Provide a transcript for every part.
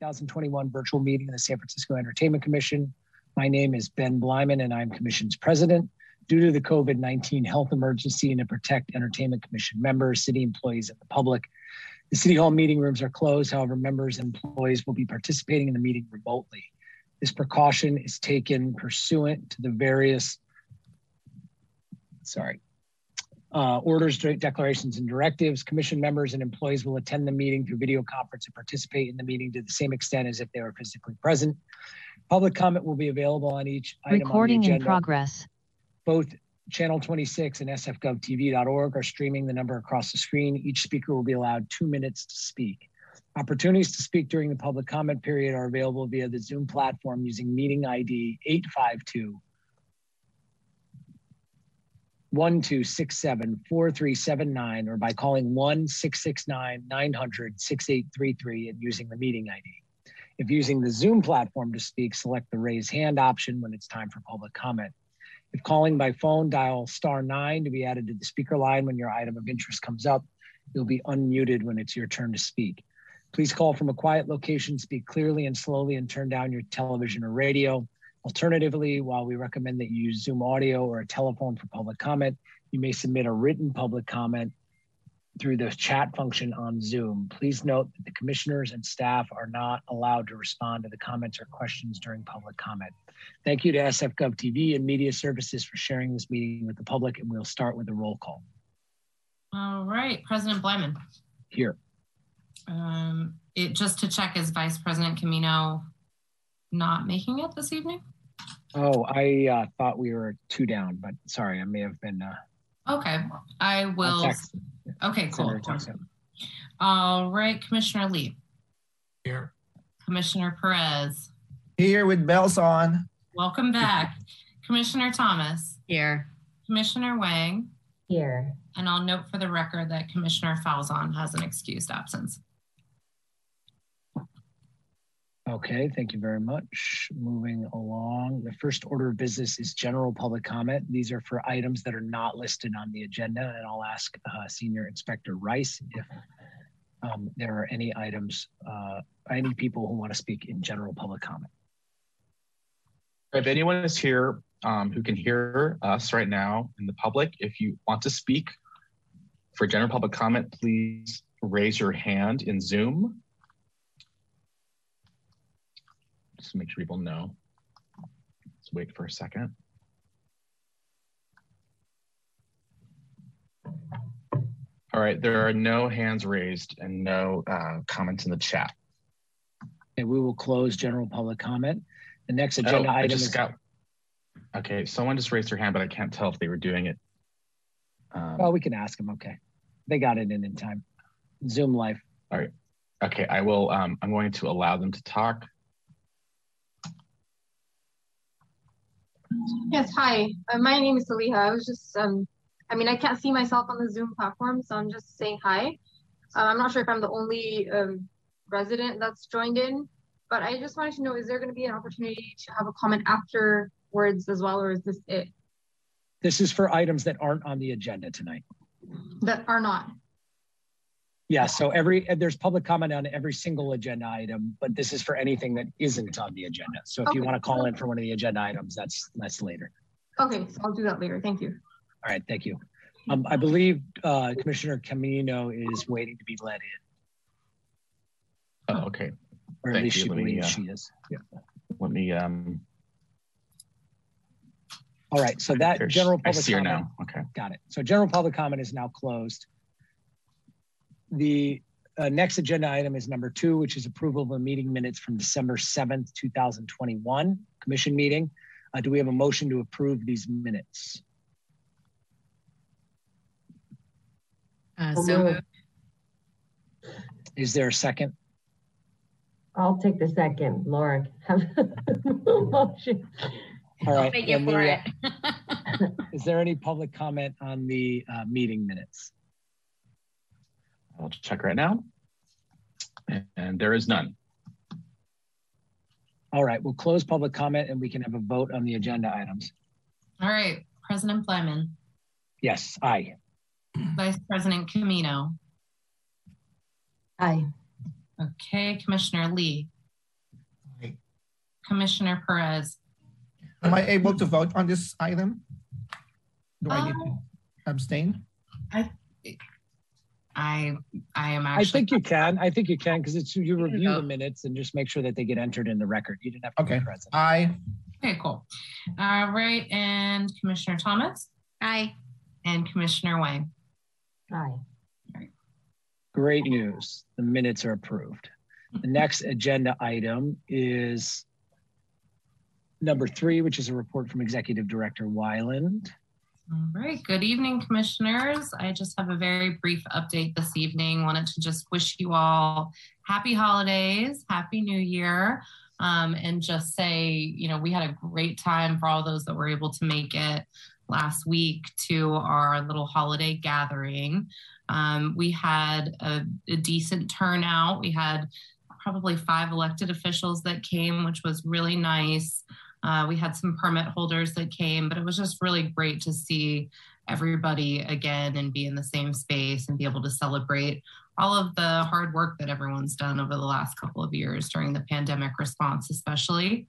2021 virtual meeting of the San Francisco Entertainment Commission. My name is Ben Bleiman and I'm Commission's president. Due to the COVID-19 health emergency and to protect Entertainment Commission members, city employees, and the public, the City Hall meeting rooms are closed. However, members and employees will be participating in the meeting remotely. This precaution is taken pursuant to the various, sorry, uh, orders, declarations, and directives. Commission members and employees will attend the meeting through video conference and participate in the meeting to the same extent as if they were physically present. Public comment will be available on each item Recording on the agenda. in progress. Both Channel 26 and sfgovtv.org are streaming the number across the screen. Each speaker will be allowed two minutes to speak. Opportunities to speak during the public comment period are available via the Zoom platform using meeting ID 852 1267-4379 or by calling 1-669-900-6833 and using the meeting ID. If using the Zoom platform to speak, select the raise hand option when it's time for public comment. If calling by phone, dial star nine to be added to the speaker line when your item of interest comes up. You'll be unmuted when it's your turn to speak. Please call from a quiet location, speak clearly and slowly, and turn down your television or radio. Alternatively, while we recommend that you use Zoom audio or a telephone for public comment, you may submit a written public comment through the chat function on Zoom. Please note that the commissioners and staff are not allowed to respond to the comments or questions during public comment. Thank you to SFGov TV and Media Services for sharing this meeting with the public, and we'll start with the roll call. All right, President Bleiman. Here. Um, it just to check is Vice President Caminong not making it this evening? Oh, I uh, thought we were two down, but sorry, I may have been. Uh, okay, I will. text. Okay, cool. Send her a text. All right, Commissioner Lee. Here. Commissioner Perez. Here with bells on. Welcome back. Commissioner Thomas. Here. Commissioner Wang. Here. And I'll note for the record that Commissioner Falzon has an excused absence. Okay, thank you very much. Moving along, the first order of business is general public comment. These are for items that are not listed on the agenda, and I'll ask uh, Senior Inspector Rice if um, there are any items, uh, any people who want to speak in general public comment. If anyone is here um, who can hear us right now in the public, if you want to speak for general public comment, please raise your hand in Zoom just to make sure people know. Let's wait for a second. All right, there are no hands raised and no uh, comments in the chat. Okay, we will close general public comment. The next agenda oh, item just is got, okay, someone just raised their hand, but I can't tell if they were doing it. Um, well, we can ask them. Okay, they got it in in time. Zoom live. All right. Okay, I will. Um, I'm going to allow them to talk. Yes, hi. Uh, my name is Saliha. I was just, um, I mean, I can't see myself on the Zoom platform, so I'm just saying hi. Uh, I'm not sure if I'm the only um, resident that's joined in, but I just wanted to know, is there going to be an opportunity to have a comment afterwards as well, or is this it? This is for items that aren't on the agenda tonight. That are not. Yeah, so every there's public comment on every single agenda item, but this is for anything that isn't on the agenda. So if okay. you want to call in for one of the agenda items, that's that's later. Okay, so I'll do that later. Thank you. All right, thank you. Um, I believe uh, Commissioner Caminong is waiting to be let in. Oh, okay. Or at Thank least you. she Let believes me, uh, she is. Yeah. Let me. Um, All right, so that there's- general I public see her comment. now. Okay. Got it. So general public comment is now closed. The uh, next agenda item is number two, which is approval of the meeting minutes from December 7th, 2021, commission meeting. Uh, do we have a motion to approve these minutes? Uh, So so moved. moved. Is there a second? I'll take the second, Laura. Have motion. All right. Thank you then the, for it. Is there any public comment on the uh, meeting minutes? I'll check right now. And there is none. All right, we'll close public comment and we can have a vote on the agenda items. All right, President Bleiman, Yes, aye. Vice President Caminong. Aye. Okay, Commissioner Lee, Aye. Commissioner Perez. Am I able to vote on this item? Do I need to Um, abstain? I I I am actually. I think you can. I think you can because it's you review the minutes and just make sure that they get entered in the record. You didn't have to Okay. be present. Aye. okay. Cool. All right, and Commissioner Thomas Aye. and Commissioner Wang. Aye. Great news. The minutes are approved. The next agenda item is number three, which is a report from Executive Director Weiland. All right. Good evening, commissioners. I just have a very brief update this evening. Wanted to just wish you all happy holidays, happy new year, um, and just say, you know, we had a great time for all those that were able to make it last week to our little holiday gathering. Um, we had a, a decent turnout. We had probably five elected officials that came, which was really nice. Uh, we had some permit holders that came, but it was just really great to see everybody again and be in the same space and be able to celebrate all of the hard work that everyone's done over the last couple of years during the pandemic response, especially.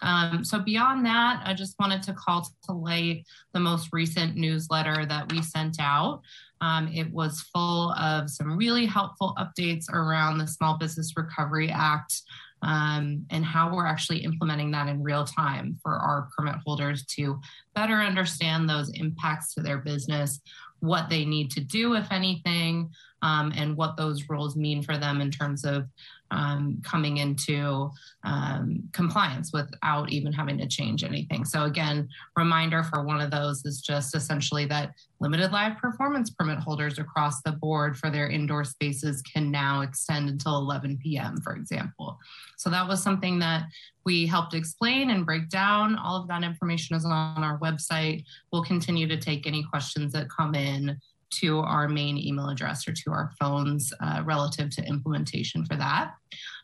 Um, so, beyond that, I just wanted to call to light the most recent newsletter that we sent out. Um, it was full of some really helpful updates around the Small Business Recovery Act um, and how we're actually implementing that in real time for our permit holders to better understand those impacts to their business, what they need to do, if anything, um, and what those rules mean for them in terms of um, coming into um, compliance without even having to change anything. So, again, reminder for one of those is just essentially that limited live performance permit holders across the board for their indoor spaces can now extend until 11 p.m., for example. So that was something that we helped explain and break down. All of that information is on our website. We'll continue to take any questions that come in to our main email address or to our phones uh, relative to implementation for that.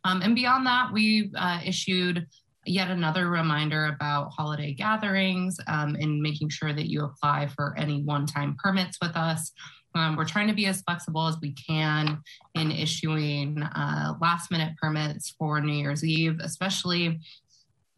Um, and beyond that, we uh, issued yet another reminder about holiday gatherings um, and making sure that you apply for any one time permits with us. Um, we're trying to be as flexible as we can in issuing uh, last minute permits for New Year's Eve, especially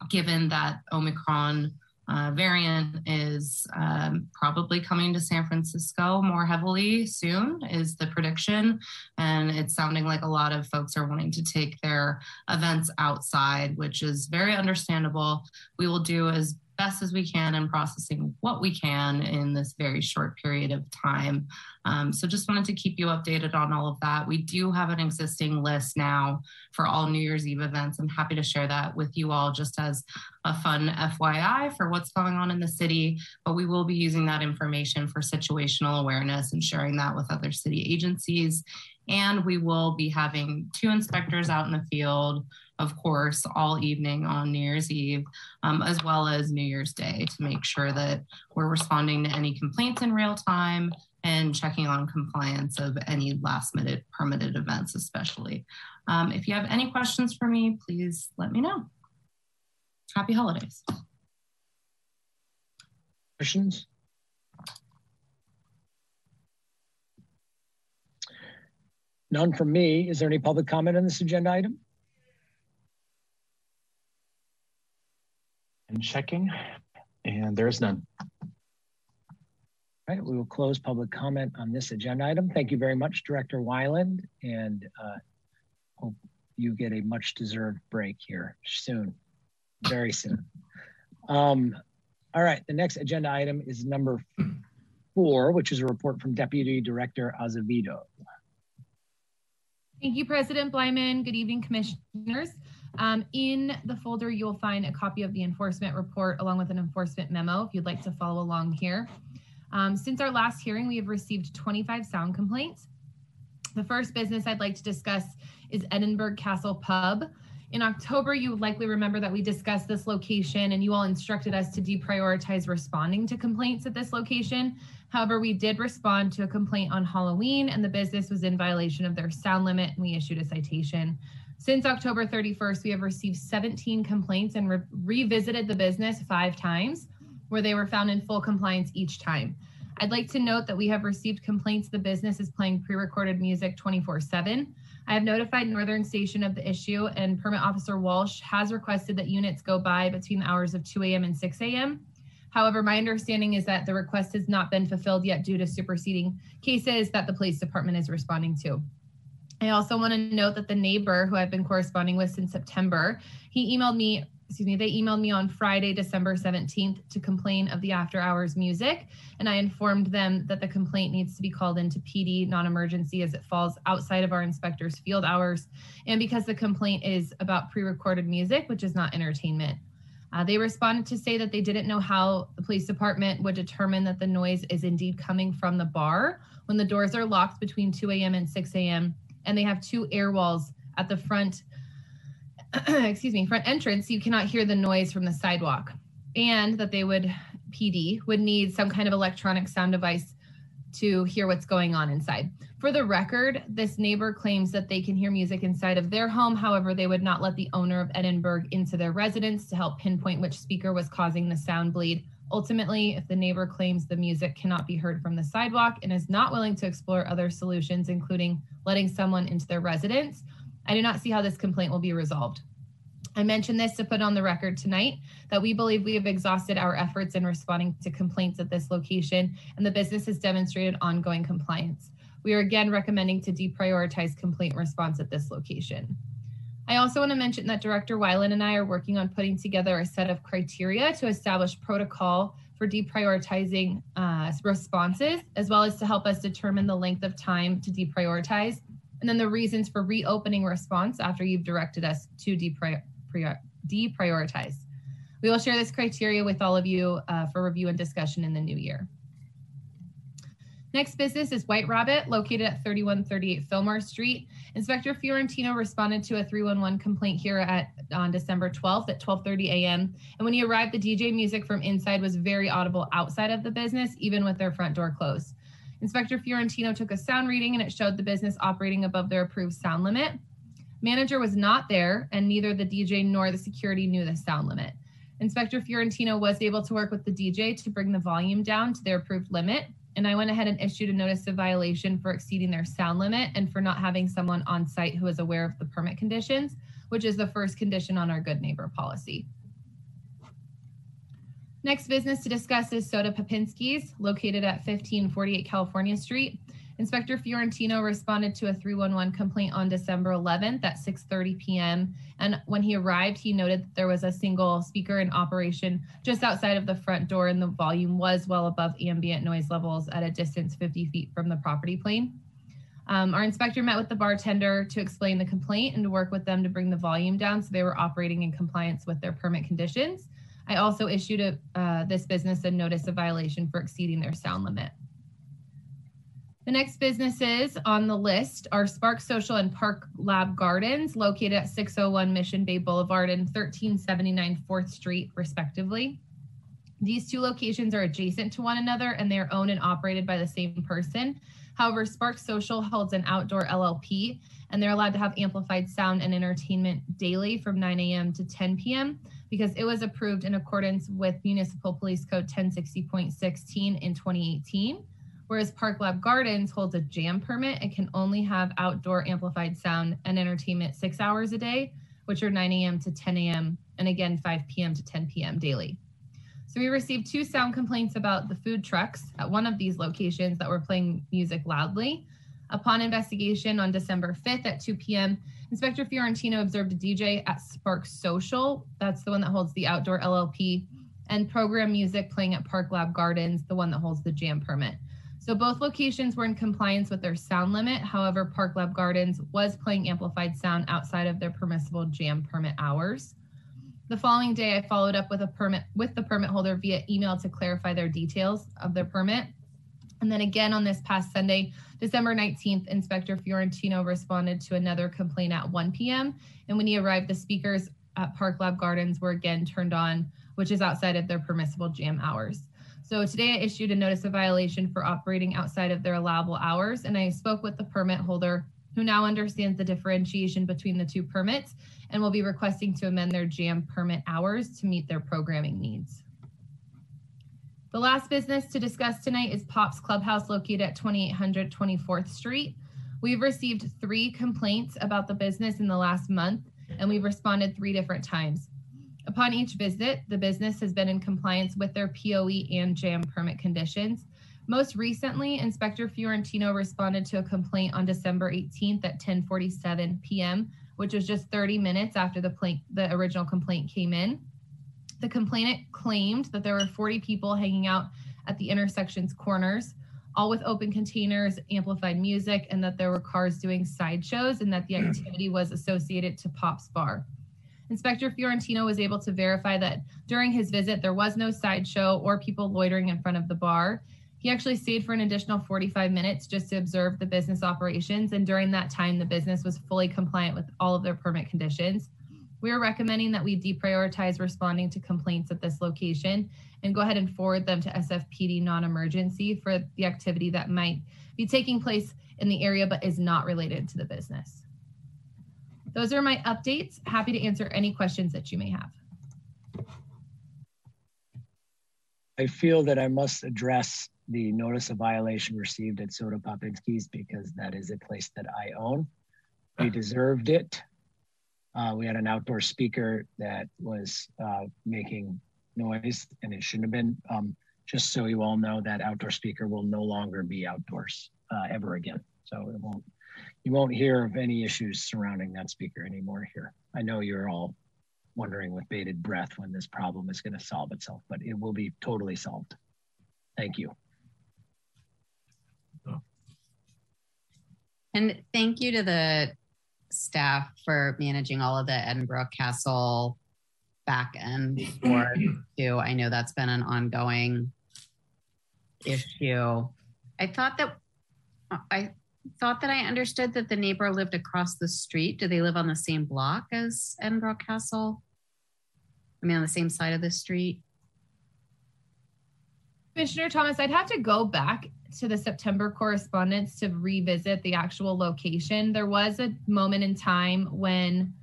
given that Omicron uh, variant is um, probably coming to San Francisco more heavily soon, is the prediction. And it's sounding like a lot of folks are wanting to take their events outside, which is very understandable. We will do as best as we can and processing what we can in this very short period of time. Um, so just wanted to keep you updated on all of that. We do have an existing list now for all New Year's Eve events. I'm happy to share that with you all just as a fun FYI for what's going on in the city, but we will be using that information for situational awareness and sharing that with other city agencies. And we will be having two inspectors out in the field, of course, all evening on New Year's Eve, um, as well as New Year's Day to make sure that we're responding to any complaints in real time and checking on compliance of any last minute permitted events, especially. Um, if you have any questions for me, please let me know. Happy holidays. Questions? None from me. Is there any public comment on this agenda item? And checking, and there's none. All right, we will close public comment on this agenda item. Thank you very much, Director Weiland, and uh, hope you get a much deserved break here soon, very soon. Um, all right, the next agenda item is number four, which is a report from Deputy Director Azevedo. Thank you, President Bleiman. Good evening, commissioners. Um, in the folder, you'll find a copy of the enforcement report along with an enforcement memo if you'd like to follow along here. Um, since our last hearing, we have received 25 sound complaints. The first business I'd like to discuss is Edinburgh Castle Pub. In October, you likely remember that we discussed this location and you all instructed us to deprioritize responding to complaints at this location. However, we did respond to a complaint on Halloween and the business was in violation of their sound limit and we issued a citation. Since October 31st, we have received 17 complaints and re revisited the business five times where they were found in full compliance each time. I'd like to note that we have received complaints the business is playing pre-recorded music 24 7. I have notified Northern Station of the issue, and Permit Officer Walsh has requested that units go by between the hours of 2 a.m. and 6 a.m. However, my understanding is that the request has not been fulfilled yet due to superseding cases that the police department is responding to. I also want to note that the neighbor who I've been corresponding with since September, he emailed me, excuse me, they emailed me on Friday, December 17th to complain of the after hours music. And I informed them that the complaint needs to be called into PD non emergency as it falls outside of our inspector's field hours. And because the complaint is about pre recorded music, which is not entertainment. Uh, they responded to say that they didn't know how the police department would determine that the noise is indeed coming from the bar when the doors are locked between 2 a.m. and 6 a.m and they have two air walls at the front excuse me front entrance you cannot hear the noise from the sidewalk. And that they would pd would need some kind of electronic sound device to hear what's going on inside. For the record this neighbor claims that they can hear music inside of their home. However they would not let the owner of edinburgh into their residence to help pinpoint which speaker was causing the sound bleed Ultimately, if the neighbor claims the music cannot be heard from the sidewalk and is not willing to explore other solutions, including letting someone into their residence, I do not see how this complaint will be resolved. I mention this to put on the record tonight that we believe we have exhausted our efforts in responding to complaints at this location, and the business has demonstrated ongoing compliance. We are again recommending to deprioritize complaint response at this location. I also want to mention that Director Weiland and I are working on putting together a set of criteria to establish protocol for deprioritizing uh, responses, as well as to help us determine the length of time to deprioritize, and then the reasons for reopening response after you've directed us to deprioritize. We will share this criteria with all of you uh, for review and discussion in the new year. Next business is White Rabbit, located at 3138 Fillmore Street. Inspector Fiorentino responded to a 311 complaint here at on December 12th at 12:30 a.m. And when he arrived, the DJ music from inside was very audible outside of the business, even with their front door closed. Inspector Fiorentino took a sound reading and it showed the business operating above their approved sound limit. Manager was not there, and neither the DJ nor the security knew the sound limit. Inspector Fiorentino was able to work with the DJ to bring the volume down to their approved limit and I went ahead and issued a notice of violation for exceeding their sound limit and for not having someone on site who is aware of the permit conditions, which is the first condition on our good neighbor policy. Next business to discuss is Soda Popinski's, located at 1548 California Street. Inspector Fiorentino responded to a 311 complaint on December 11th at 6:30 p.m. And when he arrived, he noted that there was a single speaker in operation just outside of the front door, and the volume was well above ambient noise levels at a distance 50 feet from the property plane. Um, our inspector met with the bartender to explain the complaint and to work with them to bring the volume down so they were operating in compliance with their permit conditions. I also issued a, uh, this business a notice of violation for exceeding their sound limit. The next businesses on the list are Spark Social and Park Lab Gardens, located at 601 Mission Bay Boulevard and 1379 4th Street, respectively. These two locations are adjacent to one another and they are owned and operated by the same person. However, Spark Social holds an outdoor LLP and they're allowed to have amplified sound and entertainment daily from 9 a.m. to 10 p.m. because it was approved in accordance with Municipal Police Code 1060.16 in 2018 whereas Park Lab Gardens holds a jam permit and can only have outdoor amplified sound and entertainment six hours a day, which are 9 a.m. to 10 a.m. and again 5 p.m. to 10 p.m. daily. So we received two sound complaints about the food trucks at one of these locations that were playing music loudly. Upon investigation on December 5th at 2 p.m., Inspector Fiorentino observed a DJ at Spark Social, that's the one that holds the outdoor LLP, and program music playing at Park Lab Gardens, the one that holds the jam permit. So both locations were in compliance with their sound limit. However, Park Lab Gardens was playing amplified sound outside of their permissible jam permit hours. The following day, I followed up with a permit with the permit holder via email to clarify their details of their permit. And then again on this past Sunday, December 19th, Inspector Fiorentino responded to another complaint at 1 p.m. And when he arrived, the speakers at Park Lab Gardens were again turned on, which is outside of their permissible jam hours. So today I issued a notice of violation for operating outside of their allowable hours, and I spoke with the permit holder who now understands the differentiation between the two permits and will be requesting to amend their jam permit hours to meet their programming needs. The last business to discuss tonight is Pop's Clubhouse located at 2800 24th Street. We've received three complaints about the business in the last month, and we've responded three different times. Upon each visit, the business has been in compliance with their POE and JAM permit conditions. Most recently, Inspector Fiorentino responded to a complaint on December 18th at 10:47 p.m., which was just 30 minutes after the, the original complaint came in. The complainant claimed that there were 40 people hanging out at the intersection's corners, all with open containers, amplified music, and that there were cars doing sideshows and that the activity was associated to Pop's Bar. Inspector Fiorentino was able to verify that during his visit, there was no sideshow or people loitering in front of the bar. He actually stayed for an additional 45 minutes just to observe the business operations. And during that time, the business was fully compliant with all of their permit conditions. We are recommending that we deprioritize responding to complaints at this location and go ahead and forward them to SFPD non-emergency for the activity that might be taking place in the area but is not related to the business. Those are my updates. Happy to answer any questions that you may have. I feel that I must address the notice of violation received at Soda Popinski's because that is a place that I own. We deserved it. Uh, we had an outdoor speaker that was uh, making noise and it shouldn't have been. Um, just so you all know, that outdoor speaker will no longer be outdoors uh, ever again. So it won't, you won't hear of any issues surrounding that speaker anymore here. I know you're all wondering with bated breath when this problem is going to solve itself, but it will be totally solved. Thank you. And thank you to the staff for managing all of the Edinburgh Castle back end work too. I know that's been an ongoing issue. I thought that I thought that I understood that the neighbor lived across the street. Do they live on the same block as Edinburgh Castle? I mean, on the same side of the street? Commissioner Thomas, I'd have to go back to the September correspondence to revisit the actual location. There was a moment in time when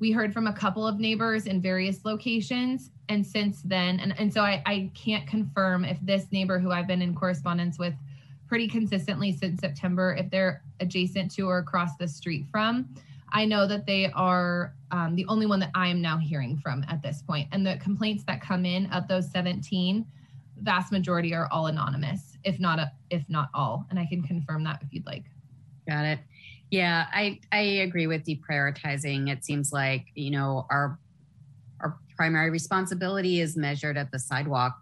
we heard from a couple of neighbors in various locations. And since then, and, and so I, I can't confirm if this neighbor who I've been in correspondence with pretty consistently since September, if they're adjacent to or across the street from. I know that they are um, the only one that I am now hearing from at this point. And the complaints that come in of those 17, vast majority are all anonymous, if not a, if not all. And I can confirm that if you'd like. Got it. Yeah, I I agree with deprioritizing. It seems like you know our our primary responsibility is measured at the sidewalk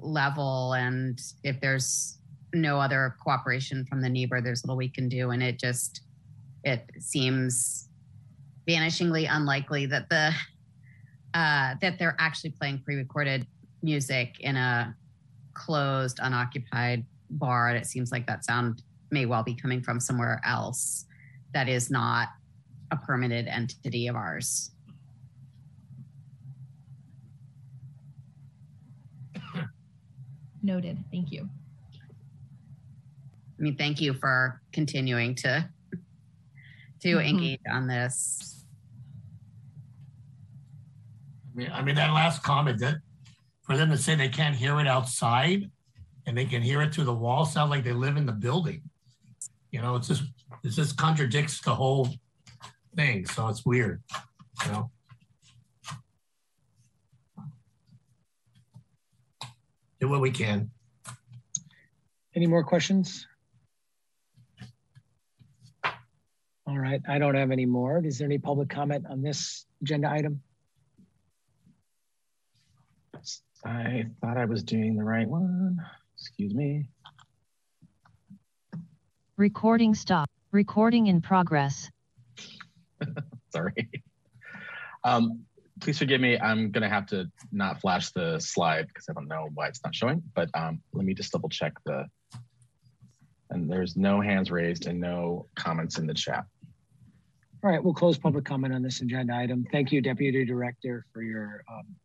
level, and if there's no other cooperation from the neighbor, there's little we can do, and it just it seems vanishingly unlikely that the uh, that they're actually playing pre-recorded music in a closed, unoccupied bar. And it seems like that sound may well be coming from somewhere else that is not a permitted entity of ours. Noted. Thank you. I mean, thank you for continuing to to Mhm. engage on this. I mean, I mean, that last comment that for them to say they can't hear it outside and they can hear it through the wall sound like they live in the building. You know, it's just it just contradicts the whole thing. So it's weird, you know. Do what we can. Any more questions? All right, I don't have any more. Is there any public comment on this agenda item? I thought I was doing the right one. Excuse me. Recording stop. Recording in progress. Sorry. Um, please forgive me. I'm going to have to not flash the slide because I don't know why it's not showing, but um, let me just double check the, and there's no hands raised and no comments in the chat. All right, we'll close public comment on this agenda item. Thank you, Deputy Director, for your um,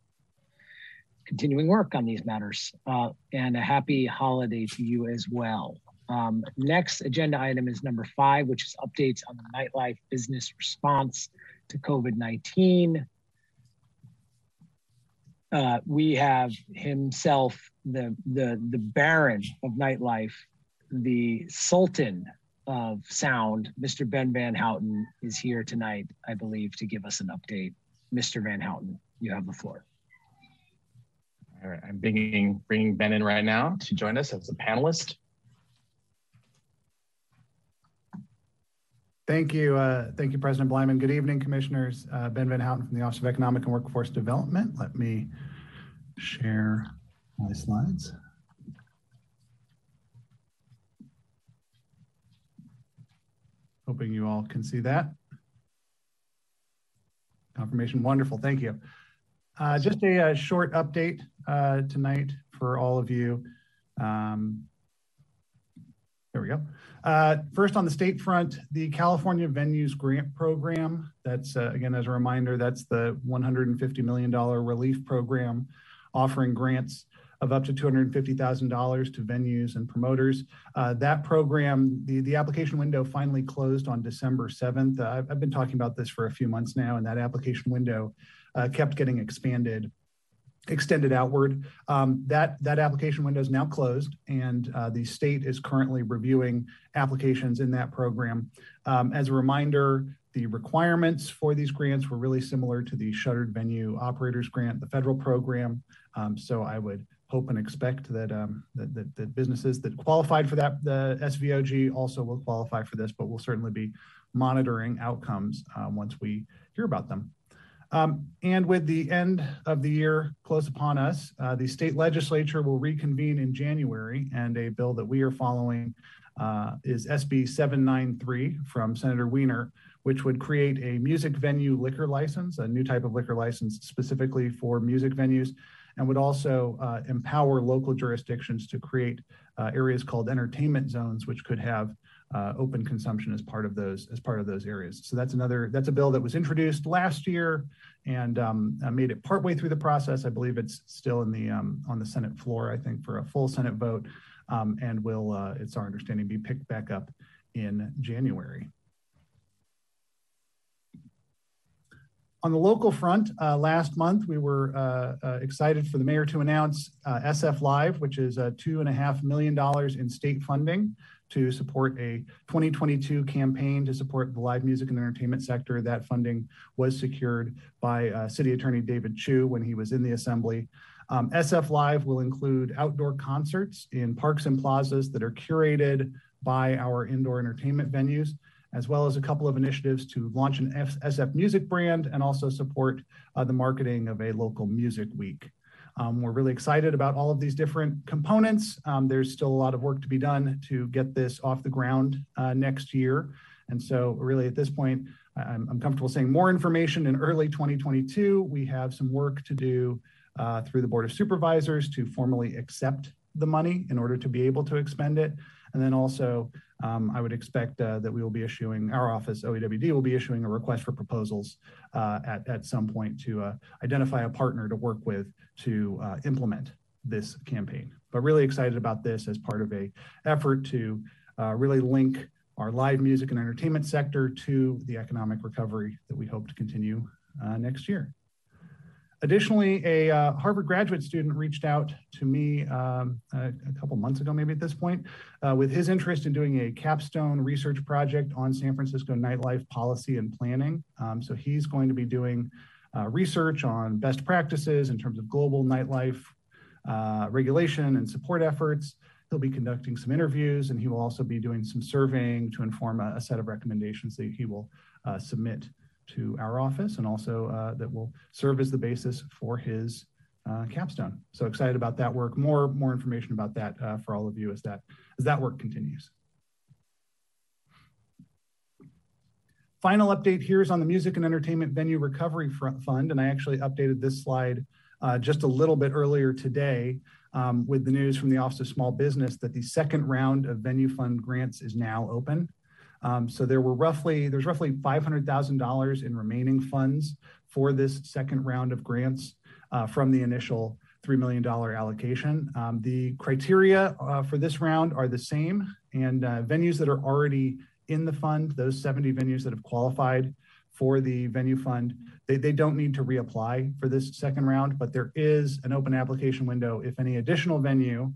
continuing work on these matters. Uh, and a happy holiday to you as well. Um, next agenda item is number five, which is updates on the nightlife business response to COVID-19. Uh, we have himself, the, the, the Baron of nightlife, the Sultan of sound, Mr. Ben Van Houten is here tonight, I believe, to give us an update. Mr. Van Houten, you have the floor. All right, I'm bringing, bringing Ben in right now to join us as a panelist. Thank you. Uh, thank you, President Bleiman. Good evening, commissioners. Uh, ben Van Houten from the Office of Economic and Workforce Development. Let me share my slides. Hoping you all can see that. Confirmation, wonderful, thank you. Uh, just a, a, short update uh, tonight for all of you. Um, there we go. Uh, first on the state front, the California Venues Grant Program. That's, uh, again, as a reminder, that's the $150 million relief program offering grants of up to $250,000 to venues and promoters. Uh, that program, the, the application window finally closed on December 7th. Uh, I've, been talking about this for a few months now, and that application window uh, kept getting expanded extended outward. Um, that that application window is now closed, and uh, the state is currently reviewing applications in that program. Um, as a reminder, the requirements for these grants were really similar to the shuttered venue operators grant, the federal program. Um, so I would hope and expect that, um, that, that, that, businesses that qualified for that, the SVOG also will qualify for this, but we'll certainly be monitoring outcomes uh, once we hear about them. Um, and with the end of the year close upon us, uh, the state legislature will reconvene in January, and a bill that we are following uh, is SB 793 from Senator Wiener, which would create a music venue liquor license, a new type of liquor license specifically for music venues and would also uh, empower local jurisdictions to create uh, areas called entertainment zones, which could have uh, open consumption as part of those as part of those areas. So that's another that's a bill that was introduced last year and um, made it partway through the process. I believe it's still in the um, on the Senate floor. I think for a full Senate vote, um, and will uh, it's our understanding be picked back up in January. On the local front, uh, last month we were uh, uh, excited for the mayor to announce uh, SF Live, which is uh, two and a half million dollars in state funding to support a 2022 campaign to support the live music and entertainment sector. That funding was secured by City Attorney David Chiu when he was in the Assembly. Um, SF Live will include outdoor concerts in parks and plazas that are curated by our indoor entertainment venues as well as a couple of initiatives to launch an F SF music brand and also support uh, the marketing of a local music week. Um, we're really excited about all of these different components. Um, there's still a lot of work to be done to get this off the ground uh, next year. And so really at this point, I'm, I'm, comfortable saying more information in early 2022. We have some work to do uh, through the Board of Supervisors to formally accept the money in order to be able to expend it. And then also um, I would expect uh, that we will be issuing, our office, OEWD, will be issuing a request for proposals uh, at, at some point to uh, identify a partner to work with to uh, implement this campaign. But really excited about this as part of a effort to uh, really link our live music and entertainment sector to the economic recovery that we hope to continue next year. Additionally, a uh, Harvard graduate student reached out to me um, a, a, couple months ago, maybe at this point, uh, with his interest in doing a capstone research project on San Francisco nightlife policy and planning. Um, so he's going to be doing uh, research on best practices in terms of global nightlife uh, regulation and support efforts. He'll be conducting some interviews and he will also be doing some surveying to inform a, a set of recommendations that he will uh, submit to our office and also uh, that will serve as the basis for his uh, capstone. So excited about that work. More, more information about that uh, for all of you as that, as that work continues. Final update here is on the Music and Entertainment Venue Recovery Fund, and I actually updated this slide uh, just a little bit earlier today um, with the news from the Office of Small Business that the second round of Venue Fund grants is now open. Um, so there were roughly, there's roughly $500,000 in remaining funds for this second round of grants uh, from the initial $3 million allocation. Um, the criteria uh, for this round are the same and uh, venues that are already in the fund, those 70 venues that have qualified for the venue fund, they, they don't need to reapply for this second round, but there is an open application window if any additional venue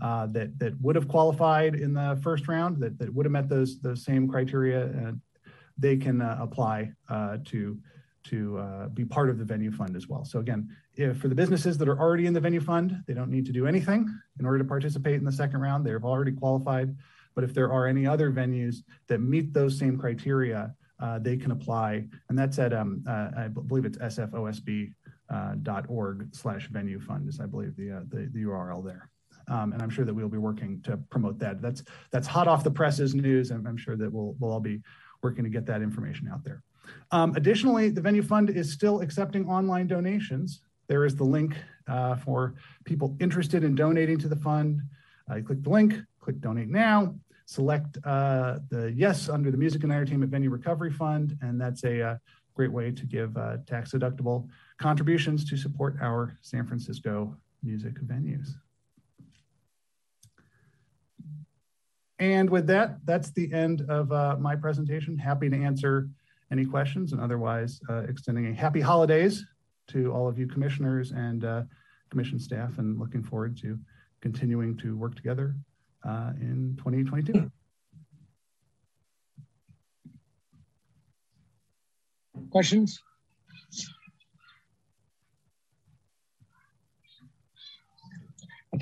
uh, that that would have qualified in the first round, that, that would have met those those same criteria, uh, they can uh, apply uh, to to uh, be part of the venue fund as well. So again, if for the businesses that are already in the venue fund, they don't need to do anything in order to participate in the second round. They've already qualified. But if there are any other venues that meet those same criteria, uh, they can apply. And that's at, um, uh, I believe it's sfosb.org slash venue fund is I believe the, the, the URL there. Um, and I'm sure that we'll be working to promote that. That's that's hot off the presses news, and I'm sure that we'll we'll all be working to get that information out there. Um, additionally, the Venue Fund is still accepting online donations. There is the link uh, for people interested in donating to the fund. Uh, you click the link, click donate now, select uh, the yes under the Music and Entertainment Venue Recovery Fund, and that's a, uh, great way to give uh, tax deductible contributions to support our San Francisco music venues. And with that, that's the end of uh, my presentation. Happy to answer any questions and otherwise uh, extending a happy holidays to all of you commissioners and uh, commission staff and looking forward to continuing to work together uh, in 2022. Questions?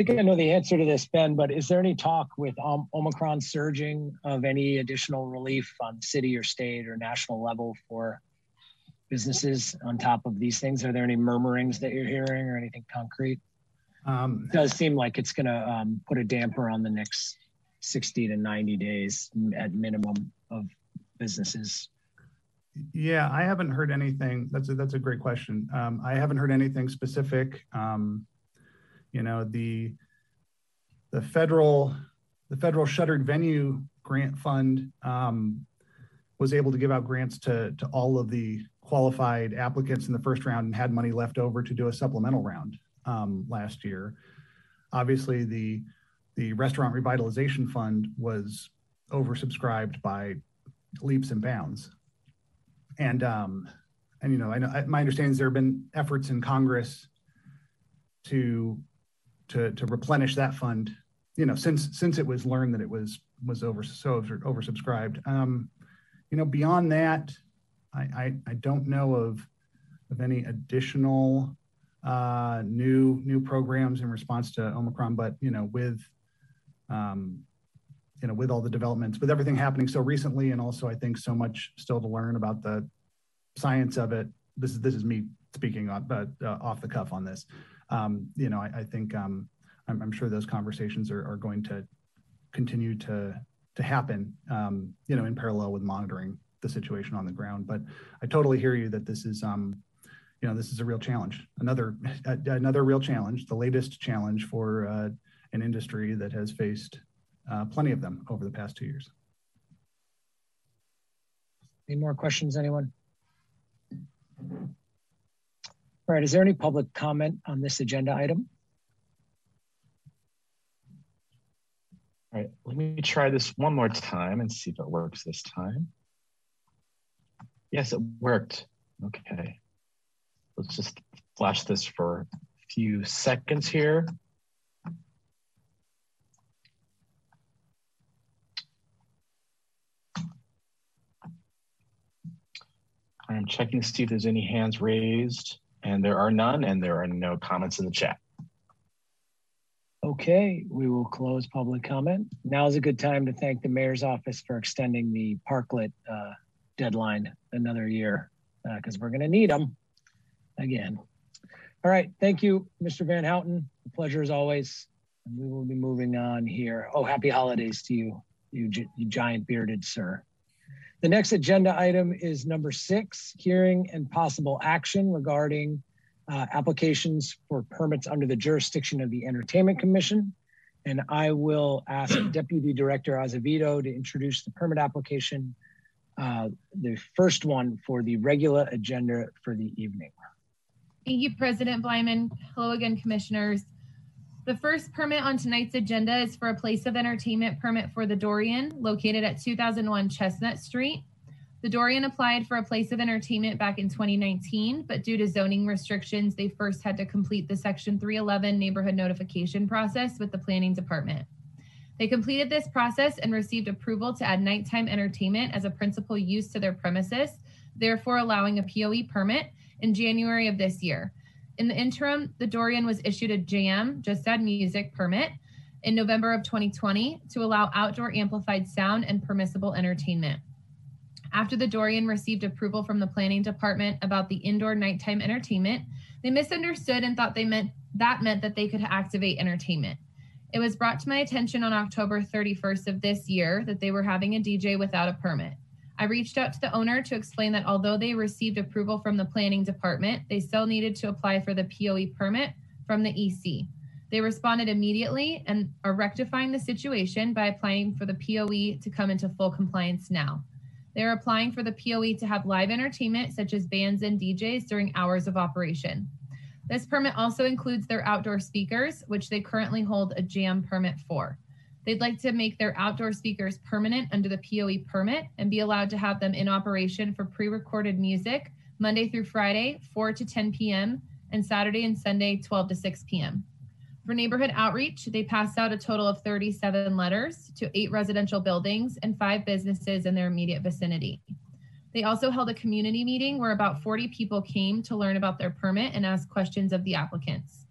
Think I know the answer to this, Ben, but is there any talk with um, Omicron surging of any additional relief on city or state or national level for businesses on top of these things? Are there any murmurings that you're hearing or anything concrete? Um, it does seem like it's going to um, put a damper on the next 60 to 90 days at minimum of businesses. Yeah, I haven't heard anything. That's a, that's a great question. Um, I haven't heard anything specific. Um, you know the the federal the federal shuttered venue grant fund um, was able to give out grants to to all of the qualified applicants in the first round and had money left over to do a supplemental round um, last year. Obviously, the the restaurant revitalization fund was oversubscribed by leaps and bounds, and um, and you know, I know my understanding is there have been efforts in Congress to to to replenish that fund. You know, since since it was learned that it was was over so oversubscribed. Um, you know, beyond that, I, I I don't know of of any additional uh, new new programs in response to Omicron, but you know, with um, you know, with all the developments, with everything happening so recently, and also I think so much still to learn about the science of it. This is this is me speaking on, but uh, off the cuff on this um, you know, I, I think um, I'm, I'm, sure those conversations are, are, going to continue to to happen, um, you know, in parallel with monitoring the situation on the ground. But I totally hear you that this is, um, you know, this is a real challenge. Another another real challenge, the latest challenge for uh, an industry that has faced uh, plenty of them over the past two years. Any more questions, anyone? All right, is there any public comment on this agenda item? All right, let me try this one more time and see if it works this time. Yes, it worked. Okay. Let's just flash this for a few seconds here. I'm checking to see if there's any hands raised. And there are none, and there are no comments in the chat. Okay, we will close public comment. Now is a good time to thank the mayor's office for extending the parklet uh, deadline another year because uh, we're going to need them again. All right, thank you, Mr. Van Houten. Pleasure as always. And we will be moving on here. Oh, happy holidays to you, you, you giant bearded sir. The next agenda item is number six, hearing and possible action regarding uh, applications for permits under the jurisdiction of the Entertainment Commission. And I will ask Deputy Director Azevedo to introduce the permit application, uh, the first one for the regular agenda for the evening. Thank you, President Bleiman. Hello again, commissioners. The first permit on tonight's agenda is for a place of entertainment permit for the Dorian located at 2001 Chestnut Street. The Dorian applied for a place of entertainment back in 2019, but due to zoning restrictions, they first had to complete the Section 311 neighborhood notification process with the Planning Department. They completed this process and received approval to add nighttime entertainment as a principal use to their premises, therefore allowing a POE permit in January of this year. In the interim, the Dorian was issued a jam, just add music permit, in November of 2020 to allow outdoor amplified sound and permissible entertainment. After the Dorian received approval from the planning department about the indoor nighttime entertainment, they misunderstood and thought they meant that meant that they could activate entertainment. It was brought to my attention on October 31st of this year that they were having a DJ without a permit. I reached out to the owner to explain that although they received approval from the planning department, they still needed to apply for the POE permit from the EC. They responded immediately and are rectifying the situation by applying for the POE to come into full compliance now. They're applying for the POE to have live entertainment such as bands and DJs during hours of operation. This permit also includes their outdoor speakers, which they currently hold a jam permit for. They'd like to make their outdoor speakers permanent under the POE permit and be allowed to have them in operation for pre recorded music Monday through Friday, 4 to 10 p.m., and Saturday and Sunday, 12 to 6 p.m. For neighborhood outreach, they passed out a total of 37 letters to eight residential buildings and five businesses in their immediate vicinity. They also held a community meeting where about 40 people came to learn about their permit and ask questions of the applicants.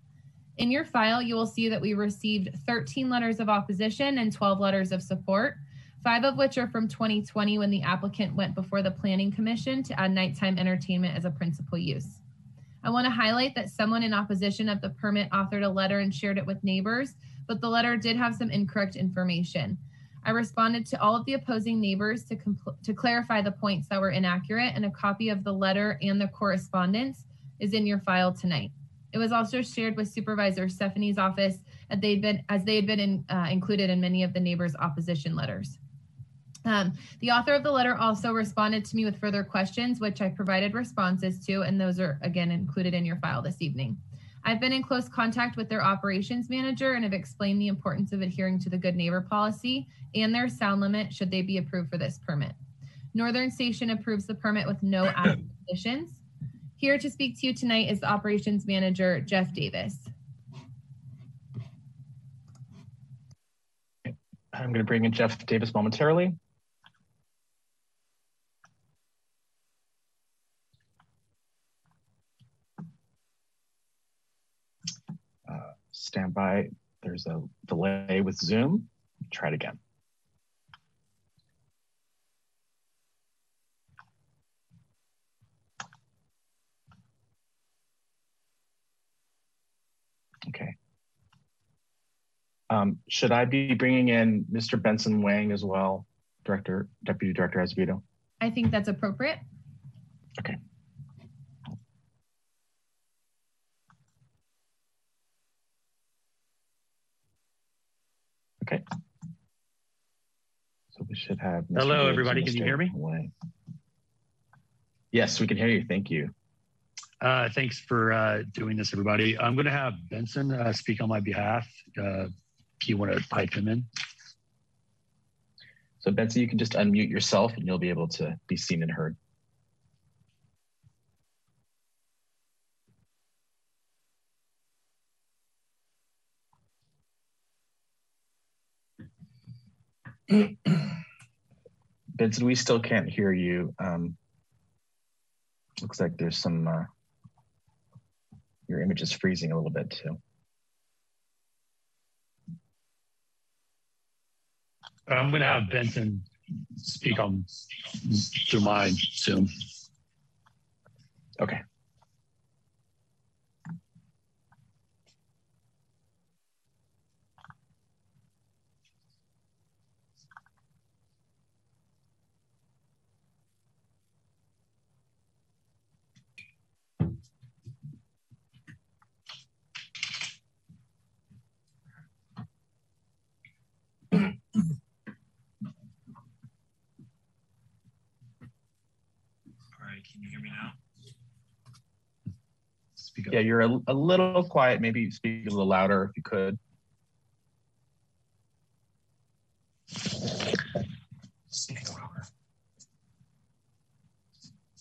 In your file, you will see that we received 13 letters of opposition and 12 letters of support, five of which are from 2020 when the applicant went before the Planning Commission to add nighttime entertainment as a principal use. I want to highlight that someone in opposition of the permit authored a letter and shared it with neighbors, but the letter did have some incorrect information. I responded to all of the opposing neighbors to, to clarify the points that were inaccurate, and a copy of the letter and the correspondence is in your file tonight. It was also shared with Supervisor Stefani's office as they'd been, as they had been in, uh, included in many of the neighbors' opposition letters. Um, the author of the letter also responded to me with further questions, which I provided responses to, and those are again included in your file this evening. I've been in close contact with their operations manager and have explained the importance of adhering to the good neighbor policy and their sound limit should they be approved for this permit. Northern Station approves the permit with no added conditions. Here to speak to you tonight is the operations manager, Jeff Davis. I'm going to bring in Jeff Davis momentarily. Uh, stand by. There's a delay with Zoom. Try it again. Okay. Um, should I be bringing in Mr. Benson Wang as well, Director, Deputy Director Azevedo? I think that's appropriate. Okay. Okay. So we should have. Mr. Hello, Gibbs everybody. and Can you hear me? Wang. Yes, we can hear you. Thank you. Uh, thanks for uh, doing this, everybody. I'm going to have Benson uh, speak on my behalf. If you want to pipe him in. So Benson, you can just unmute yourself and you'll be able to be seen and heard. Benson, we still can't hear you. Um, looks like there's some, your image is freezing a little bit too. I'm going to have Benson speak on through mine soon. Okay. yeah, you're a, a little quiet. Maybe speak a little louder if you could. Speak louder.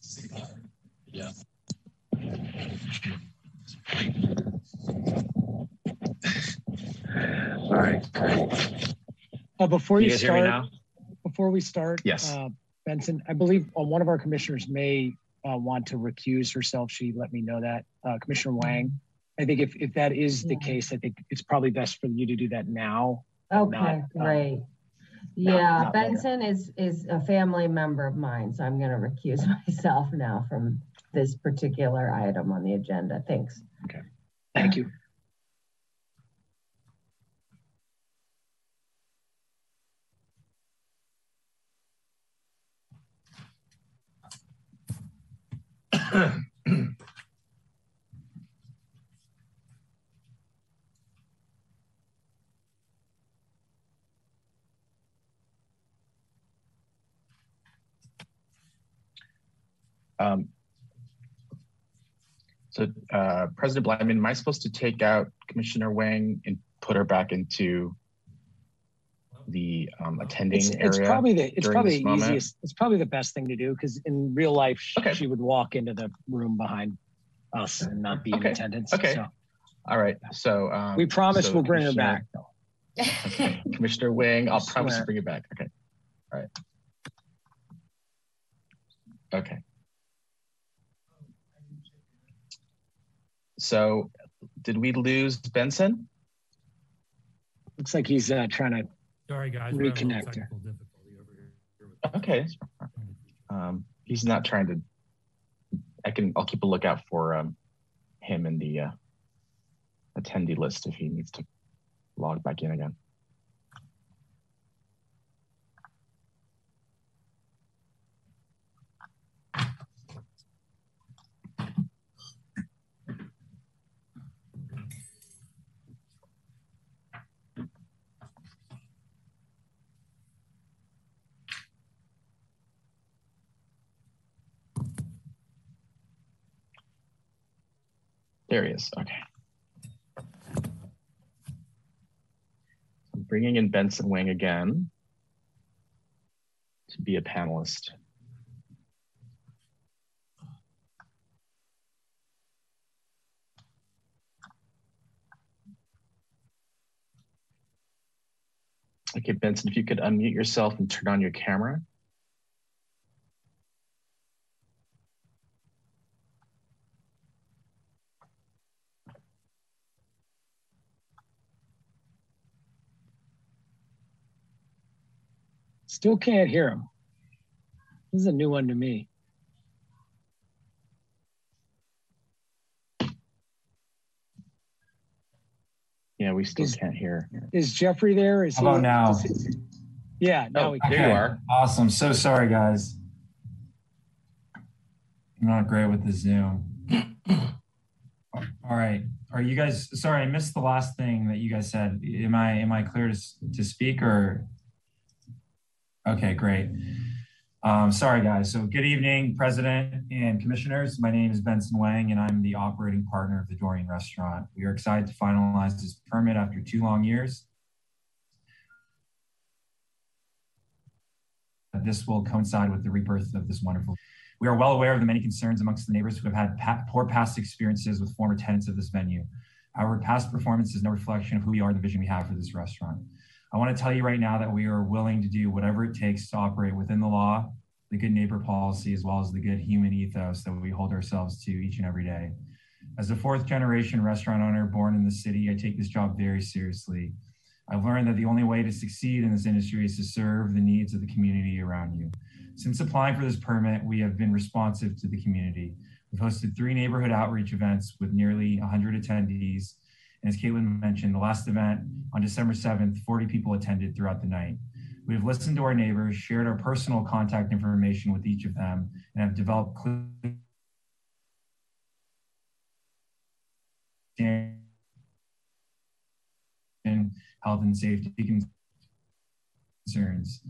Speak louder. Yeah. All right. Uh, before you, you start, before we start, yes, uh, Benson, I believe uh, one of our commissioners may uh, want to recuse herself. She let me know that. Uh, Commissioner Wang. I think if, if that is the Yeah. case, I think it's probably best for you to do that now. Okay, Not, uh, great. not- Yeah, not later. Benson is, is a family member of mine, so I'm gonna recuse myself now from this particular item on the agenda. Thanks. Okay. Thank you. Um, so, uh, President Bleiman, am I supposed to take out Commissioner Wang and put her back into the um, attending It's, area? it's probably the it's probably the moment? easiest. It's probably the best thing to do because in real life sh- Okay. she would walk into the room behind us and not be in attendance. Okay. So All right. So um, we promise so we'll bring her back. Okay. Commissioner Wang, I'll I promise to bring it back. Okay. All right. Okay. So, did we lose Benson? Looks like he's uh, trying to Sorry, guys. we're having a little reconnect her. technical difficulty over here. Here Okay. Um, he's not trying to. I can. I'll keep a lookout for um, him in the uh, attendee list if he needs to log back in again. There he is. Okay. I'm bringing in Benson Wang again to be a panelist. Okay, Benson, if you could unmute yourself and turn on your camera. Still can't hear him. This is a new one to me. Yeah, we still Is- can't hear. Is Jeffrey there? Is How about now? is he- yeah, now Oh, we can. there you are. Awesome. So sorry, guys. I'm not great with the Zoom. All right. Are you guys sorry? I missed the last thing that you guys said. Am I am I clear to to speak or? Okay, great. Um, sorry, guys. So good evening, President and Commissioners. My name is Benson Wang, and I'm the operating partner of the Dorian Restaurant. We are excited to finalize this permit after two long years. This will coincide with the rebirth of this wonderful. We are well aware of the many concerns amongst the neighbors who have had pa- poor past experiences with former tenants of this venue. Our past performance is no reflection of who we are and the vision we have for this restaurant. I want to tell you right now that we are willing to do whatever it takes to operate within the law, the good neighbor policy, as well as the good human ethos that we hold ourselves to each and every day. As a fourth generation restaurant owner born in the city, I take this job very seriously. I've learned that the only way to succeed in this industry is to serve the needs of the community around you. Since applying for this permit, we have been responsive to the community. We've hosted three neighborhood outreach events with nearly 100 attendees. As Caitlin mentioned, the last event on December 7th, 40 people attended throughout the night. We have listened to our neighbors, shared our personal contact information with each of them, and have developed clear health and safety concerns.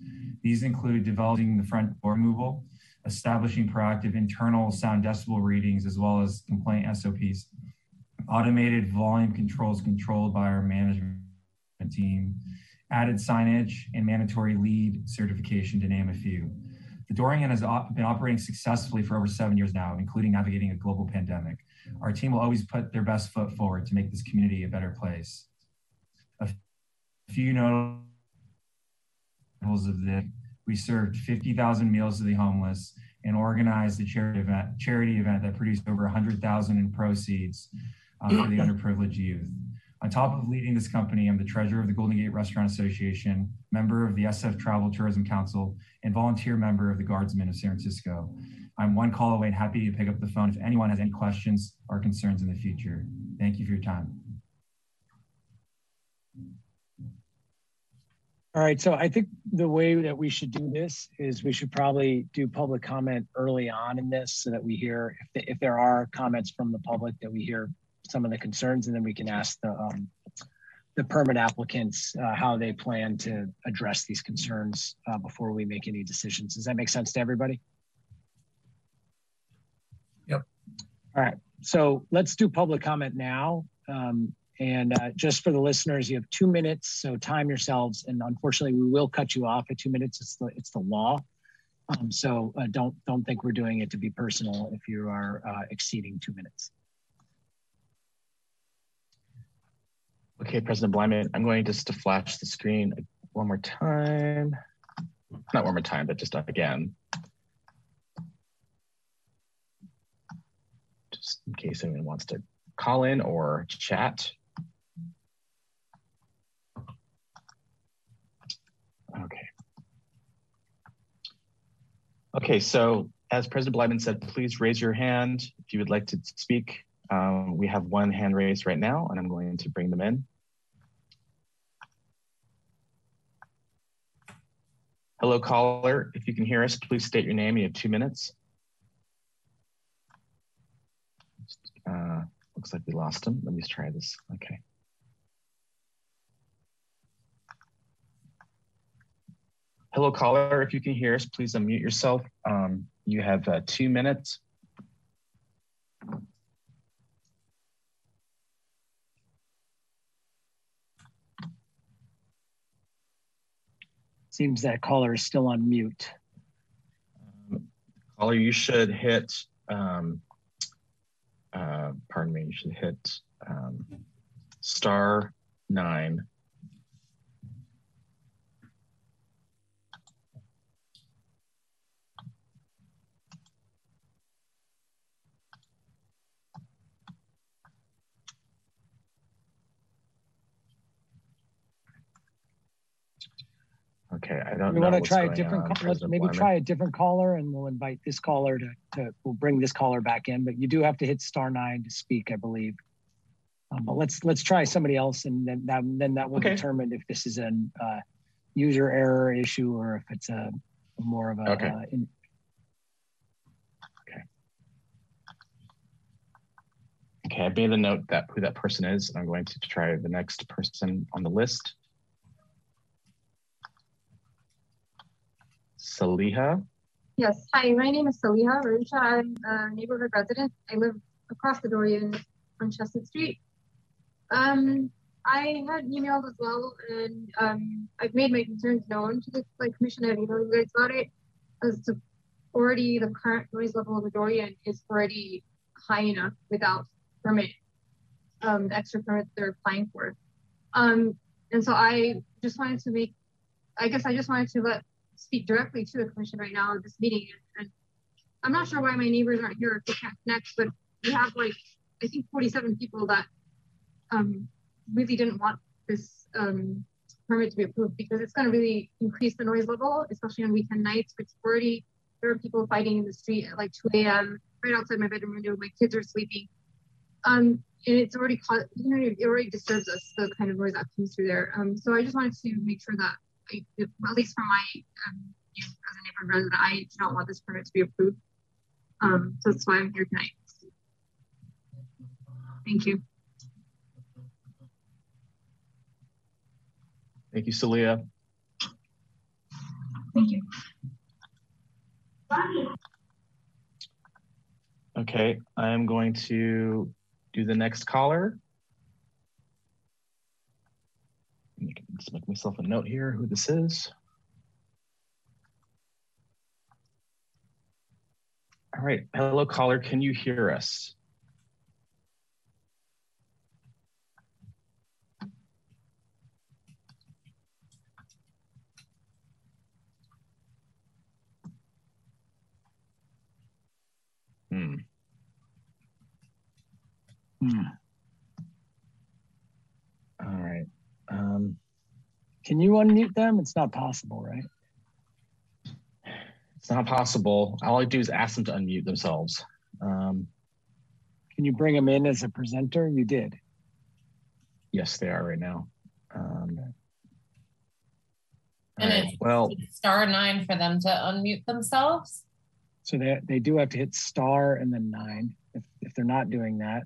These include developing the front door removal, establishing proactive internal sound decibel readings, as well as complaint SOPs, automated volume controls controlled by our management team, added signage, and mandatory lead certification, to name a few. The Dorian has op- been operating successfully for over seven years now, including navigating a global pandemic. Our team will always put their best foot forward to make this community a better place. A few notable of the we served 50,000 meals to the homeless and organized a charity event, charity event that produced over 100,000 in proceeds uh, for the underprivileged youth. On top of leading this company, I'm the treasurer of the Golden Gate Restaurant Association, member of the SF Travel Tourism Council, and volunteer member of the Guardsmen of San Francisco. I'm one call away and happy to pick up the phone if anyone has any questions or concerns in the future. Thank you for your time. All right, so I think the way that we should do this is we should probably do public comment early on in this so that we hear if, the, if there are comments from the public that we hear some of the concerns and then we can ask the, um, the permit applicants uh, how they plan to address these concerns uh, before we make any decisions. Does that make sense to everybody? Yep. All right, so let's do public comment now. Um, and uh, just for the listeners, you have two minutes, so time yourselves. And unfortunately, we will cut you off at two minutes. It's the it's the law. Um, so uh, don't don't think we're doing it to be personal if you are uh, exceeding two minutes. Okay, President Bleiman, I'm going just to flash the screen one more time. Not one more time, but just again. Just in case anyone wants to call in or chat. Okay. Okay, so as President Bleiman said, please raise your hand if you would like to speak. Um, we have one hand raised right now, and I'm going to bring them in. Hello, caller. If you can hear us, please state your name. You have two minutes. Uh, looks like we lost him. Let me try this. Okay. Hello, caller. If you can hear us, please unmute yourself. Um, you have uh, two minutes. Seems that caller is still on mute. Um, caller, you should hit, um, uh, pardon me, you should hit um, star nine Okay, I don't we want to try a different on, call, let's maybe Bleiman. try a different caller and we'll invite this caller to, to we'll bring this caller back in but you do have to hit star nine to speak i believe um, but let's let's try somebody else and then that then that will Okay. determine if this is an uh, user error issue or if it's a more of a Okay. uh, in, Okay, I made a note that who that person is, and I'm going to try the next person on the list. Saliha. Yes, hi, my name is Saliha Rosha. I'm a neighborhood resident. I live across the Dorian on Chestnut Street. Um, I had emailed as well, and um, I've made my concerns known to the like commission. I've emailed you guys about it, as to already the current noise level of the Dorian is already high enough without permit, um, the extra permit they're applying for. Um, and so I just wanted to make, I guess I just wanted to let speak directly to the commission right now at this meeting. And, and I'm not sure why my neighbors aren't here if they can't connect, but we have like, I think 47 people that um, really didn't want this um, permit to be approved because it's going to really increase the noise level, especially on weekend nights. It's already, there are people fighting in the street at like 2 a.m. right outside my bedroom window. My kids are sleeping. Um, and it's already caused, you know, it already disturbs us, the kind of noise that comes through there. Um, so I just wanted to make sure that, I, at least for my, um, as a neighborhood resident, I do not want this permit to be approved. Um, so that's why I'm here tonight. Thank you. Thank you, Saliha. Thank you. Okay, I am going to do the next caller. make, just make myself a note here who this is. All right, hello caller, can you hear us? Hmm. Hmm. Um, Can you unmute them? It's not possible, right? it's not possible. All I do is ask them to unmute themselves. Um, Can you bring them in as a presenter? You did. yes, they are right now. Um, And all right, it's well, star nine for them to unmute themselves. So they, they do have to hit star and then nine. If, if they're not doing that,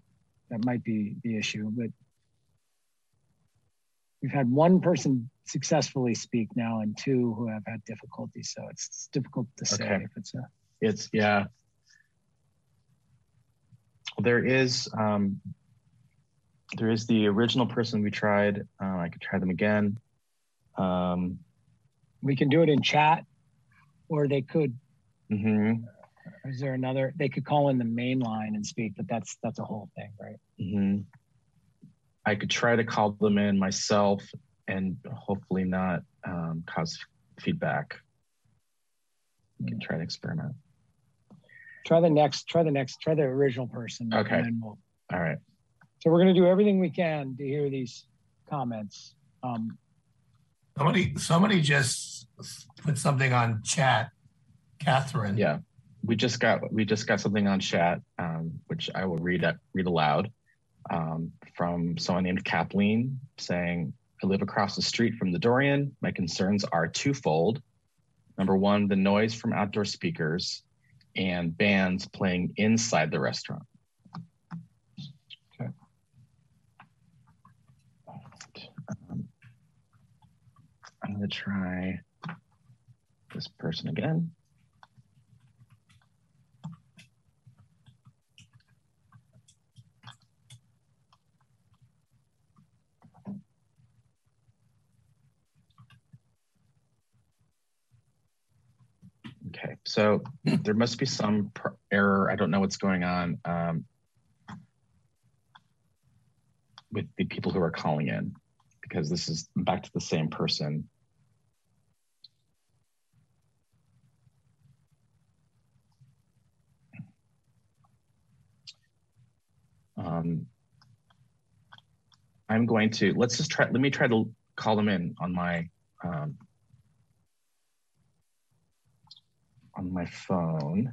that might be the issue, but we've had one person successfully speak now and two who have had difficulty. So it's, it's difficult to say Okay. if it's a, it's yeah. There is um, there is the original person we tried. Uh, I could try them again. Um, we can do it in chat or they could, mhm, is there another, they could call in the main line and speak, but that's, that's a whole thing, right? mhm. I could try to call them in myself and hopefully not um, cause feedback. We can try an experiment. Try the next, try the next, try the original person. Okay. And then we'll, All right. so we're gonna do everything we can to hear these comments. Um, Somebody, somebody just put something on chat. Catherine. Yeah, we just got we just got something on chat, um, which I will read at, read aloud um, from someone named Kathleen saying, "I live across the street from the Dorian. My concerns are twofold. Number one, the noise from outdoor speakers and bands playing inside the restaurant." Okay. Um, I'm gonna try this person again. Okay, so there must be some error. I don't know what's going on um, with the people who are calling in because this is back to the same person. Um, I'm going to let's just try. Let me try to call them in on my um, on my phone.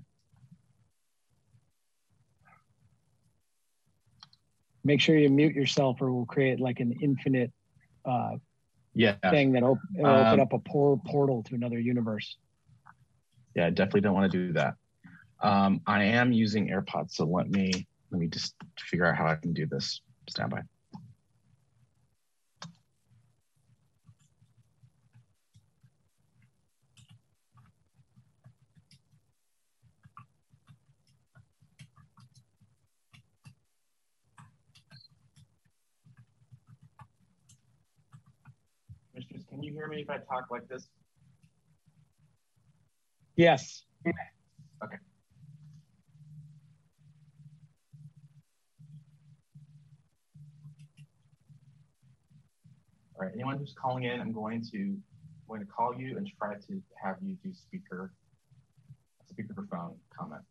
make sure you mute yourself or we'll create like an infinite uh, Yeah. thing that op- it'll open Um, up a por- portal to another universe. Yeah, I definitely don't want to do that. Um, I am using AirPods, so let me let me just figure out how I can do this. Stand by. Commissioners, can you hear me if I talk like this? Yes. Okay. All right, anyone who's calling in, I'm going to I'm going to call you and try to have you do speaker speaker phone comment.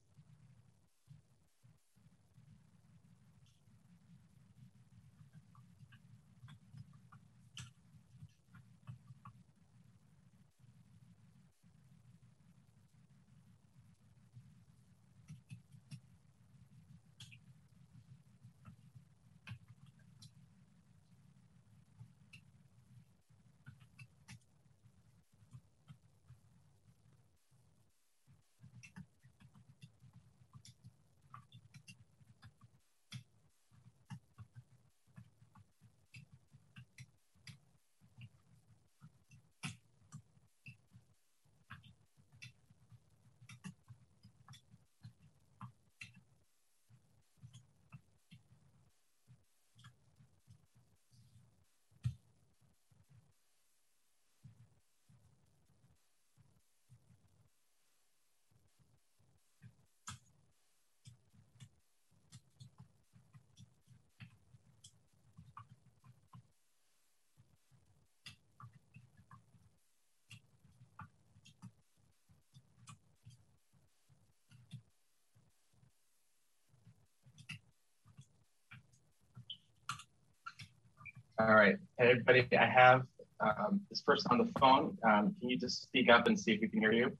All right, hey, everybody, I have um, this person on the phone. Um, can you just speak up and see if we can hear you?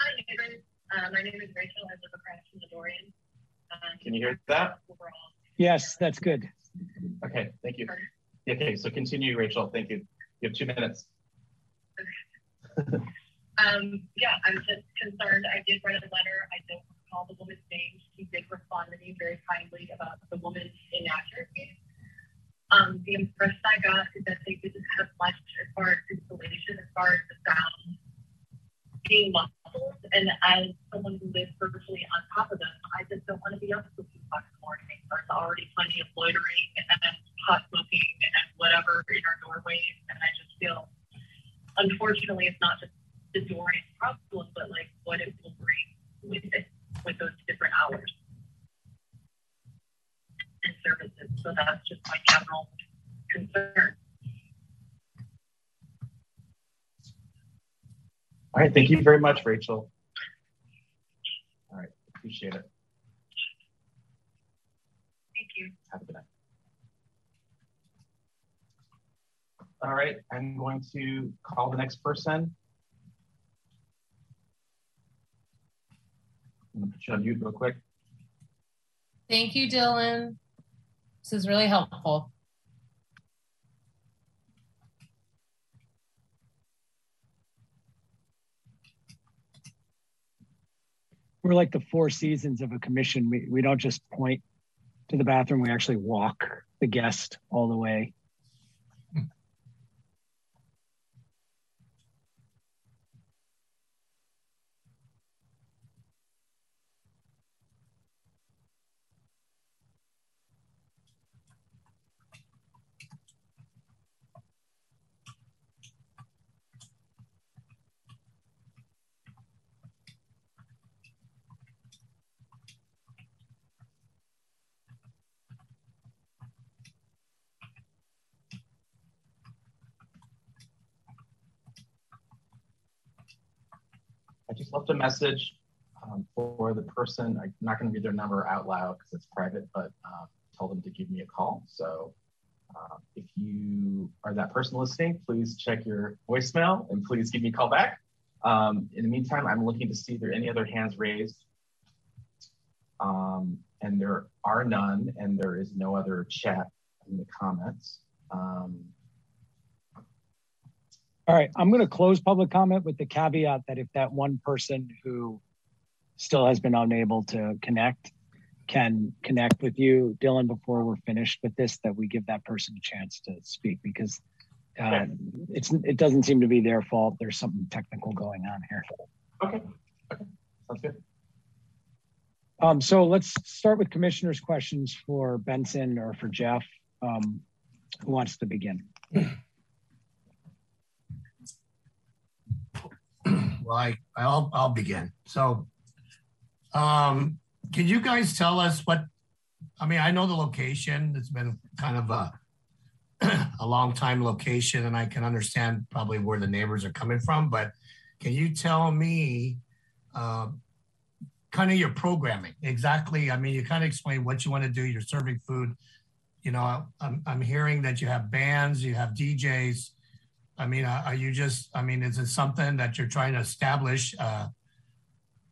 Hi, neighbors. Uh, my name is Rachel. I live across from the Dorian. Um, can you hear that? Yes, that's good. Okay, thank you. Okay, so continue, Rachel. Thank you. You have two minutes. um, yeah, I'm just concerned. I did write a letter. I don't recall the woman's name. She did respond to me very kindly about the woman's inaccuracies. Um, the impression I got is that they didn't have much as far as installation, as far as the sound being muffled. And as someone who lives virtually on top of them, I just don't want to be up until two o'clock in the morning. There's already plenty of loitering and hot smoking and whatever in our doorways. And I just feel, unfortunately, it's not just the Dorian problem, but like what it will bring with it, with those different hours and services. So that's just my general concern. All right, thank you very much, Rachel. All right, appreciate it. Thank you. Have a good night. All right, I'm going to call the next person. I'm gonna put you on mute real quick. Thank you, Dylan. This is really helpful. We're like the four seasons of a commission. We, we don't just point to the bathroom, we actually walk the guest all the way. Left a message um, for the person. I'm not going to read their number out loud because it's private, but uh, tell them to give me a call. So uh, if you are that person listening, please check your voicemail and please give me a call back. Um, in the meantime, I'm looking to see if there are any other hands raised. Um, and there are none, and there is no other chat in the comments. Um, All right, I'm going to close public comment with the caveat that if that one person who still has been unable to connect can connect with you, Dylan, before we're finished with this, that we give that person a chance to speak because uh, Okay. it's it doesn't seem to be their fault. There's something technical going on here. okay, okay, sounds good. Um, so let's start with commissioners' questions for Benson or for Jeff. Um, who wants to begin? I, I'll, I'll begin. So, um, can you guys tell us what, I mean, I know the location, it's been kind of a, a long time location and I can understand probably where the neighbors are coming from, but can you tell me, uh, kind of your programming exactly? I mean, you kind of explain what you want to do. You're serving food. You know, I'm, I'm hearing that you have bands, you have DJs. I mean, are are you just, I mean, is it something that you're trying to establish? Uh,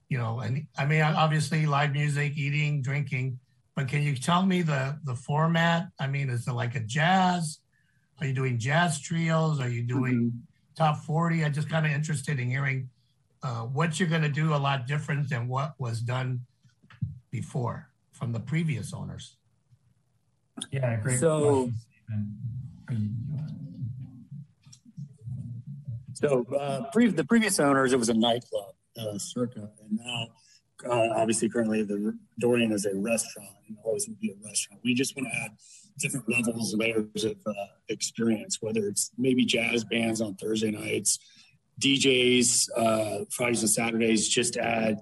you know, and I mean, obviously live music, eating, drinking, but can you tell me the, the format? I mean, is it like a jazz? Are you doing jazz trios? Are you doing top 40? I'm just kind of interested in hearing uh, what you're going to do a lot different than what was done before from the previous owners. Yeah, great So- question, Stephen. Are you- So uh, pre- the previous owners, it was a nightclub, uh, Circa, and now uh, obviously currently the Dorian is a restaurant and always will be a restaurant. We just want to add different levels, layers of uh, experience, whether it's maybe jazz bands on Thursday nights, DJs uh, Fridays and Saturdays, just add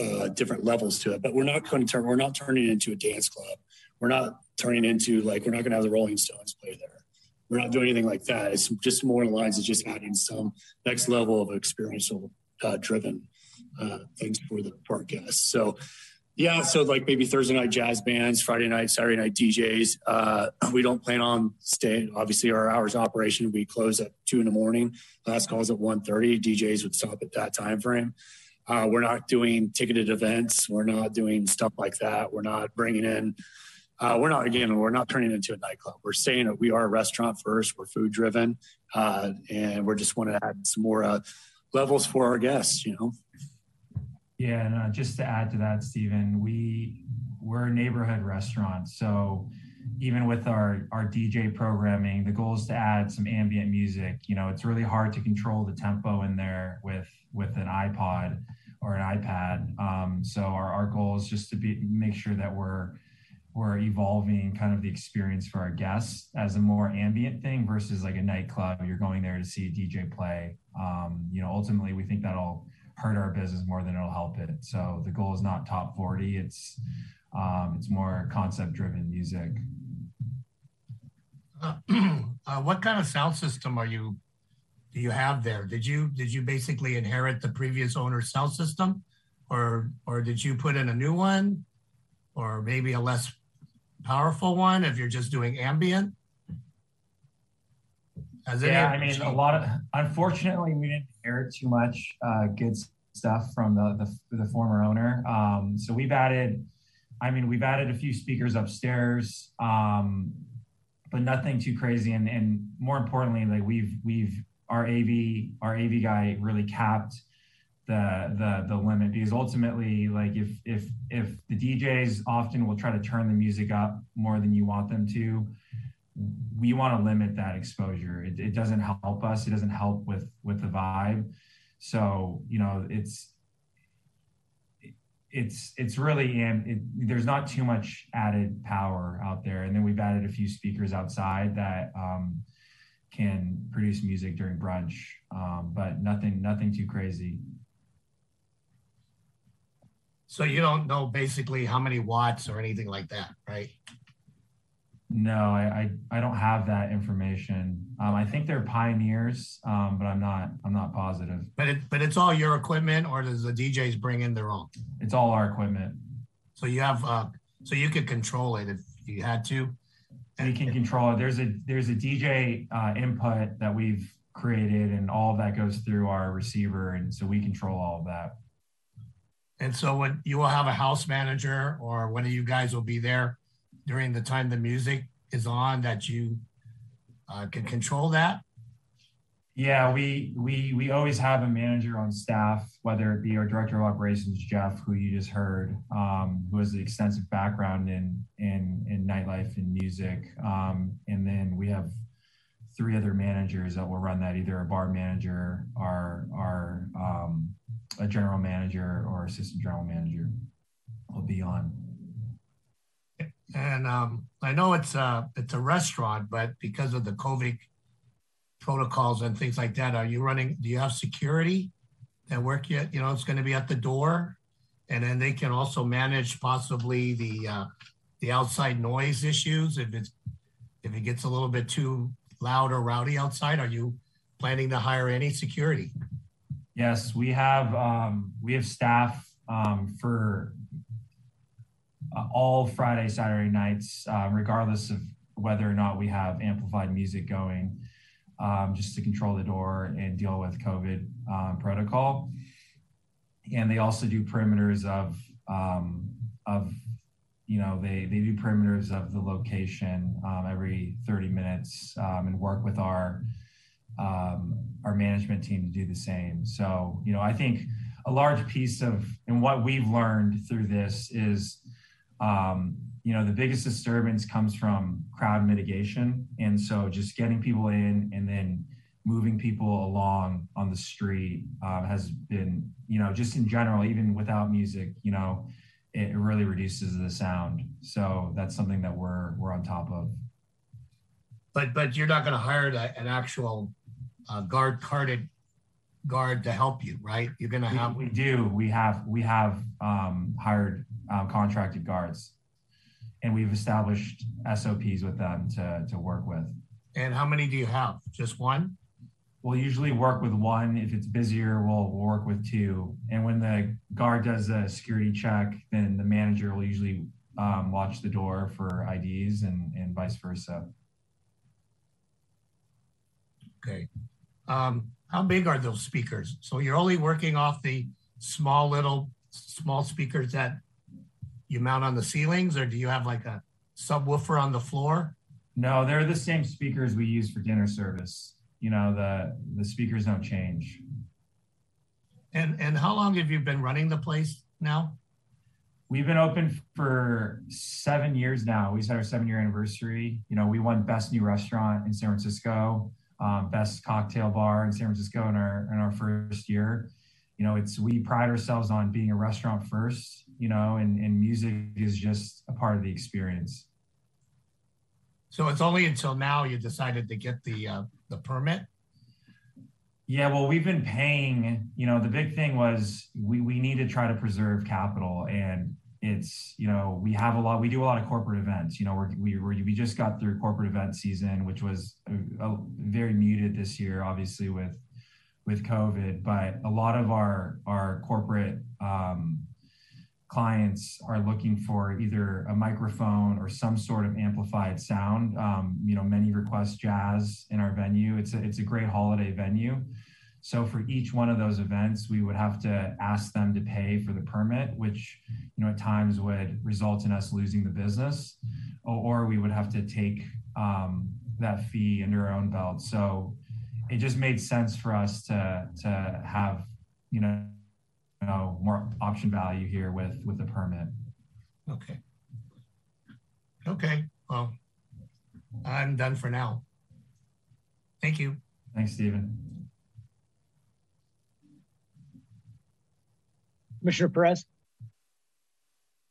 uh, different levels to it. But we're not going to turn. We're not turning into a dance club. We're not turning into like we're not going to have the Rolling Stones play there. We're not doing anything like that. It's just more in lines of just adding some next level of experiential uh, driven uh, things for the our guests. So Yeah, so like maybe Thursday night jazz bands, Friday night, Saturday night DJs. Uh, we don't plan on staying. Obviously, our hours of operation we close at two in the morning. Last calls at 1.30. DJs would stop at that time frame. Uh, we're not doing ticketed events. We're not doing stuff like that. We're not bringing in. Uh, we're not again. We're not turning into a nightclub. We're saying that we are a restaurant first. We're food driven, uh, and we're just want to add some more uh, levels for our guests. You know. Yeah, and uh, just to add to that, Stephen, we we're a neighborhood restaurant, so even with our our DJ programming, the goal is to add some ambient music. You know, it's really hard to control the tempo in there with with an iPod or an iPad. Um, so our, our goal is just to be make sure that we're we're evolving kind of the experience for our guests as a more ambient thing versus like a nightclub. You're going there to see a DJ play. Um, you know, ultimately, we think that'll hurt our business more than it'll help it. So the goal is not top 40. It's um, it's more concept driven music. Uh, uh, what kind of sound system are you do you have there? Did you did you basically inherit the previous owner's sound system, or or did you put in a new one, or maybe a less powerful one if you're just doing ambient? Has yeah, I mean, a lot of unfortunately we didn't hear too much uh, good stuff from the the, the former owner. Um, so we've added, I mean, we've added a few speakers upstairs, um, but nothing too crazy. And and more importantly, like we've we've our AV our AV guy really capped the the the limit because ultimately like if if if the DJs often will try to turn the music up more than you want them to we want to limit that exposure. It, it doesn't help us. It doesn't help with with the vibe. So you know, it's it's it's really and it, there's not too much added power out there. And then we've added a few speakers outside that um, can produce music during brunch, um, but nothing nothing too crazy. So you don't know basically how many watts or anything like that, right? No, I, I, I don't have that information. Um, I think they're pioneers, um, but I'm not I'm not positive. But it but it's all your equipment, or does the DJs bring in their own? It's all our equipment. So you have uh, so you could control it if you had to. And you can control it. There's a there's a DJ uh, input that we've created, and all of that goes through our receiver, and so we control all of that. And so when you will have a house manager, or one of you guys will be there during the time the music is on that you uh, can control that? Yeah, we we we always have a manager on staff, whether it be our director of operations, Jeff, who you just heard, um, who has an extensive background in in in nightlife and music, um, and then we have three other managers that will run that, either a bar manager, our our um, a general manager, or assistant general manager will be on and um, I know it's a it's a restaurant, but because of the COVID protocols and things like that, are you running? Do you have security that work yet? You know, it's going to be at the door, and then they can also manage possibly the uh, the outside noise issues if it's if it gets a little bit too loud or rowdy outside. Are you planning to hire any security? Yes, we have um, we have staff um, for uh, all Friday, Saturday nights, uh, regardless of whether or not we have amplified music going, um, just to control the door and deal with COVID um, protocol. And they also do perimeters of um, of you know they they do perimeters of the location every 30 minutes and work with our um, our management team to do the same. So you know I think a large piece of and what we've learned through this is um, you know, the biggest disturbance comes from crowd mitigation. And so just getting people in and then moving people along on the street um, has been, you know, just in general, even without music, you know, it really reduces the sound. So that's something that we're we're on top of. But but you're not going to hire an actual uh, guard carded guard to help you, right? You're going to have. We, we, do. We have we have um, hired um, contracted guards, and we've established SOPs with them to to work with. And how many do you have? Just one? we'll usually work with one. If it's busier, we'll, we'll work with two. And when the guard does a security check, then the manager will usually um, watch the door for IDs and, and vice versa. Okay. Um, how big are those speakers? So you're only working off the small little small speakers that you mount on the ceilings, or do you have like a subwoofer on the floor? No, they're the same speakers we use for dinner service. You know, the the speakers don't change. And and how long have you been running the place now? We've been open for seven years now. We just had our seven year anniversary. You know, we won best new restaurant in San Francisco, um, best cocktail bar in San Francisco in our in our first year. You know, it's we pride ourselves on being a restaurant first. You know, and and music is just a part of the experience. So it's only until now you decided to get the uh, the permit. Yeah, well, we've been paying. You know, the big thing was we we need to try to preserve capital, and it's you know we have a lot. We do a lot of corporate events. You know, we're, we we just got through corporate event season, which was a, a very muted this year, obviously with with COVID. But a lot of our our corporate um, clients are looking for either a microphone or some sort of amplified sound. Um, you know, many request jazz in our venue. It's a, it's a great holiday venue. So for each one of those events, we would have to ask them to pay for the permit, which you know at times would result in us losing the business, or, or we would have to take um, that fee under our own belt. So it just made sense for us to to have you know you know, more option value here with with the permit. Okay. Okay. Well, I'm done for now. Thank you. Thanks, Stephen. Commissioner Perez.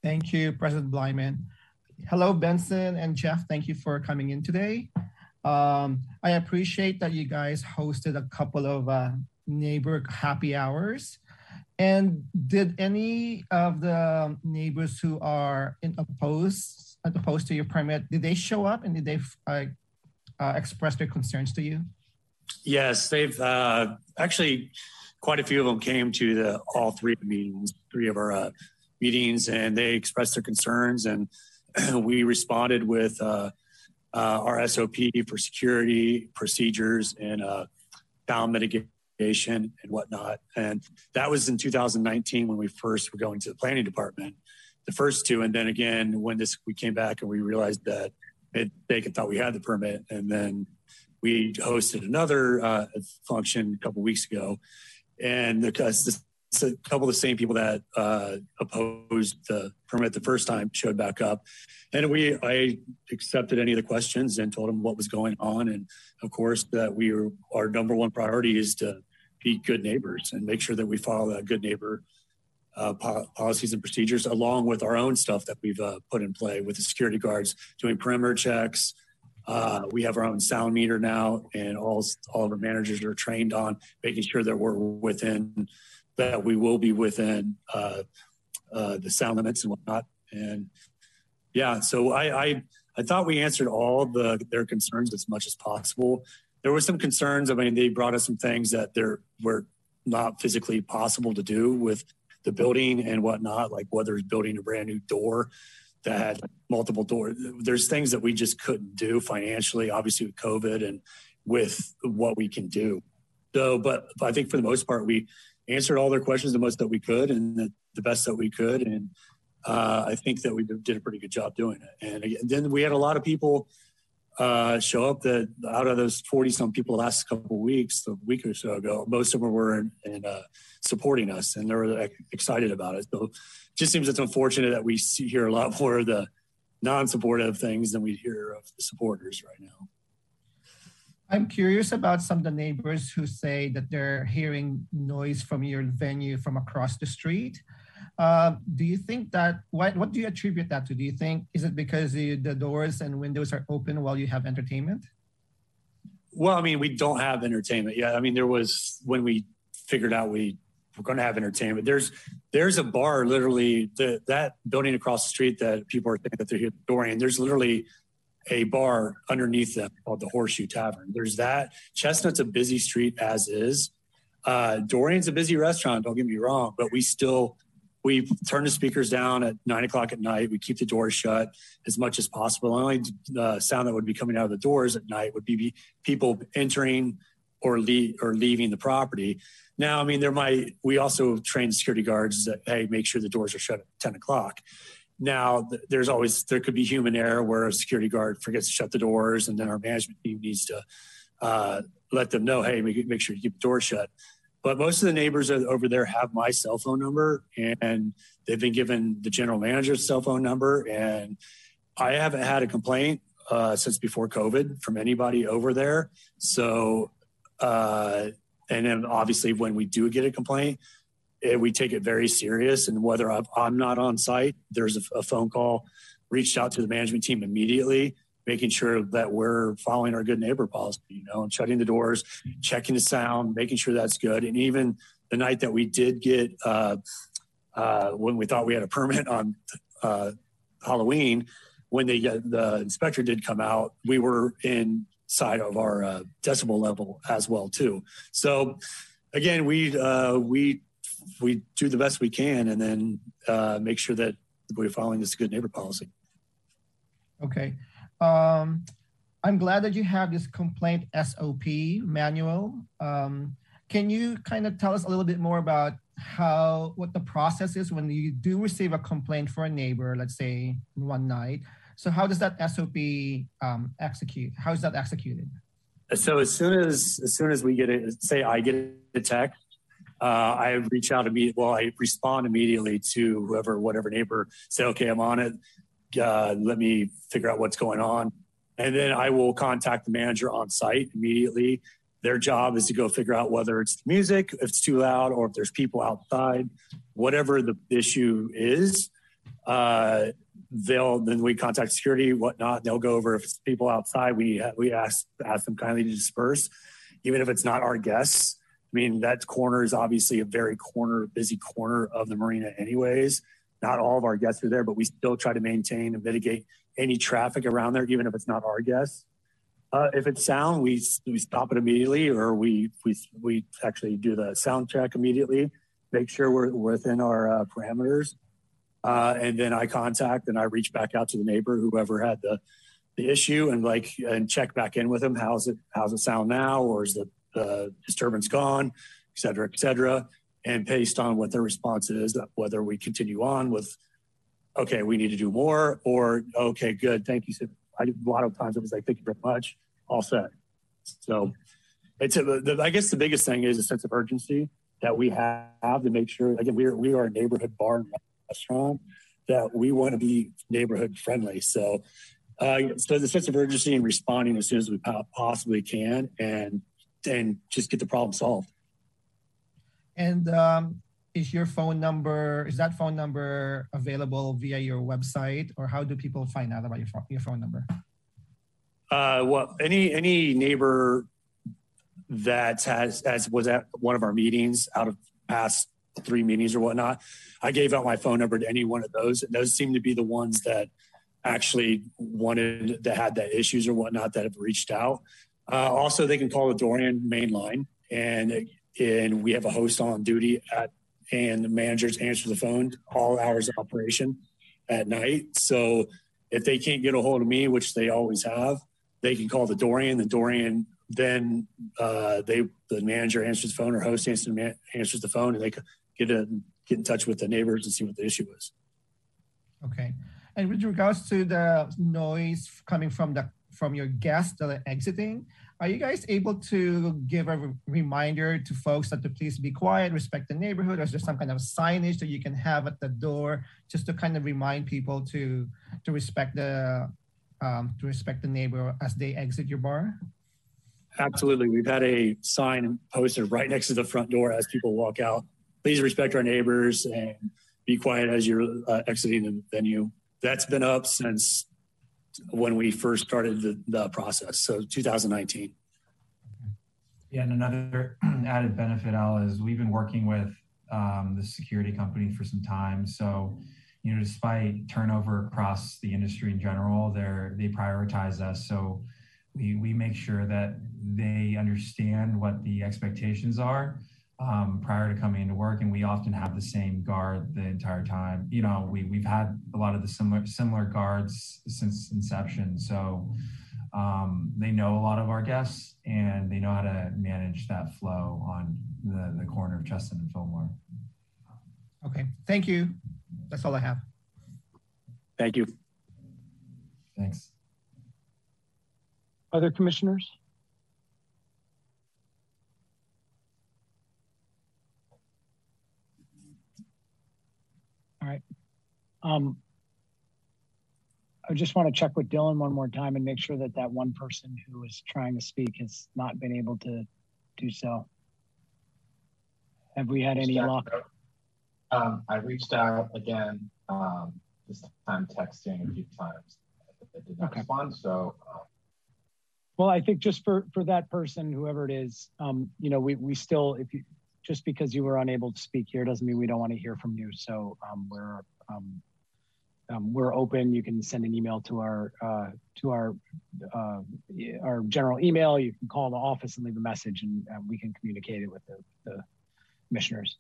Thank you, President Bleiman. Hello, Benson and Jeff. Thank you for coming in today. Um, I appreciate that you guys hosted a couple of uh, neighbor happy hours. And did any of the neighbors who are in opposed opposed to your permit did they show up and did they uh, uh, express their concerns to you? Yes, they've uh, actually quite a few of them came to the all three meetings, three of our uh, meetings, and they expressed their concerns, and we responded with uh, uh, our SOP for security procedures and down mitigation and whatnot. And that was in 2019 when we first were going to the planning department, the first two. And then again, when this we came back and we realized that it, they thought we had the permit. And then we hosted another uh, function a couple weeks ago. And because a couple of the same people that uh, opposed the permit the first time showed back up, and we I accepted any of the questions and told them what was going on, and of course that we were our number one priority is to be good neighbors and make sure that we follow that good neighbor uh, po- policies and procedures along with our own stuff that we've uh, put in play with the security guards doing perimeter checks. Uh, we have our own sound meter now, and all all of our managers are trained on making sure that we're within that we will be within uh, uh, the sound limits and whatnot. And yeah, so I, I I thought we answered all the their concerns as much as possible there were some concerns. I mean, they brought us some things that there were not physically possible to do with the building and whatnot, like whether it's building a brand new door that had multiple doors. There's things that we just couldn't do financially, obviously with COVID and with what we can do. So, but, I think for the most part, we answered all their questions the most that we could and the, the best that we could. And uh, I think that we did a pretty good job doing it. And then we had a lot of people uh, show up that out of those 40 some people last couple weeks, a week or so ago, most of them were in, in uh, supporting us and they were excited about it. So just seems it's unfortunate that we see, hear a lot more of the non-supportive things than we hear of the supporters right now. I'm curious about some of the neighbors who say that they're hearing noise from your venue from across the street. Uh, do you think that what what do you attribute that to? Do you think is it because the, the doors and windows are open while you have entertainment? Well, I mean, we don't have entertainment yet. I mean, there was when we figured out we were going to have entertainment. There's there's a bar literally the, that building across the street that people are thinking that they're here Dorian. There's literally a bar underneath them called the Horseshoe Tavern. There's that. Chestnut's a busy street as is. Uh, Dorian's a busy restaurant. Don't get me wrong, but we still we turn the speakers down at nine o'clock at night. We keep the doors shut as much as possible. The only uh, sound that would be coming out of the doors at night would be people entering or leave or leaving the property. Now, I mean, there might we also train security guards that hey, make sure the doors are shut at ten o'clock. Now, there's always there could be human error where a security guard forgets to shut the doors, and then our management team needs to uh, let them know, hey, make, make sure you keep the door shut. But most of the neighbors over there have my cell phone number, and they've been given the general manager's cell phone number. And I haven't had a complaint uh, since before COVID from anybody over there. So, uh, and then obviously when we do get a complaint, it, we take it very serious. And whether I'm not on site, there's a, a phone call reached out to the management team immediately making sure that we're following our good neighbor policy, you know, and shutting the doors, checking the sound, making sure that's good. And even the night that we did get, uh, uh, when we thought we had a permit on uh, Halloween, when they the inspector did come out, we were inside of our uh, decibel level as well too. So again, we uh, we we do the best we can, and then uh, make sure that we're following this good neighbor policy. Okay. Um, I'm glad that you have this complaint SOP manual. Um, can you kind of tell us a little bit more about how what the process is when you do receive a complaint for a neighbor, let's say one night? So how does that SOP um, execute? How is that executed? So as soon as as soon as we get it, say I get a text, uh, I reach out immediately. Well, I respond immediately to whoever, whatever neighbor, say, okay, I'm on it uh, let me figure out what's going on. And then I will contact the manager on site immediately. Their job is to go figure out whether it's the music, if it's too loud, or if there's people outside, whatever the issue is. Uh, they'll then we contact security, whatnot. They'll go over if it's people outside. We we ask ask them kindly to disperse, even if it's not our guests. I mean that corner is obviously a very corner busy corner of the marina, anyways. Not all of our guests are there, but we still try to maintain and mitigate any traffic around there, even if it's not our guests. Uh, if it's sound, we we stop it immediately, or we we we actually do the sound check immediately, make sure we're within our uh, parameters, uh, and then I contact and I reach back out to the neighbor, whoever had the the issue, and like and check back in with them. How's it how's it sound now, or is the disturbance gone, et cetera, et cetera and based on what their response is, whether we continue on with, okay, we need to do more, or okay, good, thank you. So I, a lot of times it was like, thank you very much, all set. So it's a, the, I guess the biggest thing is a sense of urgency that we have to make sure. Again, we are we are a neighborhood bar restaurant that we want to be neighborhood friendly. So, uh, so the sense of urgency and responding as soon as we possibly can, and and just get the problem solved. And um, is your phone number, is that phone number available via your website or how do people find out about your, your phone number? Uh, well, any, any neighbor that has, as was at one of our meetings out of past three meetings or whatnot, I gave out my phone number to any one of those. And those seem to be the ones that actually wanted that had that issues or whatnot that have reached out. Uh, also, they can call the Dorian main line and and we have a host on duty at and the managers answer the phone all hours of operation at night. So if they can't get a hold of me, which they always have, they can call the Dorian. The Dorian then uh, they the manager answers the phone or host answers, answers the phone, and they get a, get in touch with the neighbors and see what the issue is. Okay, and with regards to the noise coming from the from your guests that are exiting, are you guys able to give a reminder to folks that to please be quiet, respect the neighborhood, or is there some kind of signage that you can have at the door just to kind of remind people to to respect the um, to respect the neighbor as they exit your bar? Absolutely, we've had a sign posted right next to the front door as people walk out. Please respect our neighbors and be quiet as you're uh, exiting the venue. That's been up since when we first started the, the process. So 2019. Yeah, and another added benefit, Al, is we've been working with um, the security company for some time. So you know, despite turnover across the industry in general, they're, they prioritize us. So we, we make sure that they understand what the expectations are um, prior to coming into work. And we often have the same guard the entire time. You know, we, we've had a lot of the similar, similar guards since inception. So um, they know a lot of our guests and they know how to manage that flow on the, the corner of Chestnut and Fillmore. Okay, thank you. That's all I have. Thank you. Thanks. Other commissioners? All right. Um, I just want to check with Dylan one more time and make sure that that one person who is trying to speak has not been able to do so. Have we had any luck? Um, I reached out again, um, this time texting a few times. They did not Okay. respond, so uh, Well, I think just for for that person, whoever it is, um, you know, we we still, if you just because you were unable to speak here doesn't mean we don't want to hear from you. So um, we're um, um, we're open. You can send an email to our uh, to our uh, our general email. You can call the office and leave a message, and uh, we can communicate it with the, the commissioners.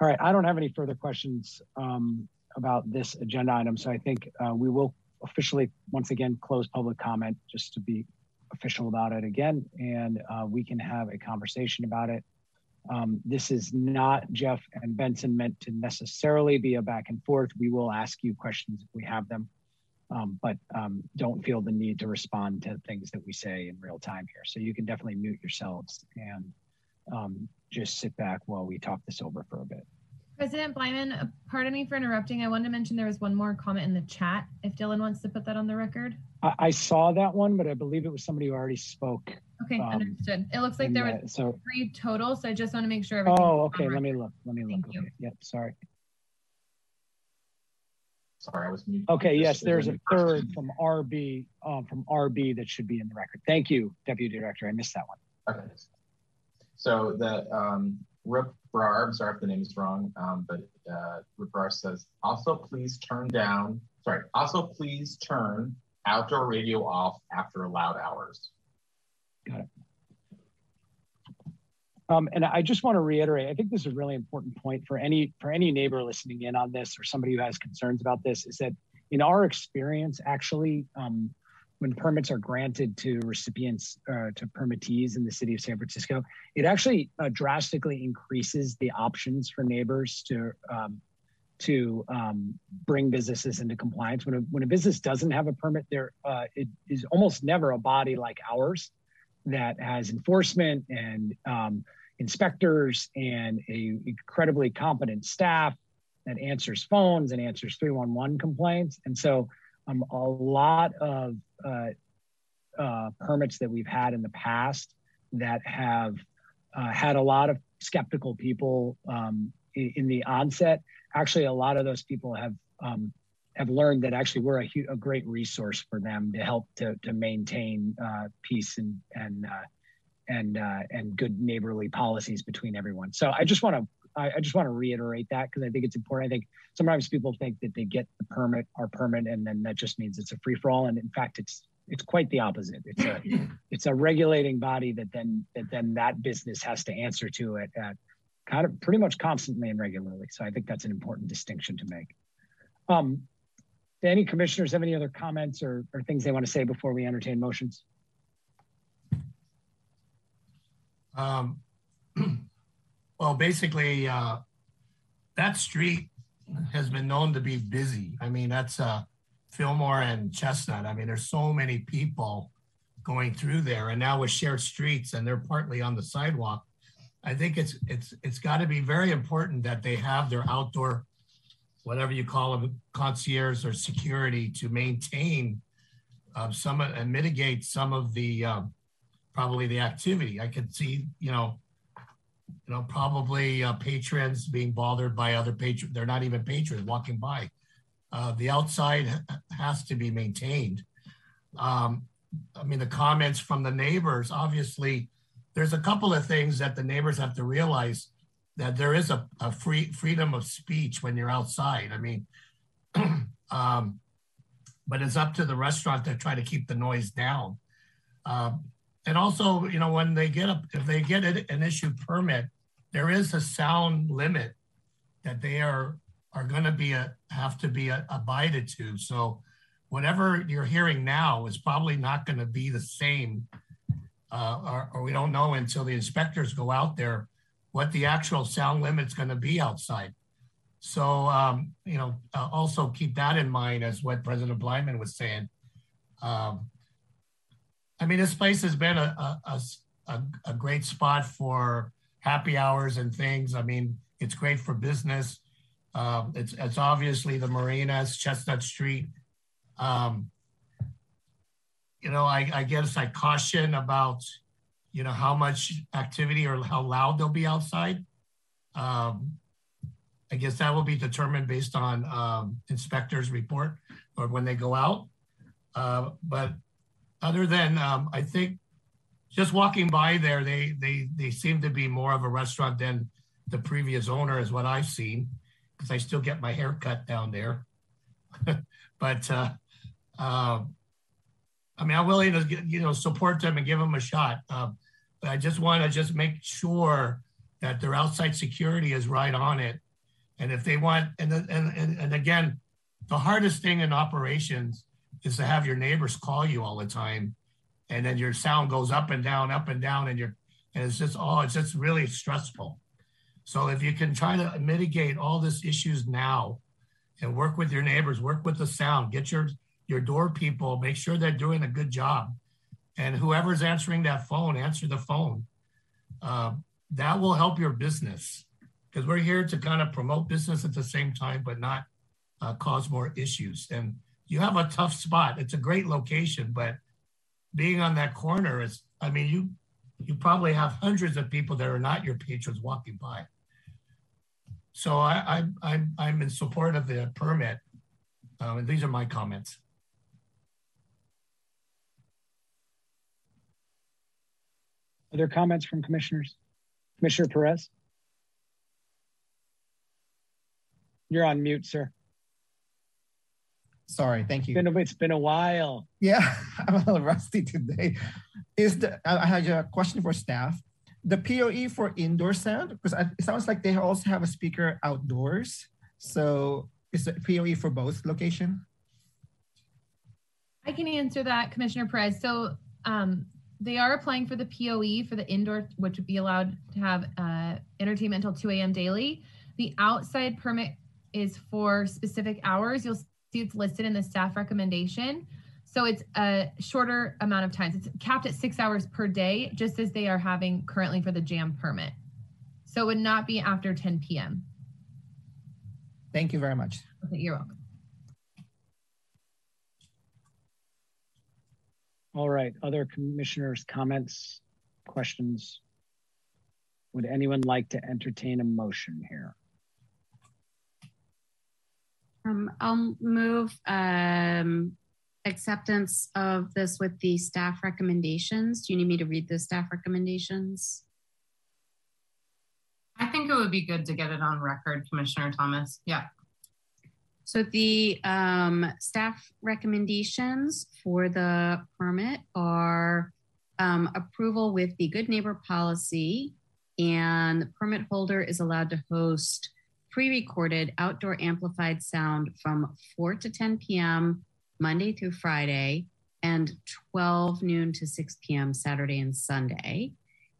All right, I don't have any further questions um, about this agenda item, so I think uh, we will officially once again close public comment just to be official about it again, and uh, we can have a conversation about it. Um, this is not Jeff and Benson meant to necessarily be a back and forth. We will ask you questions if we have them, um, but um, don't feel the need to respond to things that we say in real time here. So you can definitely mute yourselves and um, just sit back while we talk this over for a bit. President Bleiman, uh, pardon me for interrupting. I wanted to mention there was one more comment in the chat. If Dylan wants to put that on the record. I, I saw that one, but I believe it was somebody who already spoke. Okay, um, understood. It looks like in there the- was so three total, so I just want to make sure everything. Oh, okay. Let me look. Let me look. Thank you. Okay. Yep. Sorry. sorry, I was muted. Okay. Yes, as there's a third from RB um, from RB that should be in the record. Thank you, Deputy Director. I missed that one. Okay. So the um, Rip Brar, I'm sorry if the name is wrong, um, but uh, Rip Brar says, also please turn down, sorry, also please turn outdoor radio off after loud hours. Got it. Um, and I just want to reiterate, I think this is a really important point for any for any neighbor listening in on this or somebody who has concerns about this is that in our experience, actually, um, when permits are granted to recipients uh, to permittees in the city of San Francisco, it actually uh, drastically increases the options for neighbors to um, to um, bring businesses into compliance. When a, when a business doesn't have a permit, there uh, it is almost never a body like ours that has enforcement and um, inspectors and a incredibly competent staff that answers phones and answers 311 complaints. And so um, a lot of uh, uh, permits that we've had in the past that have uh, had a lot of skeptical people um, in, the onset. Actually, a lot of those people have um, have learned that actually we're a, hu- a great resource for them to help to, to maintain uh, peace and and uh, and uh, and good neighborly policies between everyone. So I just want to I, I just want to reiterate that because I think it's important. I think sometimes people think that they get the permit our permit and then that just means it's a free for all, and in fact it's it's quite the opposite. It's a it's a regulating body that then that then that business has to answer to it at kind of pretty much constantly and regularly. So I think that's an important distinction to make. Um, do any commissioners have any other comments or, or things they want to say before we entertain motions? Um, well, basically, uh, that street has been known to be busy. I mean, that's uh, Fillmore and Chestnut. I mean, there's so many people going through there, and now with shared streets, and they're partly on the sidewalk. I think it's it's it's got to be very important that they have their outdoor, whatever you call them, concierge or security to maintain uh, some and mitigate some of the um, probably the activity. I could see, you know, you know, probably uh, patrons being bothered by other patrons. They're not even patrons walking by. Uh, the outside has to be maintained. Um, I mean, the comments from the neighbors, obviously, there's a couple of things that the neighbors have to realize that there is a, a free freedom of speech when you're outside. I mean, Um, but it's up to the restaurant to try to keep the noise down. Um, and also, you know, when they get up, if they get an issued permit, there is a sound limit that they are are going to be a, have to be a, abided to. So whatever you're hearing now is probably not going to be the same, uh, or, or, we don't know until the inspectors go out there what the actual sound limit's going to be outside. So, um, you know, uh, also keep that in mind as what President Bleiman was saying. Um, I mean, this place has been a, a, a, a great spot for happy hours and things. I mean, it's great for business. Um, it's, it's obviously the marinas, Chestnut Street. Um, you know, I, I guess I caution about, you know, how much activity or how loud they'll be outside. Um, I guess that will be determined based on um, inspectors report or when they go out. Uh, but other than, um, I think just walking by there, they, they, they seem to be more of a restaurant than the previous owner is what I've seen because I still get my hair cut down there. but uh, uh, I mean, I'm willing to you know support them and give them a shot. Uh, but I just want to just make sure that their outside security is right on it. And if they want, and and and, and again, the hardest thing in operations is to have your neighbors call you all the time, and then your sound goes up and down, up and down, and you're and it's just oh, it's just really stressful. So if you can try to mitigate all these issues now and work with your neighbors, work with the sound, get your your door people, make sure they're doing a good job. And whoever's answering that phone, answer the phone. Uh, that will help your business because we're here to kind of promote business at the same time, but not uh, cause more issues. And you have a tough spot. It's a great location, but being on that corner is, I mean, you you probably have hundreds of people that are not your patrons walking by. So I, I, I'm, I'm in support of the permit. And these are my comments. Other comments from commissioners? Commissioner Perez? You're on mute, sir. Sorry, thank you. It's been, a, it's been a while. Yeah, I'm a little rusty today. Is the I had a question for staff the POE for indoor sound, because it sounds like they also have a speaker outdoors. So is the POE for both location? I can answer that, Commissioner Perez. So um, they are applying for the POE for the indoor, which would be allowed to have uh, entertainment until 2 a.m. daily. The outside permit is for specific hours. You'll see it's listed in the staff recommendation. So it's a shorter amount of times. It's capped at six hours per day, just as they are having currently for the jam permit. So it would not be after 10 p.m. Thank you very much. Okay, you're welcome. All right, other commissioners' comments, questions? Would anyone like to entertain a motion here? Um, I'll move um, acceptance of this with the staff recommendations. Do you need me to read the staff recommendations? I think it would be good to get it on record, Commissioner Thomas. Yeah. So the um, staff recommendations for the permit are um, approval with the good neighbor policy and the permit holder is allowed to host pre-recorded outdoor amplified sound from 4 to 10 p.m. Monday through Friday, and 12 noon to 6 p.m. Saturday and Sunday.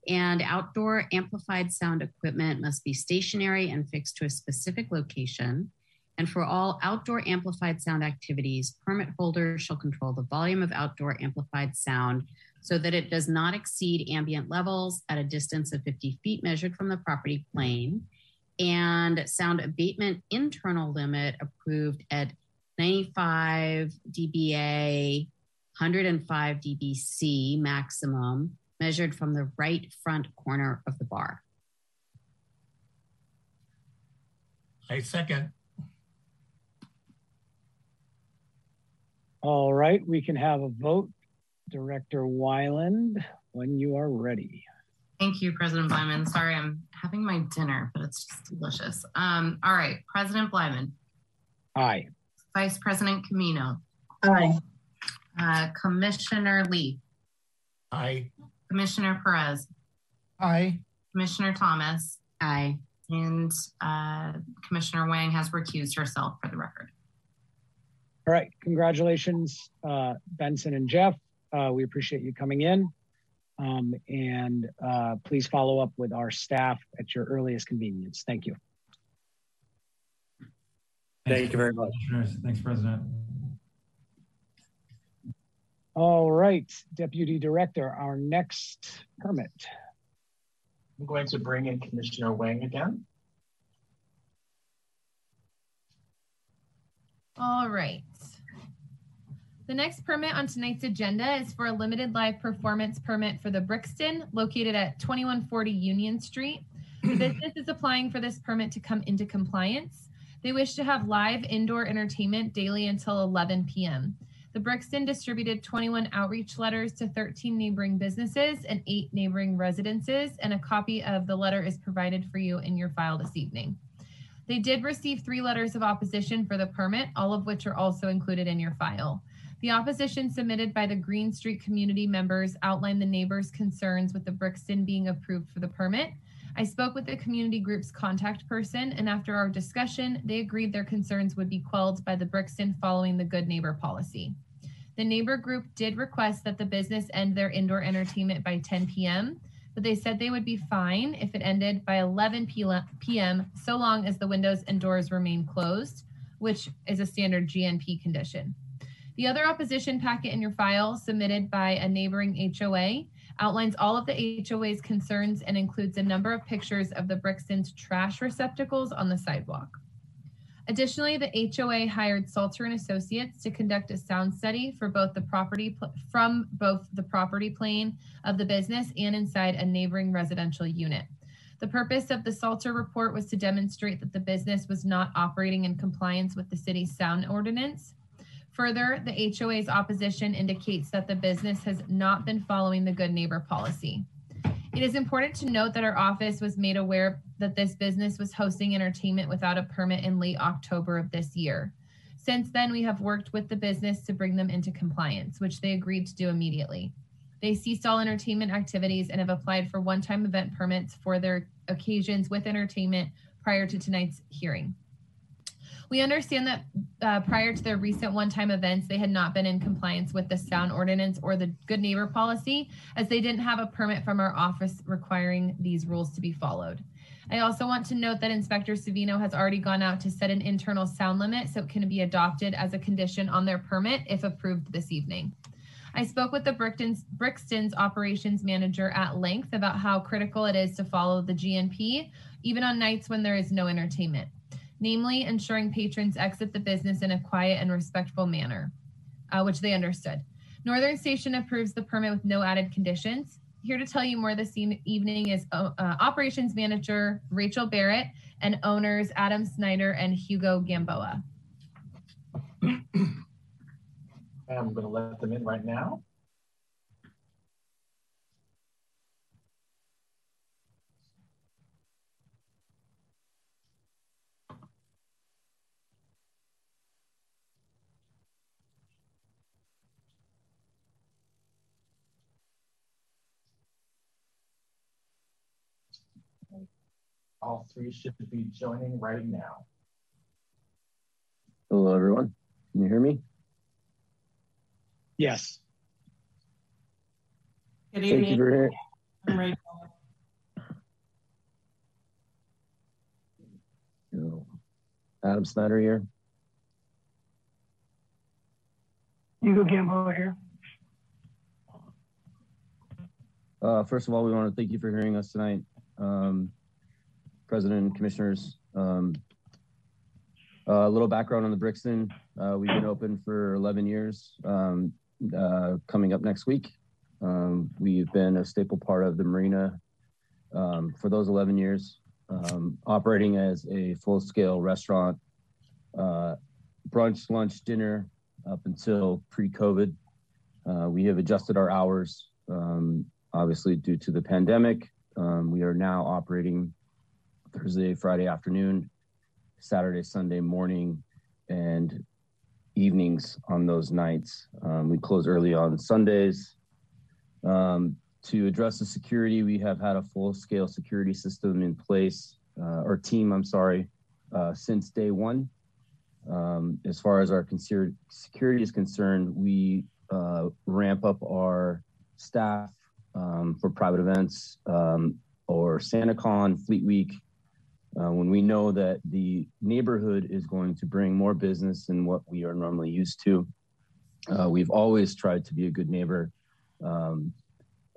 And outdoor amplified sound equipment must be stationary and fixed to a specific location. And for all outdoor amplified sound activities, permit holders shall control the volume of outdoor amplified sound so that it does not exceed ambient levels at a distance of 50 feet measured from the property plane. And sound abatement internal limit approved at 95 dBA, 105 dBc maximum, measured from the right front corner of the bar. I second. All right, we can have a vote. Director Weiland, when you are ready. Thank you, President Bleiman. Sorry, I'm having my dinner, but it's just delicious. Um, all right, President Bleiman. Aye. Vice President Caminong. Aye. Uh, Commissioner Lee. Aye. Commissioner Perez. Aye. Commissioner Thomas. Aye. And uh, Commissioner Wang has recused herself for the record. All right, congratulations, uh, Benson and Jeff. Uh, we appreciate you coming in. Um, and uh, please follow up with our staff at your earliest convenience. Thank you. Thank you very much. Thanks, President. All right, Deputy Director, our next permit. I'm going to bring in Commissioner Wang again. All right. The next permit on tonight's agenda is for a limited live performance permit for the Brixton located at 2140 Union Street. The business is applying for this permit to come into compliance. They wish to have live indoor entertainment daily until 11 p.m. The Brixton distributed 21 outreach letters to 13 neighboring businesses and eight neighboring residences, and a copy of the letter is provided for you in your file this evening. They did receive three letters of opposition for the permit, all of which are also included in your file. The opposition submitted by the Green Street community members outlined the neighbors' concerns with the Brixton being approved for the permit. I spoke with the community group's contact person, and after our discussion, they agreed their concerns would be quelled by the Brixton following the good neighbor policy. The neighbor group did request that the business end their indoor entertainment by 10 p.m., but they said they would be fine if it ended by 11 p.m., so long as the windows and doors remain closed, which is a standard GNP condition. The other opposition packet in your file, submitted by a neighboring HOA, outlines all of the HOA's concerns and includes a number of pictures of the Brixton's trash receptacles on the sidewalk. Additionally, the HOA hired Salter and Associates to conduct a sound study for both the property from both the property plane of the business and inside a neighboring residential unit. The purpose of the Salter report was to demonstrate that the business was not operating in compliance with the city's sound ordinance. Further, the HOA's opposition indicates that the business has not been following the good neighbor policy. It is important to note that our office was made aware that this business was hosting entertainment without a permit in late October of this year. Since then, we have worked with the business to bring them into compliance, which they agreed to do immediately. They ceased all entertainment activities and have applied for one time event permits for their occasions with entertainment prior to tonight's hearing. We understand that uh, prior to their recent one-time events, they had not been in compliance with the sound ordinance or the good neighbor policy, as they didn't have a permit from our office requiring these rules to be followed. I also want to note that Inspector Savino has already gone out to set an internal sound limit so it can be adopted as a condition on their permit if approved this evening. I spoke with the Brixton's, Brixton's operations manager at length about how critical it is to follow the GNP, even on nights when there is no entertainment namely ensuring patrons exit the business in a quiet and respectful manner, uh, which they understood. Northern Station approves the permit with no added conditions. Here to tell you more this evening is uh, uh, Operations Manager Rachel Barrett and owners Adam Snyder and Hugo Gamboa. I'm going to let them in right now. All three should be joining right now. Hello, everyone. Can you hear me? Yes. Good evening. Thank you for I'm Rachel. Adam Snyder here. Hugo Gamboa here. Uh, first of all, we want to thank you for hearing us tonight. Um, President and Commissioners. Um, a little background on the Brixton. Uh, we've been open for 11 years, um, uh, coming up next week. Um, we've been a staple part of the marina um, for those 11 years, um, operating as a full-scale restaurant, uh, brunch, lunch, dinner, up until pre-COVID. Uh, we have adjusted our hours, um, obviously due to the pandemic. we are now operating Thursday, Friday afternoon, Saturday, Sunday morning, and evenings on those nights. Um, we close early on Sundays. Um, to address the security, we have had a full scale security system in place, uh, or team, I'm sorry, uh, since day one. Um, as far as our security is concerned, we uh, ramp up our staff um, for private events um, or SantaCon, Fleet Week, uh, when we know that the neighborhood is going to bring more business than what we are normally used to. Uh, we've always tried to be a good neighbor. Um,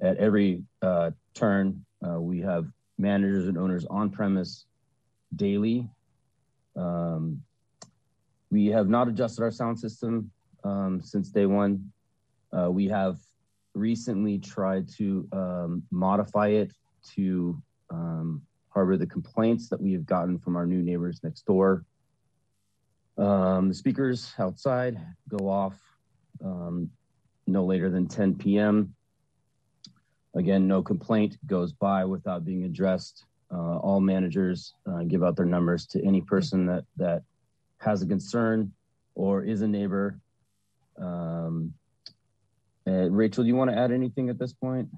at every uh, turn, uh, we have managers and owners on premise daily. Um, we have not adjusted our sound system um, since day one. Uh, we have recently tried to um, modify it to harbor the complaints that we have gotten from our new neighbors next door. Um, the speakers outside go off um, no later than 10 p.m. Again, no complaint goes by without being addressed. Uh, all managers uh, give out their numbers to any person that that has a concern or is a neighbor. Um, Rachel, do you want to add anything at this point?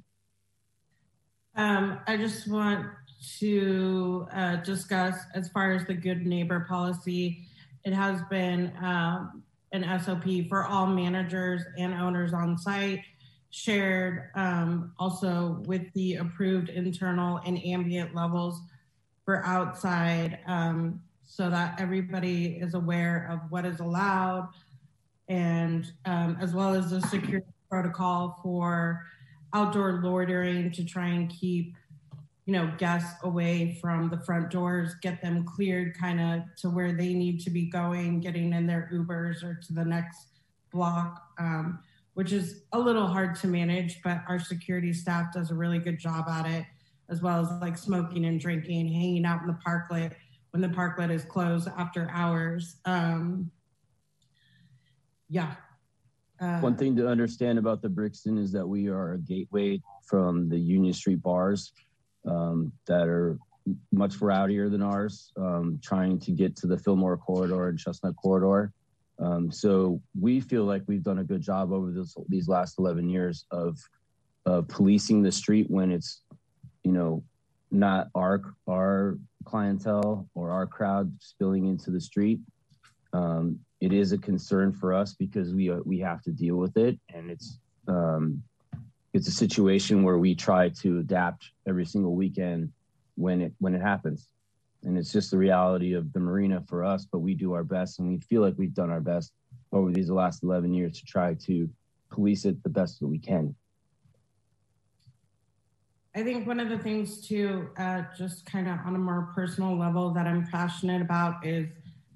Um, I just want to uh, discuss as far as the good neighbor policy. It has been um, an SOP for all managers and owners on site, shared um, also with the approved internal and ambient levels for outside um, so that everybody is aware of what is allowed and um, as well as the security protocol for outdoor loitering to try and keep you know, guests away from the front doors, get them cleared kind of to where they need to be going, getting in their Ubers or to the next block, um, which is a little hard to manage, but our security staff does a really good job at it, as well as like smoking and drinking, hanging out in the parklet when the parklet is closed after hours. Um, yeah. Uh, One thing to understand about the Brixton is that we are a gateway from the Union Street bars um, that are much rowdier than ours, um, trying to get to the Fillmore corridor and Chestnut corridor. Um, so we feel like we've done a good job over this, these last 11 years of, policing the street when it's, you know, not our our clientele or our crowd spilling into the street. Um, it is a concern for us because we uh, we have to deal with it, and it's um, it's a situation where we try to adapt every single weekend when it when it happens. And it's just the reality of the marina for us but we do our best and we feel like we've done our best over these last 11 years to try to police it the best that we can. I think one of the things too uh, just kind of on a more personal level that i'm passionate about is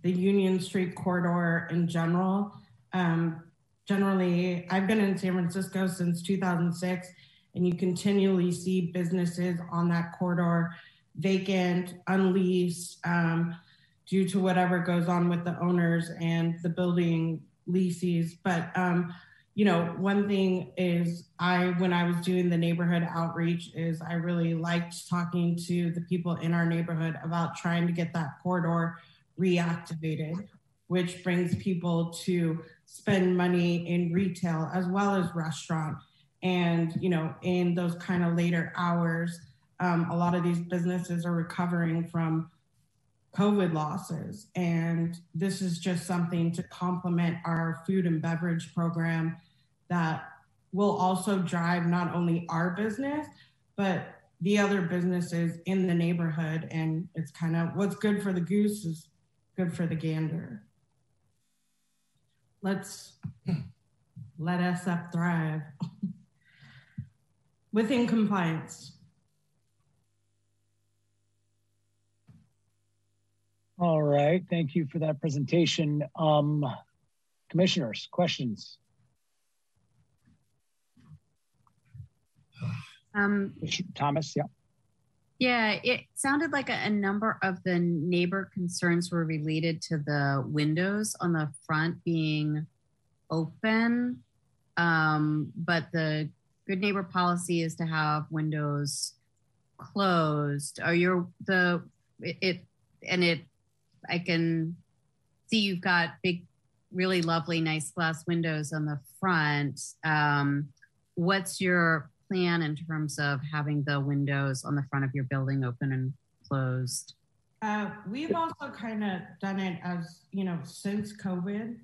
the union street corridor in general. Um, generally, I've been in San Francisco since 2006, and you continually see businesses on that corridor vacant, unleased, um, due to whatever goes on with the owners and the building leases. But um, you know, one thing is I when I was doing the neighborhood outreach is I really liked talking to the people in our neighborhood about trying to get that corridor reactivated, which brings people to spend money in retail as well as restaurant. And, you know, in those kind of later hours, um, a lot of these businesses are recovering from COVID losses. And this is just something to complement our food and beverage program that will also drive not only our business, but the other businesses in the neighborhood. And it's kind of what's good for the goose is good for the gander let's let SF thrive within compliance. All right, thank you for that presentation. Um, commissioners, questions? Um, Thomas, yeah. Yeah, it sounded like a, a, number of the neighbor concerns were related to the windows on the front being open. Um, but the good neighbor policy is to have windows closed. Are your the it, it and it I can see you've got big really lovely, nice glass windows on the front. Um, what's your plan in terms of having the windows on the front of your building open and closed? Uh, we've also kind of done it as, you know, since COVID.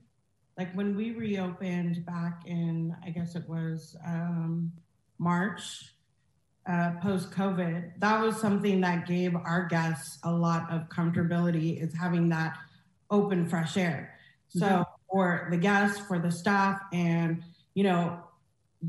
Like when we reopened back in, I guess it was um, March, uh, post COVID, that was something that gave our guests a lot of comfortability is having that open fresh air. So mm-hmm. for the guests, for the staff, and you know,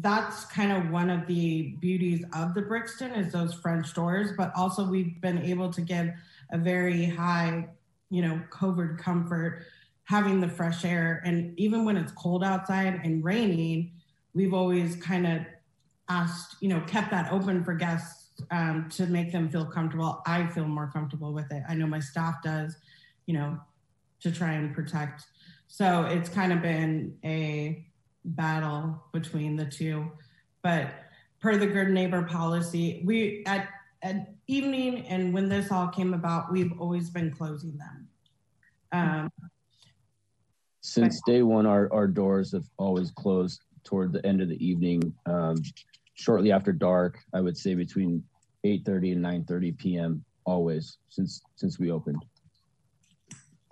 that's kind of one of the beauties of the Brixton is those French doors, but also we've been able to give a very high, you know, COVID comfort having the fresh air. And even when it's cold outside and raining, we've always kind of asked, you know, kept that open for guests um, to make them feel comfortable. I feel more comfortable with it. I know my staff does, you know, to try and protect. So it's kind of been a battle between the two. But per the good neighbor policy, we at at evening and when this all came about, we've always been closing them. Um, Since day one, our, our doors have always closed toward the end of the evening. Um, shortly after dark, I would say between 8.30 and 9.30 p.m. always since since we opened.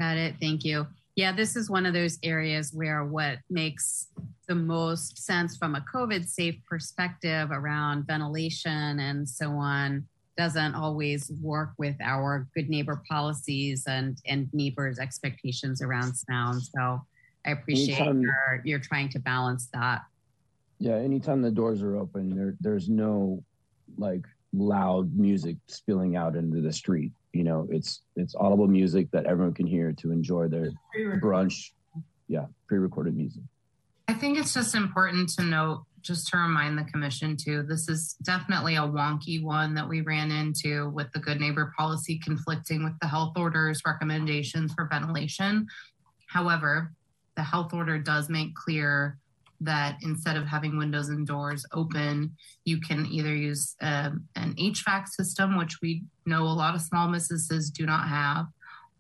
Got it. Thank you. Yeah, this is one of those areas where what makes the most sense from a COVID safe perspective around ventilation and so on doesn't always work with our good neighbor policies and, and neighbors' expectations around sound. So I appreciate anytime, you're, you're trying to balance that. Yeah, anytime the doors are open, there there's no like loud music spilling out into the street. You know, it's it's audible music that everyone can hear to enjoy their brunch. Yeah, pre-recorded music. I think it's just important to note, just to remind the commission too, this is definitely a wonky one that we ran into with the good neighbor policy conflicting with the health order's recommendations for ventilation. However, the health order does make clear that instead of having windows and doors open, you can either use um, an HVAC system, which we know a lot of small businesses do not have,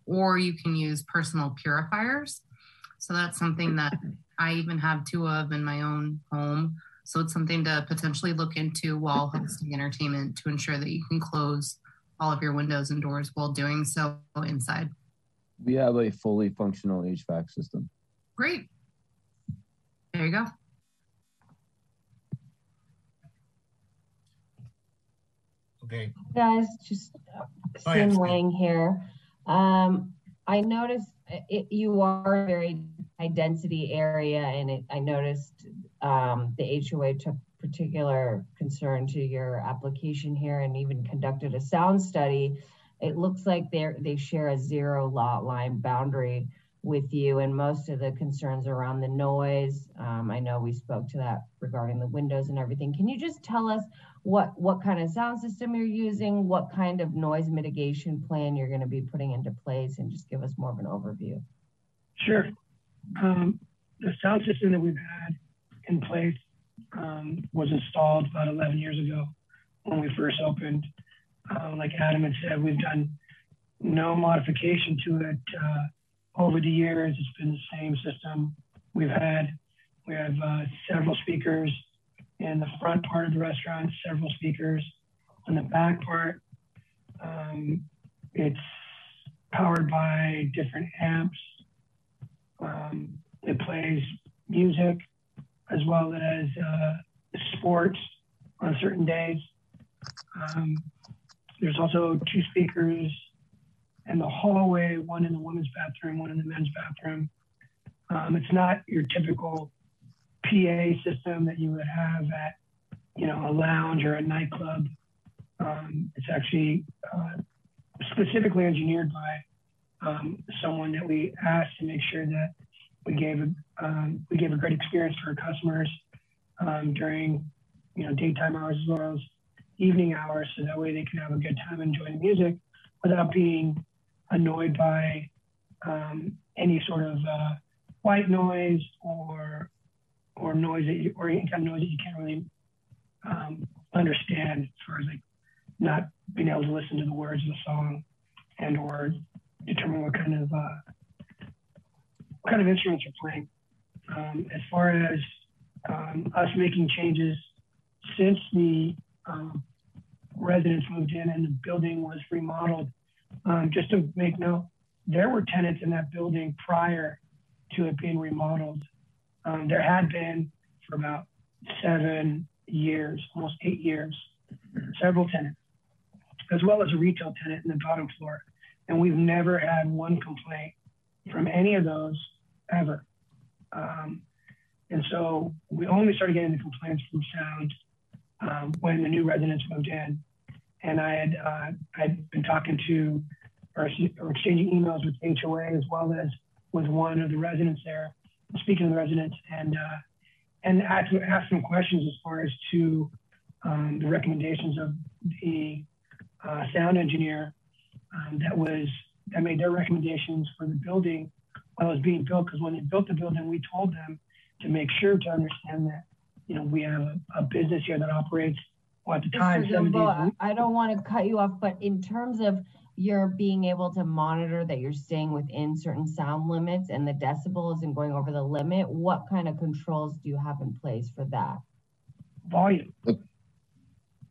or you can use personal purifiers. So that's something that I even have two of in my own home. So it's something to potentially look into while hosting entertainment to ensure that you can close all of your windows and doors while doing so inside. We have a fully functional HVAC system. Great. There you go. Okay. Guys, just Cyn Wang here. Um, I noticed it, you are a very high density area, and it, I noticed um, the HOA took particular concern to your application here and even conducted a sound study. It looks like they they share a zero lot line boundary with you and most of the concerns around the noise. Um, I know we spoke to that regarding the windows and everything. Can you just tell us what, what kind of sound system you're using, what kind of noise mitigation plan you're going to be putting into place, and just give us more of an overview? Sure. Um, the sound system that we've had in place um, was installed about 11 years ago when we first opened. Uh, like Adam had said, we've done no modification to it. Uh, over the years, it's been the same system we've had. We have uh, several speakers in the front part of the restaurant, several speakers on the back part. Um, it's powered by different amps. Um, it plays music as well as uh, sports on certain days. Um, there's also two speakers and the hallway, one in the women's bathroom, one in the men's bathroom. Um, it's not your typical PA system that you would have at, you know, a lounge or a nightclub. Um, it's actually uh, specifically engineered by um, someone that we asked to make sure that we gave a, um, we gave a great experience for our customers um, during, you know, daytime hours as well as evening hours, so that way they can have a good time enjoying music without being annoyed by um, any sort of uh, white noise or or noise that you, or any kind of noise that you can't really um, understand as far as like not being able to listen to the words of the song and or determine what kind of uh, what kind of instruments are playing. Um, as far as um, us making changes since the um, residents moved in and the building was remodeled, um, just to make note, there were tenants in that building prior to it being remodeled. Um, there had been for about seven years, almost eight years, several tenants, as well as a retail tenant in the bottom floor. And we've never had one complaint from any of those ever. Um, and so we only started getting the complaints from sound um, when the new residents moved in. And I had uh, I'd been talking to or, or, exchanging emails with HOA as well as with one of the residents there, speaking to the residents, and uh, and ask, ask some questions as far as to um, the recommendations of the uh, sound engineer um, that was that made their recommendations for the building while it was being built. Because when they built the building, we told them to make sure to understand that you know we have a, a business here that operates well, at the time seven days. I don't want to cut you off, but in terms of you're being able to monitor that you're staying within certain sound limits and the decibels and going over the limit, what kind of controls do you have in place for that? Volume. The,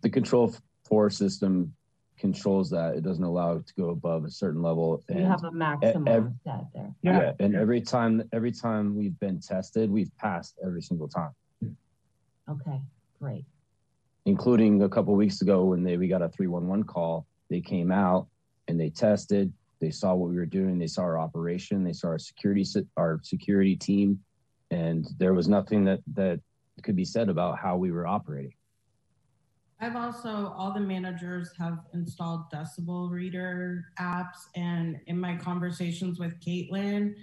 the control four system controls that. It doesn't allow it to go above a certain level. So you have a maximum ev- set there. Yeah. yeah. And every time every time we've been tested, we've passed every single time. Okay, great. Including a couple weeks ago when they we got a 311 call, they came out and they tested. They saw what we were doing. They saw our operation. They saw our security our security team, and there was nothing that that could be said about how we were operating. I've also all the managers have installed decibel reader apps, and in my conversations with Caitlin,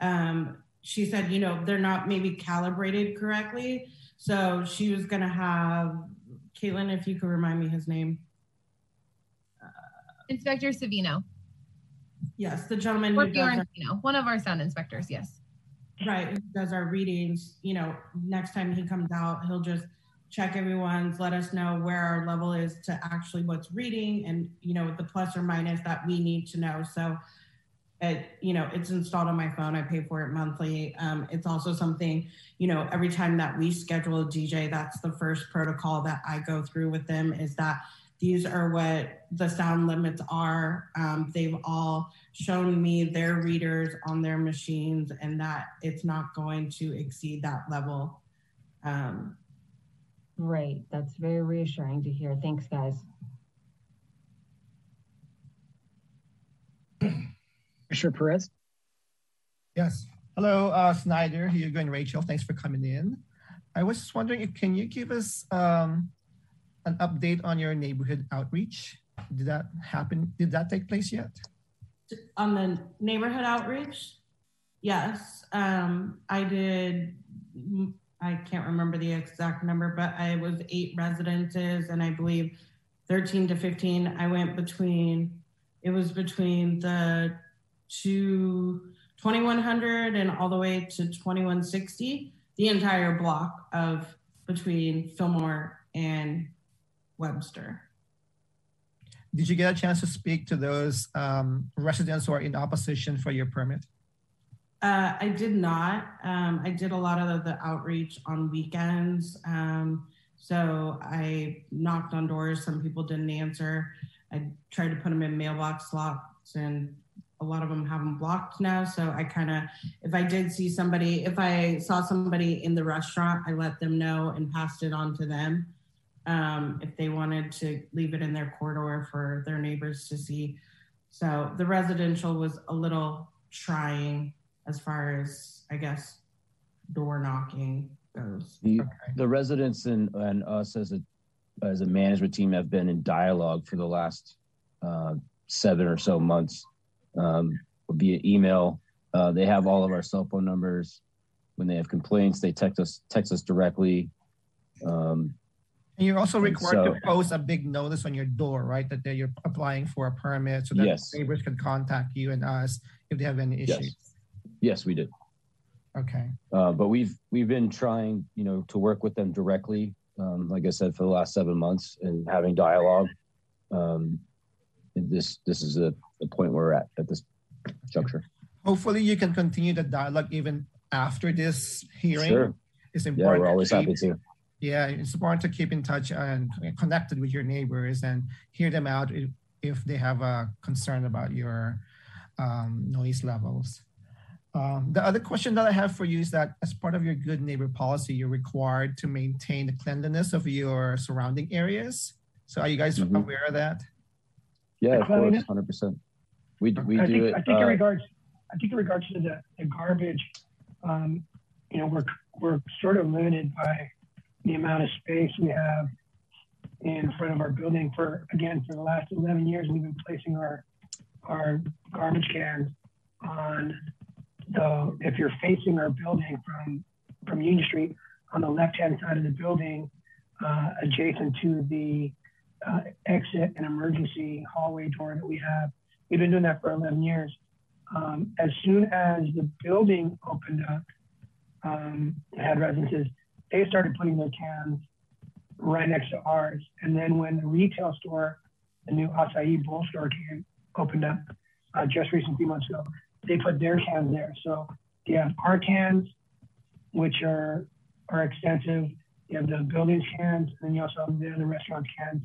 um, she said, you know, they're not maybe calibrated correctly. So she was going to have Caitlin, if you could remind me his name. Uh, Inspector Savino. Yes, the gentleman or who our, one of our sound inspectors. Yes. Right, does our readings. You know, next time he comes out, he'll just check everyone's, let us know where our level is to actually what's reading, and you know the plus or minus that we need to know. So, it you know it's installed on my phone. I pay for it monthly. Um, it's also something you know every time that we schedule a DJ, that's the first protocol that I go through with them is that these are what the sound limits are. Um, they've all shown me their readers on their machines and that it's not going to exceed that level. Um, Great. That's very reassuring to hear. Thanks, guys. Commissioner Perez? Yes. Hello, uh, Snyder, Hugo, and Rachel. Thanks for coming in. I was just wondering, can you give us um, an update on your neighborhood outreach? Did that happen? Did that take place yet? On the neighborhood outreach? Yes. Um, I did, I can't remember the exact number, but I was eight residences and I believe 13 to 15. I went between, it was between the two, 2100 and all the way to 2160, the entire block of between Fillmore and Webster. Did you get a chance to speak to those um, residents who are in opposition for your permit? Uh, I did not. Um, I did a lot of the outreach on weekends. Um, so I knocked on doors. Some people didn't answer. I tried to put them in mailbox slots, and a lot of them have them blocked now. So I kind of, if I did see somebody, if I saw somebody in the restaurant, I let them know and passed it on to them um, if they wanted to leave it in their corridor for their neighbors to see. So the residential was a little trying as far as, I guess, door knocking goes. The, okay. the residents and, and us as a as a management team have been in dialogue for the last uh, seven or so months um, via email. Uh, they have all of our cell phone numbers. When they have complaints, they text us text us directly. Um, and you're also required so, to post a big notice on your door, right? That you're applying for a permit so that yes. neighbors can contact you and us if they have any issues. Yes, yes we did. Okay. Uh, but we've we've been trying, you know, to work with them directly, um, like I said, for the last seven months and having dialogue. Um, this this is the, the point where we're at at this juncture. hopefully you can continue the dialogue even after this hearing. Sure. It's Yeah, important. we're always happy to. Yeah, it's important to keep in touch and connected with your neighbors and hear them out if, if they have a concern about your um, noise levels. Um, the other question that I have for you is that as part of your good neighbor policy, you're required to maintain the cleanliness of your surrounding areas. So are you guys Mhm. aware of that? Yeah, of course, hundred percent. We we I do think, it. I think in uh, regards, I think in regards to the, the garbage, um, you know, we're, we're sort of limited by the amount of space we have in front of our building for, again, for the last 11 years, we've been placing our, our garbage cans on the, if you're facing our building from, from Union Street, on the left-hand side of the building, uh, adjacent to the uh, exit and emergency hallway door that we have. We've been doing that for 11 years. Um, as soon as the building opened up, um, had residences, they started putting their cans right next to ours. And then when the retail store, the new acai bowl store came, opened up uh, just recently, few months ago, they put their cans there. So you have our cans, which are are extensive. You have the buildings cans, and then you also have the other restaurant cans.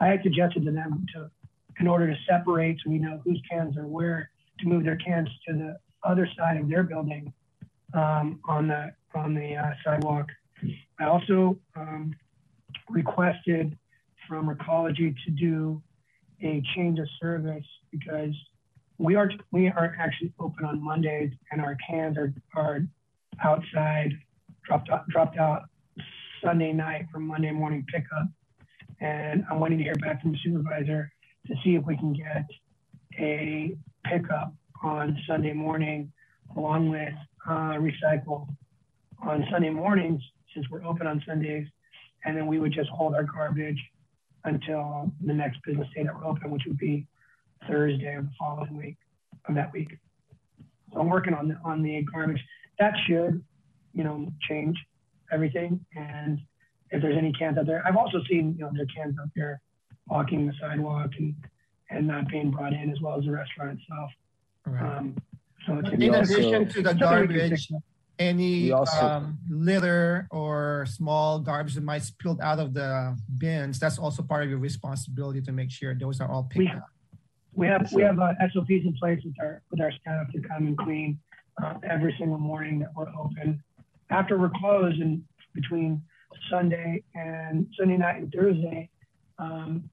I had suggested to them to, in order to separate so we know whose cans are where, to move their cans to the other side of their building um, on the on the uh, sidewalk. I also um, requested from Recology to do a change of service because we are we are actually open on Mondays and our cans are are outside dropped dropped out Sunday night for Monday morning pickup. And I'm waiting to hear back from the supervisor to see if we can get a pickup on Sunday morning along with uh, recycle on Sunday mornings since we're open on Sundays. And then we would just hold our garbage until the next business day that we're open, which would be Thursday of the following week of that week. So I'm working on the, on the garbage. That should, you know, change everything. And if there's any cans out there, I've also seen, you know, there are cans out there walking the sidewalk and, and not being brought in as well as the restaurant itself. Um, so it's In addition to the something we can garbage, any also- um, litter or small garbage that might spill out of the bins, that's also part of your responsibility to make sure those are all picked up. We have we have uh, SOPs in place with our with our staff to come and clean uh, every single morning that we're open. After we're closed and between Sunday and Sunday night and Thursday, um,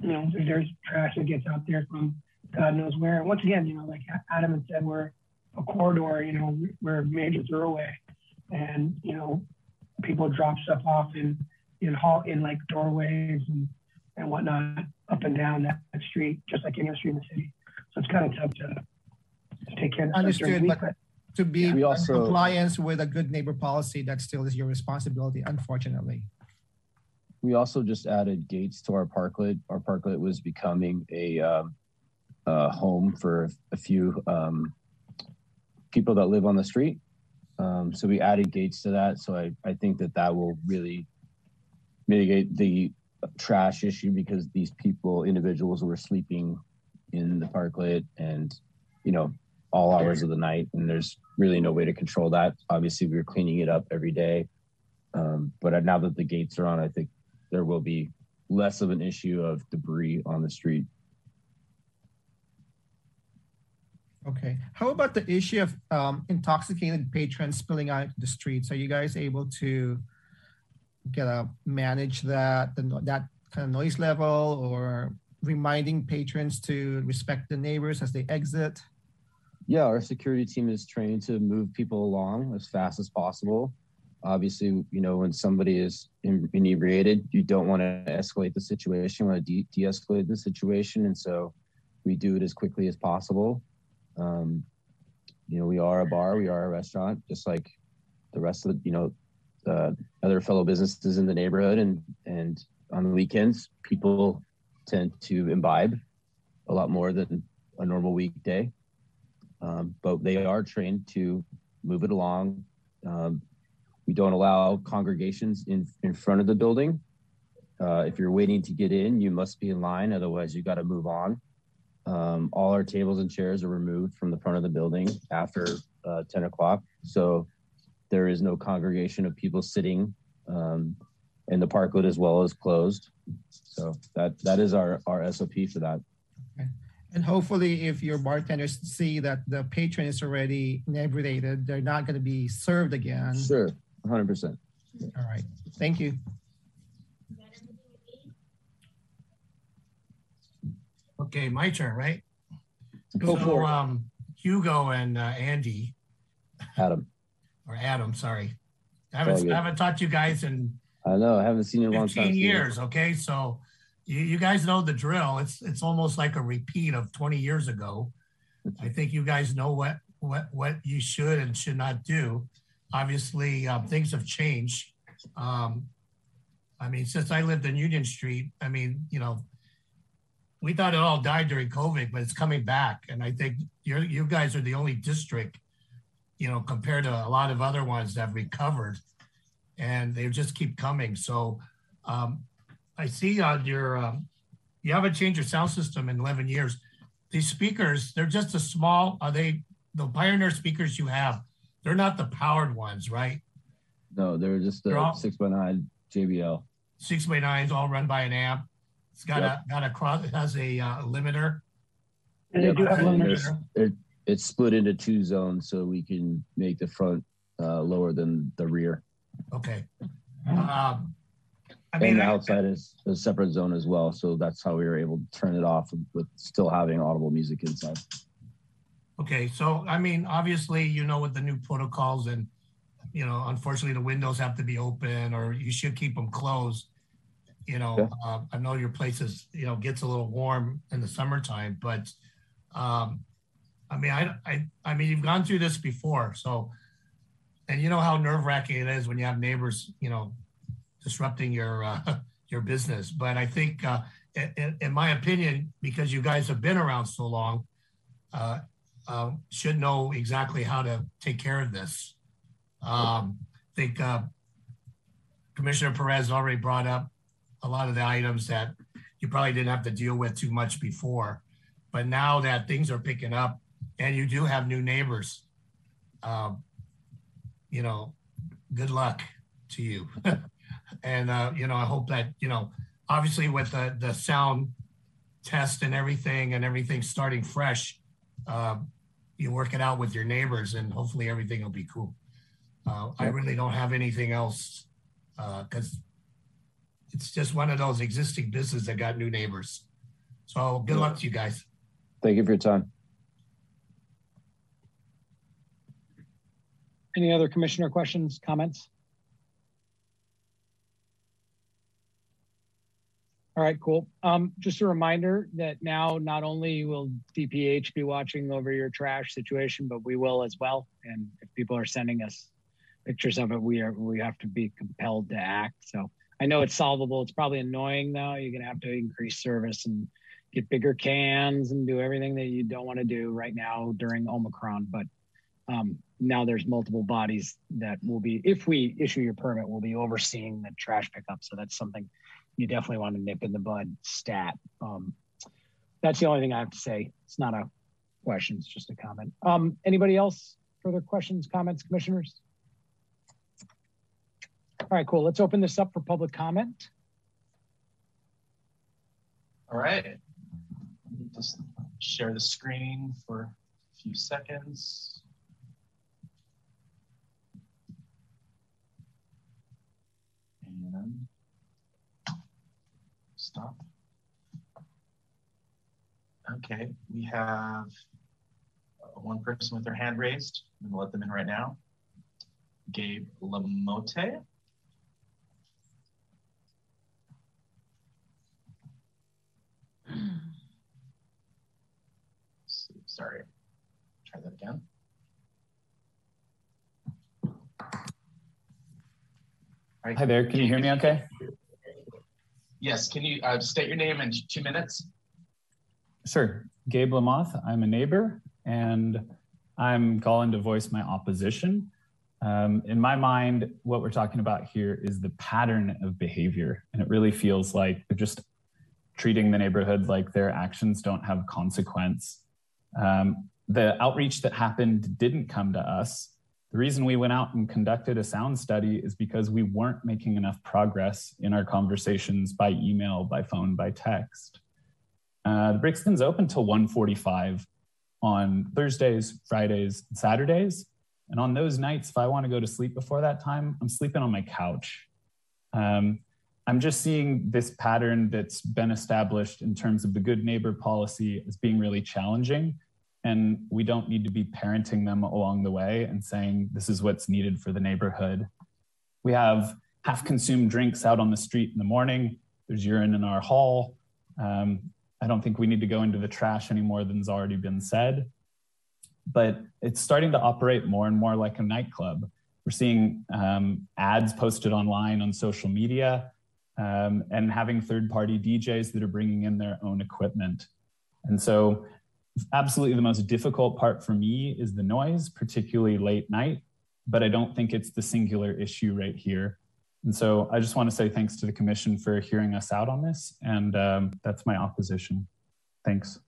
you know, there- there's trash that gets out there from God knows where. And once again, you know, like Adam had said, we're a corridor. You know, we're a major thoroughway, and you know, people drop stuff off in in hall in like doorways and and whatnot up and down that, that street, just like any other street in the city. So it's kind of tough to, to take care of Understood, the week. but to be We in also- compliance with a good neighbor policy, that still is your responsibility, unfortunately. We also just added gates to our parklet. Our parklet was becoming a, um, a home for a few um, people that live on the street. Um, so we added gates to that. So I, I think that that will really mitigate the trash issue because these people, individuals were sleeping in the parklet and, you know, all hours of the night. And there's really no way to control that. Obviously, we were cleaning it up every day. Um, but now that the gates are on, I think there will be less of an issue of debris on the street. Okay. How about the issue of um, intoxicated patrons spilling out the streets? Are you guys able to get a manage that the, that kind of noise level or reminding patrons to respect the neighbors as they exit? Yeah, our security team is trained to move people along as fast as possible. Obviously, you know, when somebody is in- inebriated, you don't want to escalate the situation, you want to de- de-escalate the situation. And so we do it as quickly as possible. Um, you know, we are a bar, we are a restaurant, just like the rest of the, you know, uh, other fellow businesses in the neighborhood. And, and on the weekends, people tend to imbibe a lot more than a normal weekday. Um, but they are trained to move it along. Um, we don't allow congregations in, in front of the building. Uh, if you're waiting to get in, you must be in line. Otherwise, you got to move on. Um, all our tables and chairs are removed from the front of the building after uh, 10 o'clock. So there is no congregation of people sitting um, and the parklet as well is closed. So that that is our, our SOP for that. And hopefully if your bartenders see that the patron is already inebriated, they're not going to be served again. Sure, 100%. All right, thank you. Okay, my turn, right? Go so, for it. Um, Hugo and uh, Andy, Adam. or Adam, sorry. I haven't, good. I haven't talked to you guys in I know, I haven't seen you in a long time. 15 years. Okay, so you, you guys know the drill. It's it's almost like a repeat of 20 years ago. I think you guys know what what what you should and should not do. Obviously, um, things have changed. Um, I mean, since I lived in Union Street, I mean, you know, we thought it all died during COVID, but it's coming back, and I think you you guys are the only district, you know, compared to a lot of other ones that have recovered and they just keep coming. So um, I see on your, um, you haven't changed your sound system in 11 years. These speakers, they're just a small, are they, the Pioneer speakers you have, they're not the powered ones, right? No, they're just They're all- six by nine JBL. Six by nines, all run by an amp. It's got Yep. a, got a cross, it has a uh, limiter. And they do have And limiters. It, it's split into two zones so we can make the front uh, lower than the rear. Okay. Um, I mean, and the outside is a separate zone as well. So that's how we were able to turn it off with still having audible music inside. Okay, so I mean, obviously, you know, with the new protocols and, you know, unfortunately, the windows have to be open or you should keep them closed. You know, Yeah. uh, I know your place is, you know, gets a little warm in the summertime, but, um, I mean, I, I, I mean, you've gone through this before, so, and you know how nerve wracking it is when you have neighbors, you know, disrupting your, uh, your business. But I think, uh, in, in my opinion, because you guys have been around so long, uh, uh, should know exactly how to take care of this. Um, I think uh, Commissioner Perez already brought up a lot of the items that you probably didn't have to deal with too much before. But now that things are picking up and you do have new neighbors, um, you know, good luck to you. and, uh, you know, I hope that, you know, obviously with the, the sound test and everything and everything starting fresh, uh, you work it out with your neighbors and hopefully everything will be cool. Uh, I really don't have anything else because it's just one of those existing businesses that got new neighbors. So good luck to you guys. Thank you for your time. Any other commissioner questions, comments? All right, cool. Um, just a reminder that now not only will DPH be watching over your trash situation, but we will as well. And if people are sending us pictures of it, we are we have to be compelled to act. So I know it's solvable. It's probably annoying though. You're gonna have to increase service and get bigger cans and do everything that you don't want to do right now during Omicron. But um, now there's multiple bodies that will be, if we issue your permit, will be overseeing the trash pickup. So that's something you definitely want to nip in the bud stat. Um, that's the only thing I have to say. It's not a question, it's just a comment. Um, anybody else? Further questions, comments, commissioners? All right, cool. Let's open this up for public comment. All right. Let me just share the screen for a few seconds. And stop. Okay, we have one person with their hand raised. I'm gonna let them in right now. Gabe Lamote. Sorry, try that again. Hi there, can you hear me okay? Yes, can you uh, state your name in two minutes? Sure. Gabe Lamoth, I'm a neighbor and I'm calling to voice my opposition. Um, in my mind, what we're talking about here is the pattern of behavior. And it really feels like they're just treating the neighborhood like their actions don't have consequence. Um, the outreach that happened didn't come to us. The reason we went out and conducted a sound study is because we weren't making enough progress in our conversations by email, by phone, by text. Uh, the Brixton's open till 1:45 on Thursdays, Fridays, and Saturdays. And on those nights, if I want to go to sleep before that time, I'm sleeping on my couch. Um, I'm just seeing this pattern that's been established in terms of the good neighbor policy as being really challenging. And we don't need to be parenting them along the way and saying, this is what's needed for the neighborhood. We have half consumed drinks out on the street in the morning. There's urine in our hall. Um, I don't think we need to go into the trash any more than's already been said. But it's starting to operate more and more like a nightclub. We're seeing um, ads posted online on social media um, and having third party DJs that are bringing in their own equipment. And so, absolutely the most difficult part for me is the noise, particularly late night, but I don't think it's the singular issue right here. And so I just want to say thanks to the commission for hearing us out on this. And um, that's my opposition. Thanks.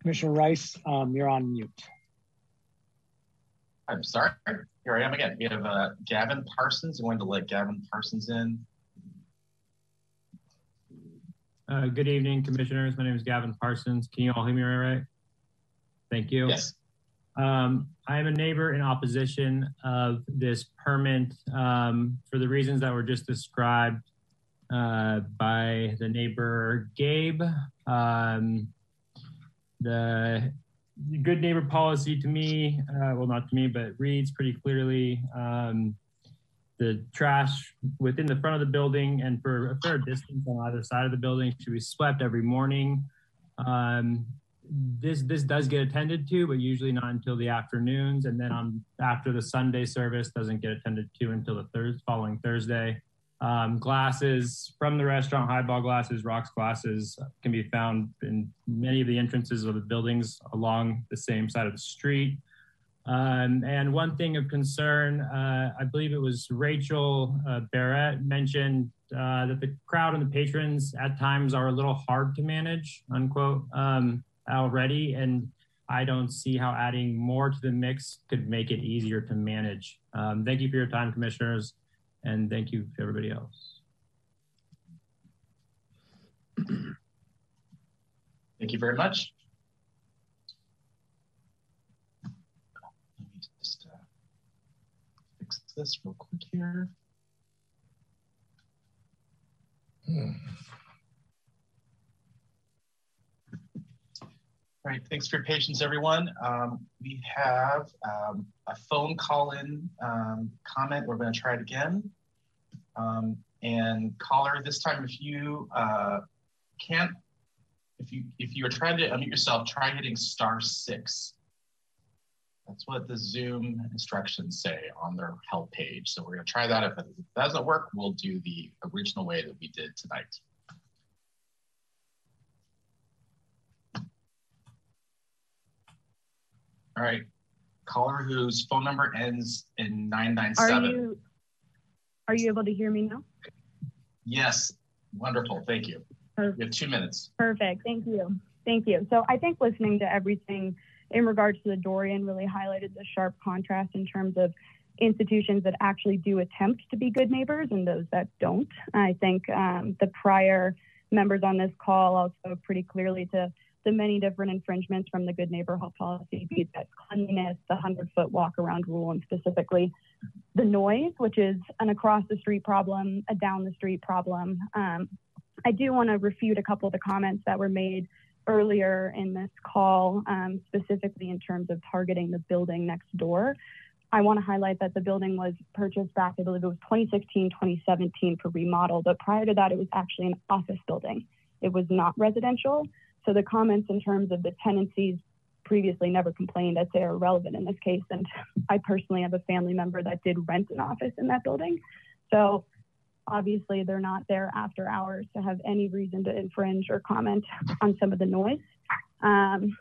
Commissioner Rice, um, you're on mute. I'm sorry. Here I am again. We have uh, Gavin Parsons. I'm going to let Gavin Parsons in. Uh, good evening, commissioners. My name is Gavin Parsons. Can you all hear me right? Thank you. Yes. Um, I am a neighbor in opposition of this permit um, for the reasons that were just described uh, by the neighbor Gabe. Um, the good neighbor policy to me, uh, well, not to me, but reads pretty clearly um, the trash within the front of the building and for a fair distance on either side of the building should be swept every morning. Um, this this does get attended to, but usually not until the afternoons, and then on after the Sunday service doesn't get attended to until the third following Thursday. Um, glasses from the restaurant, highball glasses, rocks glasses can be found in many of the entrances of the buildings along the same side of the street. Um, and one thing of concern, uh, I believe it was Rachel uh, Barrett mentioned uh, that the crowd and the patrons at times are a little hard to manage, unquote, um, already. And I don't see how adding more to the mix could make it easier to manage. Um, thank you for your time, commissioners. And thank you to everybody else. Thank you very much. Let me just uh, fix this real quick here. Hmm. All right, thanks for your patience, everyone. Um, we have um, a phone call in um, comment. We're going to try it again. Um, and caller, this time, if you uh, can't, if you if you are trying to unmute yourself, try hitting star six. That's what the Zoom instructions say on their help page. So we're going to try that. If it doesn't work, we'll do the original way that we did tonight. All right. Caller whose phone number ends in 997. Are you, are you able to hear me now? Yes. Wonderful. Thank you. Perfect. You have two minutes. Perfect. Thank you. Thank you. So I think listening to everything in regards to the Dorian really highlighted the sharp contrast in terms of institutions that actually do attempt to be good neighbors and those that don't. I think um, the prior members on this call also pretty clearly to the many different infringements from the good neighborhood policy, be that cleanliness, the 100 foot walk around rule, and specifically the noise, which is an across the street problem, a down the street problem. Um, I do want to refute a couple of the comments that were made earlier in this call, um, specifically in terms of targeting the building next door. I want to highlight that the building was purchased back, I believe it was 2016, 2017 for remodel, but prior to that, it was actually an office building. It was not residential. So the comments in terms of the tenancies previously never complained, I'd say are relevant in this case. And I personally have a family member that did rent an office in that building. So obviously they're not there after hours to have any reason to infringe or comment on some of the noise. Um,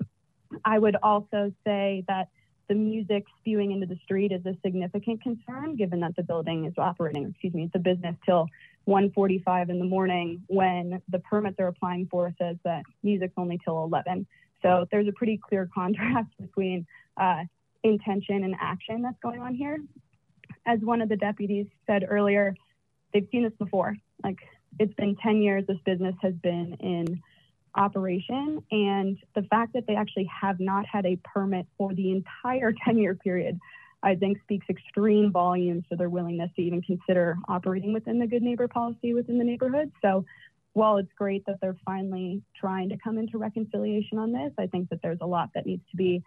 I would also say that the music spewing into the street is a significant concern given that the building is operating, excuse me, it's a business till 1.45 in the morning when the permit they're applying for says that music's only till 11. So there's a pretty clear contrast between uh, intention and action that's going on here. As one of the deputies said earlier, they've seen this before. Like it's been 10 years this business has been in operation and the fact that they actually have not had a permit for the entire 10 year period i think speaks extreme volumes to their willingness to even consider operating within the good neighbor policy within the neighborhood. So while it's great that they're finally trying to come into reconciliation on this i think that there's a lot that needs to be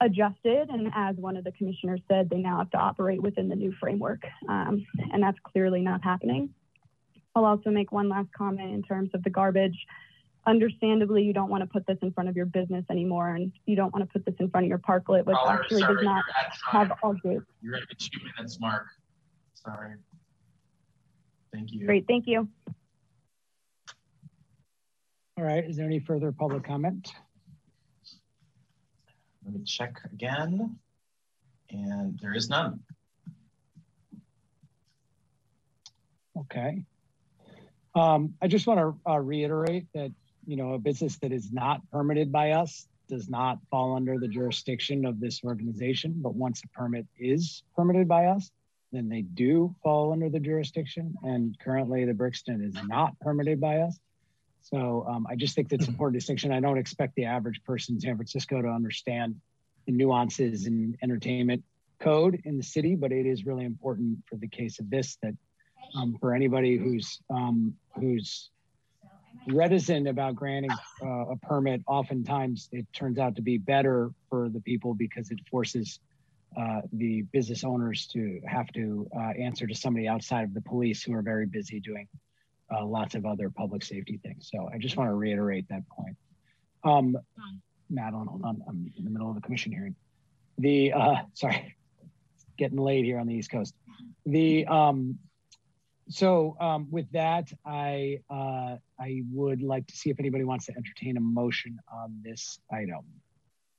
adjusted. And as one of the commissioners said they now have to operate within the new framework um, and that's clearly not happening. I'll also make one last comment in terms of the garbage understandably you don't want to put this in front of your business anymore and you don't want to put this in front of your parklet which Caller, actually sorry, does not have all groups You're at the two minutes mark. Sorry. Thank you. great thank you All right, is there any further public comment? Let me check again. And there is none. Okay. Um, I just want to uh, reiterate that, you know, a business that is not permitted by us does not fall under the jurisdiction of this organization, but once a permit is permitted by us, then they do fall under the jurisdiction. And currently the Brixton is not permitted by us. So um, I just think that's an important distinction. I don't expect the average person in San Francisco to understand the nuances in entertainment code in the city, but it is really important for the case of this that um, for anybody who's um, who's reticent about granting uh, a permit, oftentimes it turns out to be better for the people because it forces uh, the business owners to have to uh, answer to somebody outside of the police who are very busy doing uh, lots of other public safety things. So I just want to reiterate that point. Um, Madeline, hold on, I'm in the middle of a commission hearing. The uh, sorry, getting late here on the East Coast. The um, so um, with that, I uh, I would like to see if anybody wants to entertain a motion on this item,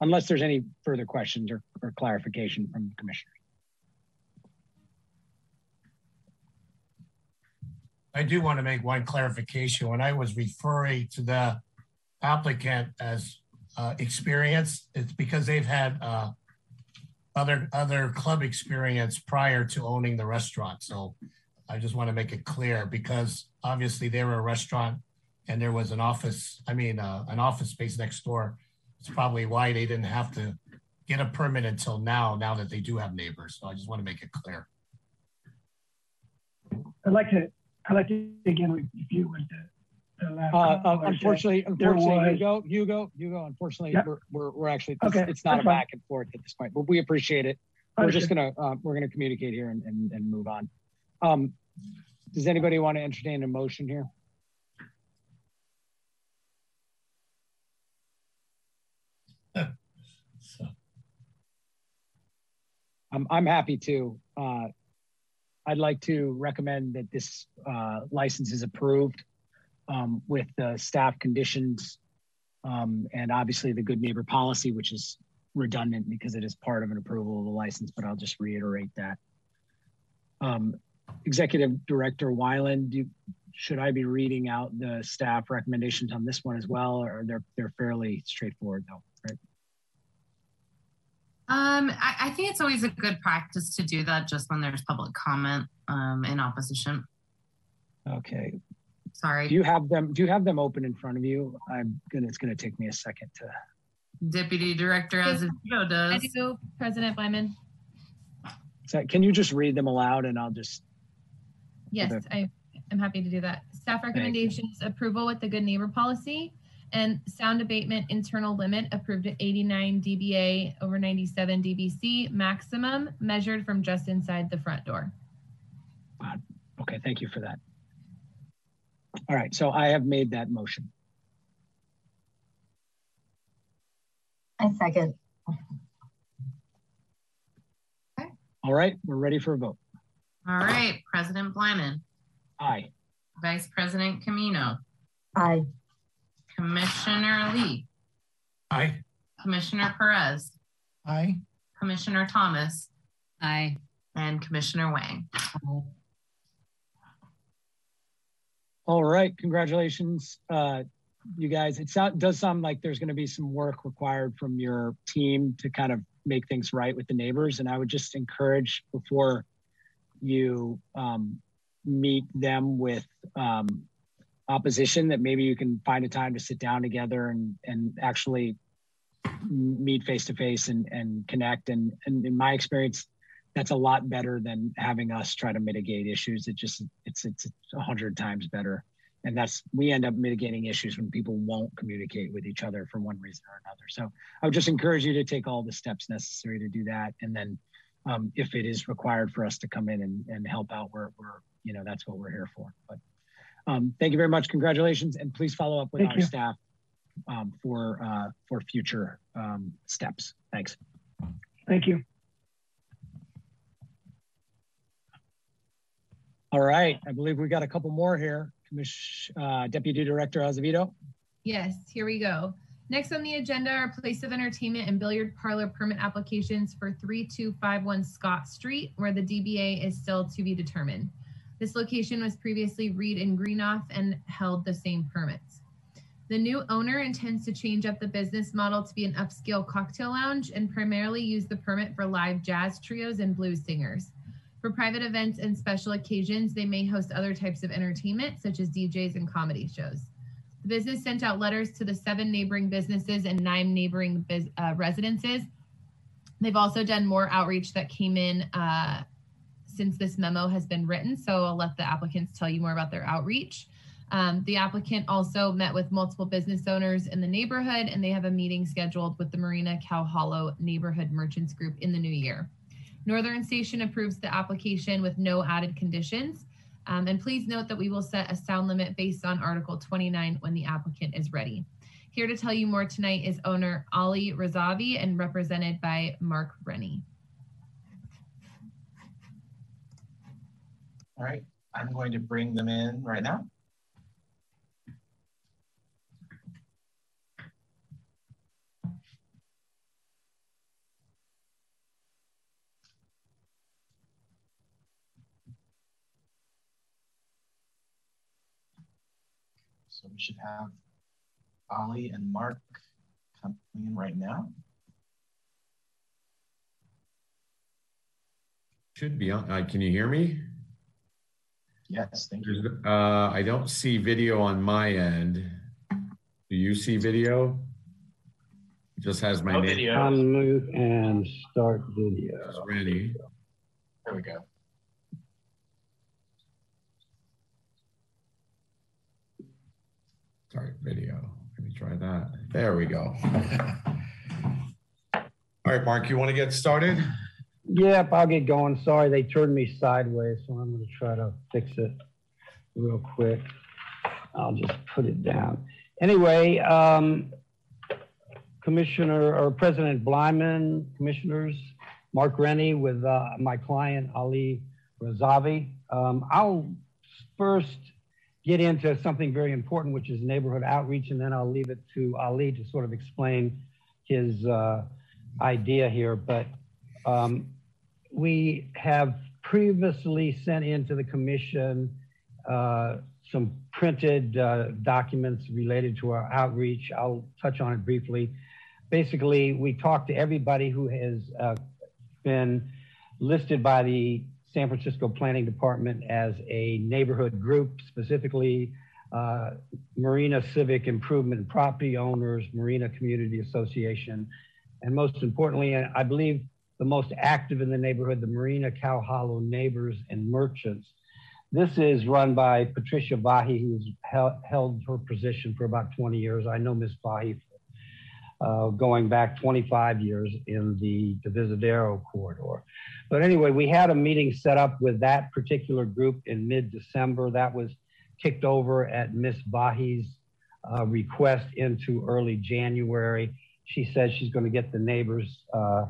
unless there's any further questions or, or clarification from the commissioner. I do want to make one clarification. When I was referring to the applicant as uh, experience, it's because they've had uh, other other club experience prior to owning the restaurant. So I just want to make it clear because obviously they were a restaurant and there was an office. I mean, uh, an office space next door. It's probably why they didn't have to get a permit until now. Now that they do have neighbors, so I just want to make it clear. I'd like to, I'd like to begin with if you would. The, the last Uh, uh, unfortunately, unfortunately, Hugo, Hugo, Hugo. Unfortunately, Yep. we're, we're we're actually it's, Okay, it's not a fine. back and forth at this point, but we appreciate it. We're just gonna uh, we're gonna communicate here and, and and move on. Um, does anybody want to entertain a motion here? I'm I'm happy to. Uh, I'd like to recommend that this uh, license is approved um, with the staff conditions um, and obviously the good neighbor policy, which is redundant because it is part of an approval of the license, but I'll just reiterate that. Um, Executive Director Weiland, do, should I be reading out the staff recommendations on this one as well, or they're they're fairly straightforward though, right? Um, I, I think it's always a good practice to do that just when there's public comment um, in opposition. Okay. Sorry. Do you have them? Do you have them open in front of you? I'm gonna. It's gonna take me a second to. Deputy Director Azevedo does. I do, President Bleiman. So can you just read them aloud and I'll just. Yes, Okay. I am happy to do that. Staff recommendations, approval with the good neighbor policy and sound abatement internal limit approved at 89 dBA over 97 dBc maximum measured from just inside the front door. Okay, thank you for that. All right, so I have made that motion. I second. All right, we're ready for a vote. All right, President Bleiman, Aye. Vice President Caminong. Aye. Commissioner Lee. Aye. Commissioner Perez. Aye. Commissioner Thomas. Aye. And Commissioner Wang. All right, congratulations, uh, you guys. It sound, does sound like there's going to be some work required from your team to kind of make things right with the neighbors. And I would just encourage before you um, meet them with um, opposition that maybe you can find a time to sit down together and and actually meet face to face and and connect. And, and in my experience, that's a lot better than having us try to mitigate issues. It just it's it's a hundred times better. And that's we end up mitigating issues when people won't communicate with each other for one reason or another. So I would just encourage you to take all the steps necessary to do that. And then um, if it is required for us to come in and, and help out, we're, we're you know that's what we're here for. But um, thank you very much. Congratulations, and please follow up with Thank our you. staff um, for uh, for future um, steps. Thanks. Thank you. All right, I believe we got a couple more here. Commish, uh, Deputy Director Azevedo. Yes, here we go. Next on the agenda are place of entertainment and billiard parlor permit applications for 3251 Scott Street, where the DBA is still to be determined. This location was previously Reed and Greenough and held the same permits. The new owner intends to change up the business model to be an upscale cocktail lounge and primarily use the permit for live jazz trios and blues singers. For private events and special occasions, they may host other types of entertainment, such as DJs and comedy shows. The business sent out letters to the seven neighboring businesses and nine neighboring bus- uh, residences. They've also done more outreach that came in uh, since this memo has been written. So I'll let the applicants tell you more about their outreach. Um, the applicant also met with multiple business owners in the neighborhood, and they have a meeting scheduled with the Marina Cow Hollow Neighborhood Merchants Group in the new year. Northern Station approves the application with no added conditions. Um, and please note that we will set a sound limit based on Article 29 when the applicant is ready. Here to tell you more tonight is owner Ali Razavi and represented by Mark Rennie. All right, I'm going to bring them in right now. So we should have Ollie and Mark coming in right now. Should be on. Uh, can you hear me? Yes, thank you. Uh, I don't see video on my end. Do you see video? It just has my No name. video. Unmute and start video. It's ready. There we go. Sorry, video. Let me try that. There we go. All right, Mark, you want to get started? Yep, I'll get going. Sorry, they turned me sideways, so I'm going to try to fix it real quick. I'll just put it down. Anyway, um, Commissioner or President Bleiman, commissioners, Mark Rennie with uh, my client Ali Razavi. Um, I'll first get into something very important, which is neighborhood outreach, and then I'll leave it to Ali to sort of explain his uh, idea here. But um, we have previously sent into the commission uh, some printed uh, documents related to our outreach. I'll touch on it briefly. Basically, we talked to everybody who has uh, been listed by the San Francisco Planning Department as a neighborhood group, specifically uh, Marina Civic Improvement Property Owners, Marina Community Association, and most importantly, I believe the most active in the neighborhood, the Marina Cow Hollow Neighbors and Merchants. This is run by Patricia Vaughey, who's held, her position for about 20 years. I know Ms. Vaughey uh, going back 25 years in the Divisadero corridor. But anyway, we had a meeting set up with that particular group in mid-December. That was kicked over at Ms. Vaughey's uh, request into early January. She says she's going to get the neighbors uh,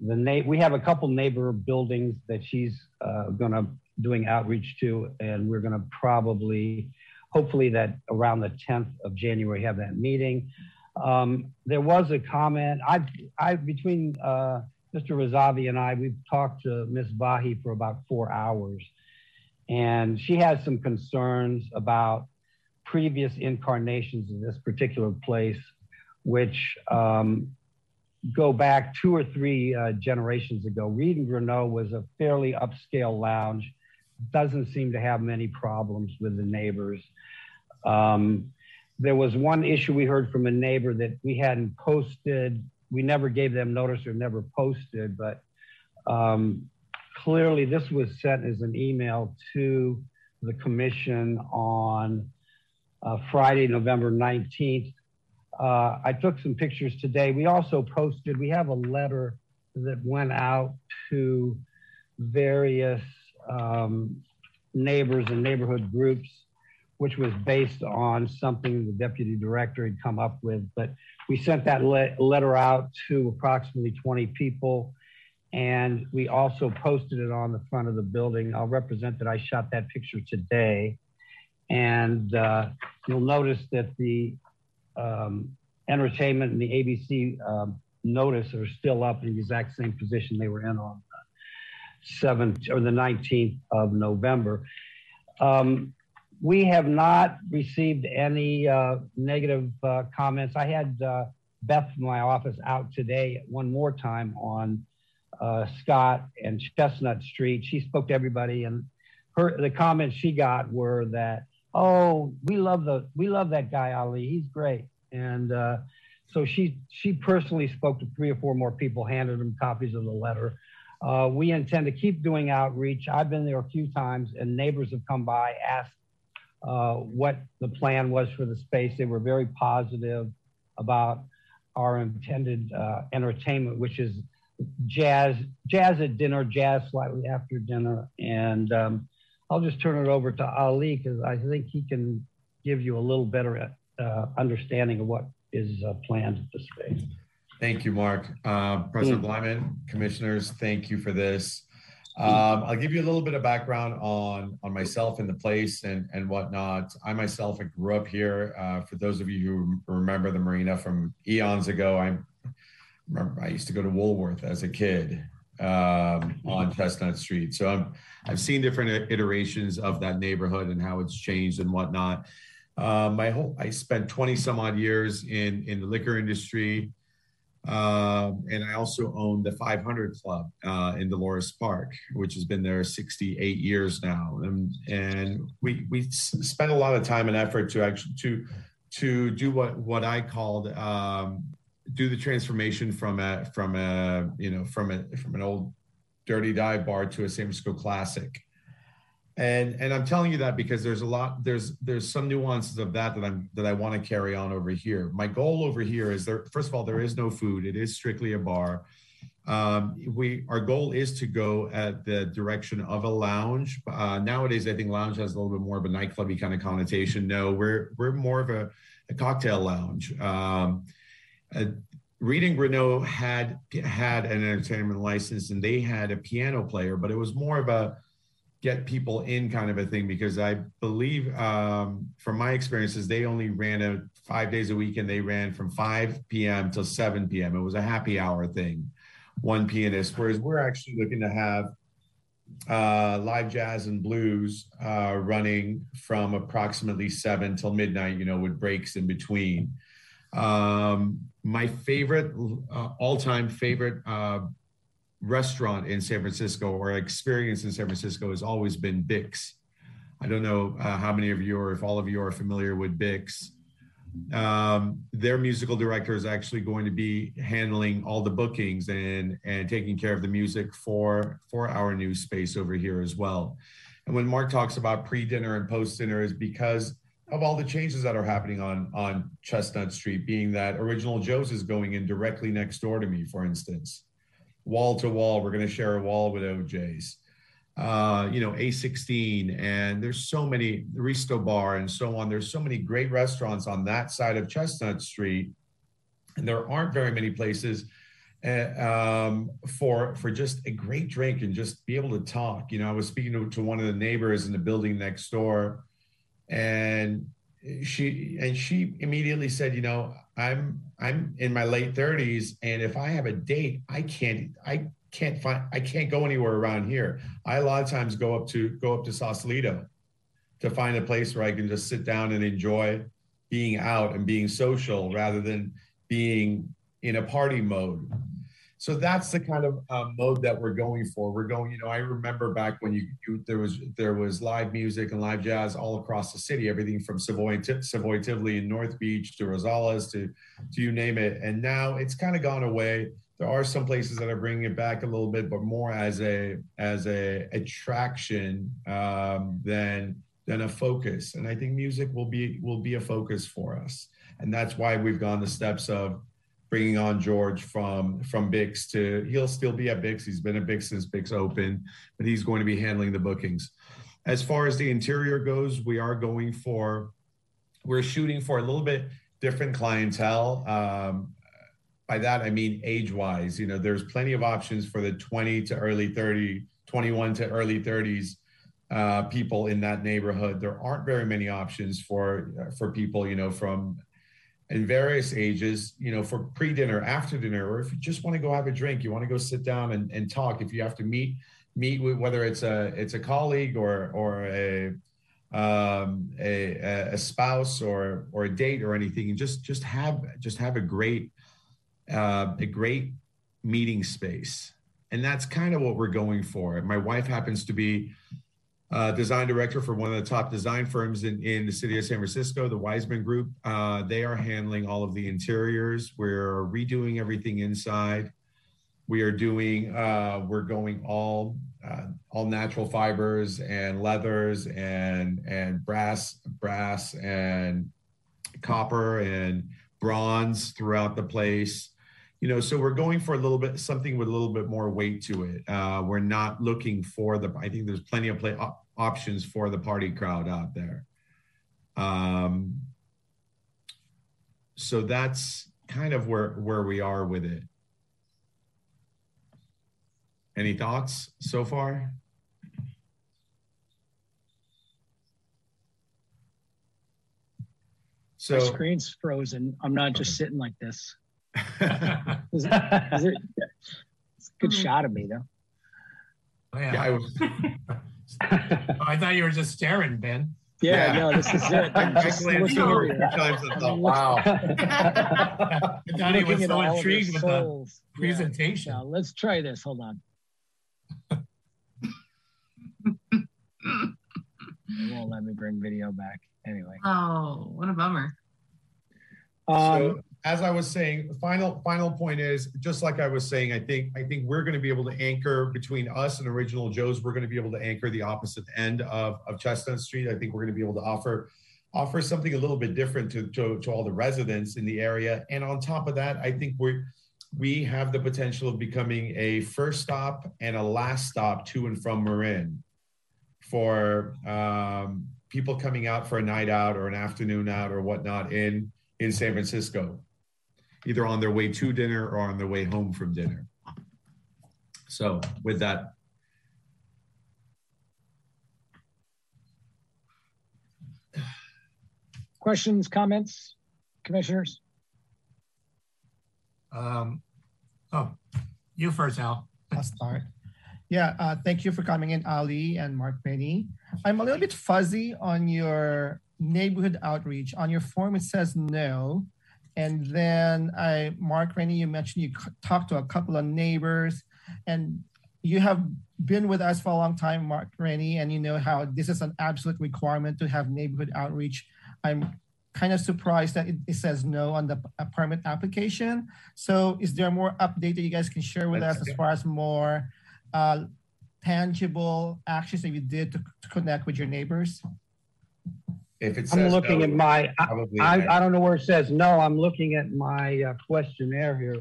the na- we have a couple neighbor buildings that she's uh, going to doing outreach to, and we're going to probably, hopefully, that around the 10th of January have that meeting. Um, there was a comment. I, I between uh, Mr. Razavi and I, we've talked to Ms. Vaughey for about four hours, and she has some concerns about previous incarnations in this particular place, which um, go back two or three uh, generations ago. Reed and Greenough was a fairly upscale lounge. Doesn't seem to have many problems with the neighbors. Um, there was one issue we heard from a neighbor that we hadn't posted. We never gave them notice or never posted, but um, clearly this was sent as an email to the commission on uh, Friday, November 19th. Uh, I took some pictures today. We also posted, we have a letter that went out to various um, neighbors and neighborhood groups, which was based on something the deputy director had come up with. But we sent that le letter out to approximately 20 people. And we also posted it on the front of the building. I'll represent that I shot that picture today. And uh, you'll notice that the um, entertainment and the ABC um, notice are still up in the exact same position they were in on the 7th or the 19th of November. Um, we have not received any uh, negative uh, comments. I had uh, Beth from my office out today one more time on uh, Scott and Chestnut Street. She spoke to everybody, and her the comments she got were that, "Oh, we love the we love that guy Ali. He's great." And uh, so she she personally spoke to three or four more people, handed them copies of the letter. Uh, we intend to keep doing outreach. I've been there a few times, and neighbors have come by, asked uh, what the plan was for the space. They were very positive about our intended uh, entertainment, which is jazz, jazz at dinner, jazz slightly after dinner. And um, I'll just turn it over to Ali because I think he can give you a little better uh, understanding of what is uh, planned at the space. Thank you, Mark. Uh, President mm. Bleiman, commissioners, thank you for this. Um, I'll give you a little bit of background on, on myself and the place and, and whatnot. I myself, I grew up here. Uh, for those of you who remember the marina from eons ago, I remember I used to go to Woolworth as a kid um, on Chestnut Street. So I'm, I've seen different iterations of that neighborhood and how it's changed and whatnot. Uh, my whole, I spent 20 some odd years in, in the liquor industry. Um, and I also own the 500 Club uh, in Dolores Park, which has been there 68 years now. And, and we, we spent a lot of time and effort to actually to, to do what, what I called um, do the transformation from a, from a, you know, from a, from an old dirty dive bar to a San Francisco classic and and i'm telling you that because there's a lot there's there's some nuances of that that i'm that i want to carry on over here. My goal over here is there first of all there is no food. It is strictly a bar. Um, we our goal is to go at the direction of a lounge. Uh, nowadays i think lounge has a little bit more of a nightclubby kind of connotation. No we're we're more of a, a cocktail lounge. Um, uh, Reed and Greenough had had an entertainment license and they had a piano player, but it was more of a get people in kind of a thing because I believe um, from my experiences, they only ran it five days a week and they ran from 5 p.m. till 7 p.m. It was a happy hour thing, one pianist, whereas we're actually looking to have uh, live jazz and blues uh, running from approximately 7 till midnight, you know, with breaks in between. Um, my favorite, uh, all time favorite uh, restaurant in San Francisco or experience in San Francisco has always been Bix. I don't know uh, how many of you or if all of you are familiar with Bix. Um, their musical director is actually going to be handling all the bookings and and taking care of the music for for our new space over here as well. And when Mark talks about pre-dinner and post-dinner is because of all the changes that are happening on on Chestnut Street, being that Original Joe's is going in directly next door to me, for instance wall to wall. We're going to share a wall with OJ's. Uh, you know, A16, and there's so many, Ristobar, and so on. There's so many great restaurants on that side of Chestnut Street, and there aren't very many places um, for for just a great drink and just be able to talk. You know, I was speaking to, to one of the neighbors in the building next door, and she and she immediately said, you know, I'm I'm in my late 30s, and if I have a date, I can't I can't find I can't go anywhere around here. I a lot of times go up to go up to Sausalito to find a place where I can just sit down and enjoy being out and being social rather than being in a party mode. So that's the kind of uh, mode that we're going for. We're going, you know, I remember back when you, you, there was there was live music and live jazz all across the city, everything from Savoy, Savoy Tivoli in North Beach to Rasselas to to you name it. And now it's kind of gone away. There are some places that are bringing it back a little bit, but more as a as a attraction um, than than a focus. And I think music will be will be a focus for us, and that's why we've gone the steps of bringing on George from from Bix to he'll still be at Bix. He's been at Bix since Bix open, but he's going to be handling the bookings. As far as the interior goes, we are going for we're shooting for a little bit different clientele. Um, by that I mean age wise. You know, there's plenty of options for the 20 to early 30, 21 to early 30s uh, people in that neighborhood. There aren't very many options for for people, you know, from in various ages, you know, for pre-dinner, after dinner, or if you just want to go have a drink, you want to go sit down and, and talk. If you have to meet, meet with whether it's a it's a colleague or or a um, a, a spouse or or a date or anything, and just just have just have a great uh, a great meeting space, and that's kind of what we're going for. My wife happens to be uh, design director for one of the top design firms in, in the city of San Francisco, the Wiseman Group. Uh, they are handling all of the interiors. We're redoing everything inside. We are doing, uh, we're going all uh, all natural fibers and leathers and and brass, brass and copper and bronze throughout the place you know so we're going for a little bit something with a little bit more weight to it. Uh, we're not looking for the i think there's plenty of play op- options for the party crowd out there. Um, so that's kind of where where we are with it. Any thoughts so far? So My screen's frozen. I'm not just sitting like this is it, is it, it's a good mm-hmm. shot of me though. Oh, yeah. yeah I, was, oh, I thought you were just staring, Ben. Yeah, yeah. no, this is it. I'm just looking over times and thought, wow. I thought he was so intrigued with the presentation. Yeah. let's try this. Hold on. it won't let me bring video back. Anyway. Oh, what a bummer. Um, so, as I was saying, final final point is just like I was saying. I think I think we're going to be able to anchor between us and Original Joe's. We're going to be able to anchor the opposite end of, of Chestnut Street. I think we're going to be able to offer offer something a little bit different to, to, to all the residents in the area. And on top of that, I think we we have the potential of becoming a first stop and a last stop to and from Marin for um, people coming out for a night out or an afternoon out or whatnot in in San Francisco either on their way to dinner or on their way home from dinner. So with that, questions, comments, commissioners? Um, oh, you first, Al. I'll start. Yeah, uh, thank you for coming in, Ali and Mark Rennie. I'm a little bit fuzzy on your neighborhood outreach. On your form, it says no. And then I, Mark Rennie, you mentioned you talked to a couple of neighbors and you have been with us for a long time, Mark Rennie, and you know how this is an absolute requirement to have neighborhood outreach. I'm kind of surprised that it, it says no on the permit application. So is there more update that you guys can share with That's us as far as more uh, tangible actions that you did to, to connect with your neighbors? If it I'm looking no, at my, I, I, I, don't know where it says no. I'm looking at my uh, questionnaire here,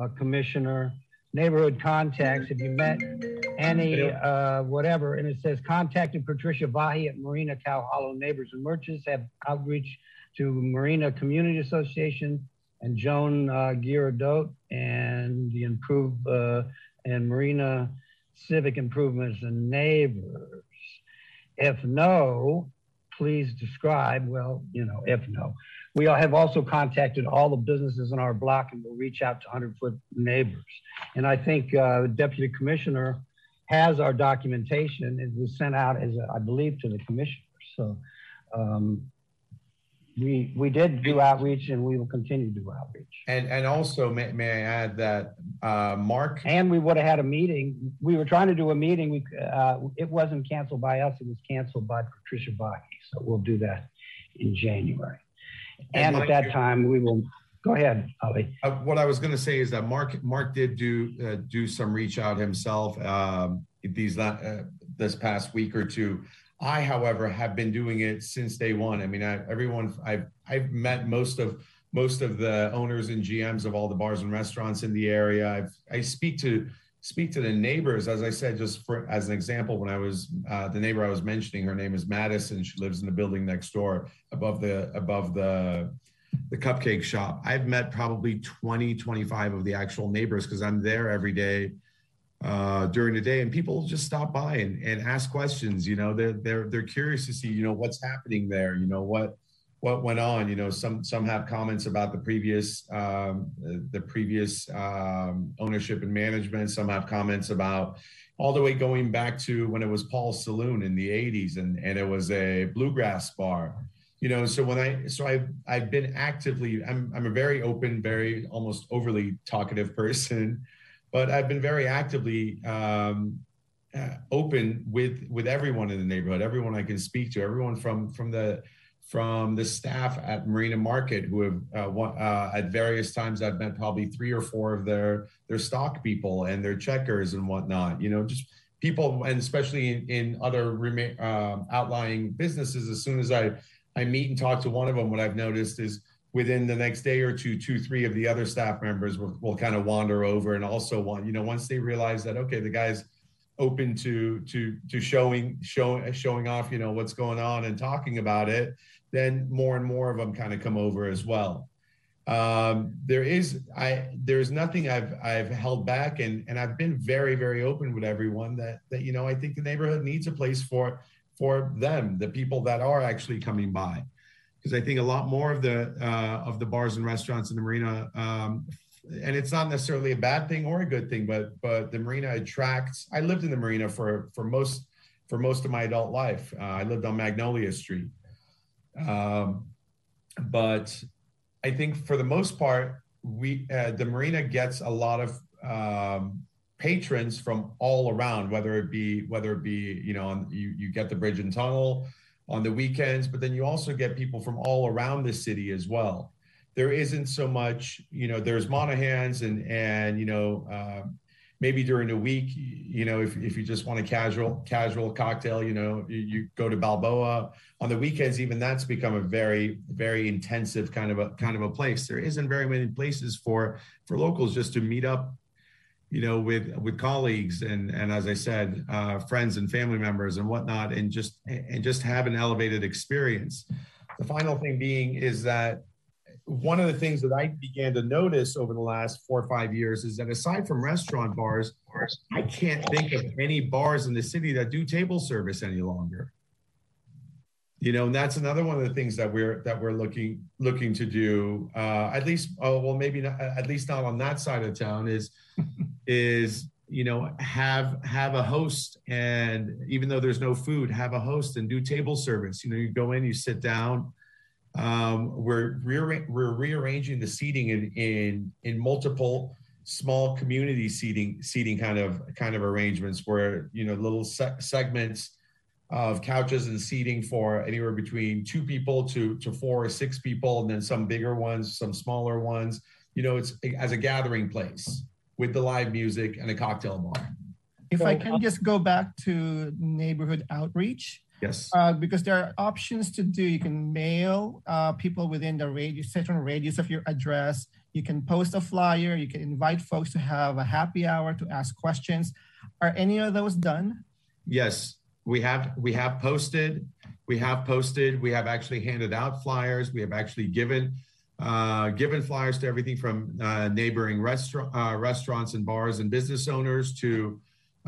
uh, Commissioner. Neighborhood contacts. Have you met any, uh, whatever? And it says contacted Patricia Vaughey at Marina Cow Hollow Neighbors and Merchants have outreach to Marina Community Association, and Joan uh, Girardot and the improve uh, and Marina civic improvements and neighbors. If no, please describe. Well, you know, if no, we have also contacted all the businesses in our block and we'll reach out to 100 foot neighbors. And I think uh, Deputy Commissioner has our documentation. It was sent out as a, I believe to the commissioner. So um, we we did do outreach and we will continue to do outreach. And and also may, may I add that uh, Mark and we would have had a meeting. We were trying to do a meeting. We uh, it wasn't canceled by us. It was canceled by Patricia Vaughey. So we'll do that in January. And, and at that time, we will go ahead, Ali. Uh, what I was going to say is that Mark Mark did do uh, do some reach out himself um, these uh, this past week or two. I, however, have been doing it since day one. I mean, I, everyone I've I've met most of most of the owners and GMs of all the bars and restaurants in the area. I've I speak to speak to the neighbors. As I said, just for as an example, when I was uh, the neighbor I was mentioning, her name is Madison. She lives in the building next door, above the above the the cupcake shop. I've met probably 20, 25 of the actual neighbors because I'm there every day uh, during the day and people just stop by and, and ask questions you know they're they're they're curious to see you know what's happening there you know what what went on you know some some have comments about the previous um, the previous um, ownership and management some have comments about all the way going back to when it was paul's saloon in the 80s and and it was a bluegrass bar you know so when i so i've i've been actively i'm i'm a very open very almost overly talkative person but I've been very actively um, uh, open with with everyone in the neighborhood, everyone I can speak to, everyone from from the from the staff at Marina Market who have uh, uh, at various times I've met probably three or four of their their stock people and their checkers and whatnot. You know, just people and especially in, in other rema- uh, outlying businesses. As soon as I I meet and talk to one of them, what I've noticed is within the next day or two, two, three of the other staff members will, will kind of wander over and also want, you know, once they realize that, okay, the guy's open to, to, to showing, showing, showing off, you know, what's going on and talking about it, then more and more of them kind of come over as well. Um, there is, I, there's nothing I've, I've held back and, and I've been very, very open with everyone that, that, you know, I think the neighborhood needs a place for, for them, the people that are actually coming by because I think a lot more of the uh, of the bars and restaurants in the marina, um, and it's not necessarily a bad thing or a good thing, but but the marina attracts. I lived in the marina for for most for most of my adult life. Uh, I lived on Magnolia Street, um, but I think for the most part, we uh, the marina gets a lot of um, patrons from all around, whether it be whether it be you know you you get the bridge and tunnel on the weekends, but then you also get people from all around the city as well. There isn't so much, you know, there's Monaghan's and, and, you know, uh, maybe during the week, you know, if, if you just want a casual, casual cocktail, you know, you, you go to Balboa on the weekends, even that's become a very, very intensive kind of a, kind of a place. There isn't very many places for, for locals just to meet up you know, with with colleagues and and as I said, uh, friends and family members and whatnot, and just and just have an elevated experience. The final thing being is that one of the things that I began to notice over the last four or five years is that aside from restaurant bars, I can't think of any bars in the city that do table service any longer. You know, and that's another one of the things that we're that we're looking looking to do. Uh, at least, oh well, maybe not. At least not on that side of town. Is is you know have have a host and even though there's no food have a host and do table service. You know you go in you sit down. Um, we're re- we're rearranging the seating in in in multiple small community seating seating kind of kind of arrangements where you know little se- segments of couches and seating for anywhere between two people to to four or six people and then some bigger ones some smaller ones. You know it's as a gathering place with the live music and a cocktail bar. If I can just go back to neighborhood outreach. Yes. Uh, because there are options to do. You can mail uh, people within the radius, certain radius of your address. You can post a flyer. You can invite folks to have a happy hour to ask questions. Are any of those done? Yes, we have. We have posted. We have posted. We have actually handed out flyers. We have actually given uh, given flyers to everything from uh, neighboring restaurant, uh, restaurants and bars and business owners to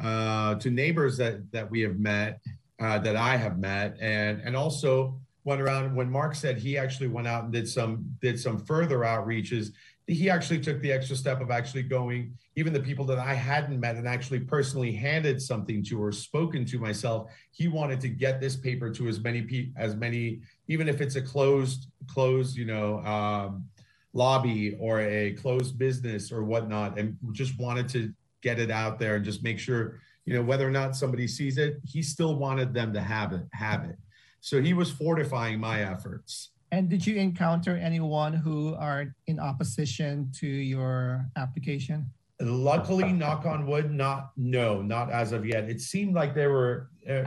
uh, to neighbors that that we have met, uh, that I have met, and and also went around when Mark said he actually went out and did some did some further outreaches. He actually took the extra step of actually going, even the people that I hadn't met and actually personally handed something to or spoken to myself. He wanted to get this paper to as many people as many, even if it's a closed closed, you know, um, lobby or a closed business or whatnot, and just wanted to get it out there and just make sure, you know, whether or not somebody sees it, he still wanted them to have it, have it. So he was fortifying my efforts. And did you encounter anyone who are in opposition to your application? Luckily, knock on wood, not no, not as of yet. It seemed like there were uh,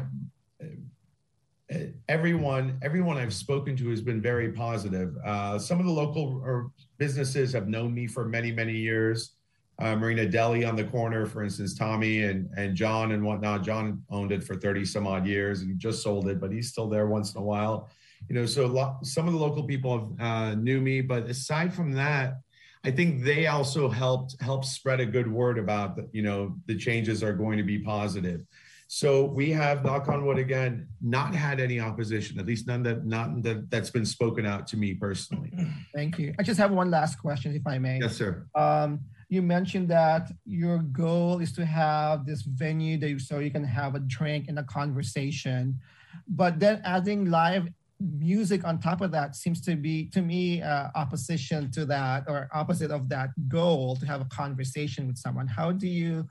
uh, everyone everyone I've spoken to has been very positive. Uh, some of the local businesses have known me for many many years. Uh, Marina Deli on the corner, for instance, Tommy and and John and whatnot. John owned it for thirty some odd years and just sold it, but he's still there once in a while. You know, so lo- some of the local people uh, knew me, but aside from that, I think they also helped help spread a good word about the, you know the changes are going to be positive. So we have, knock on wood again, not had any opposition, at least none that not that that's been spoken out to me personally. Thank you. I just have one last question, if I may. Yes, sir. Um, you mentioned that your goal is to have this venue that you, so you can have a drink and a conversation, but then adding live music on top of that seems to be to me uh, opposition to that or opposite of that goal to have a conversation with someone how do you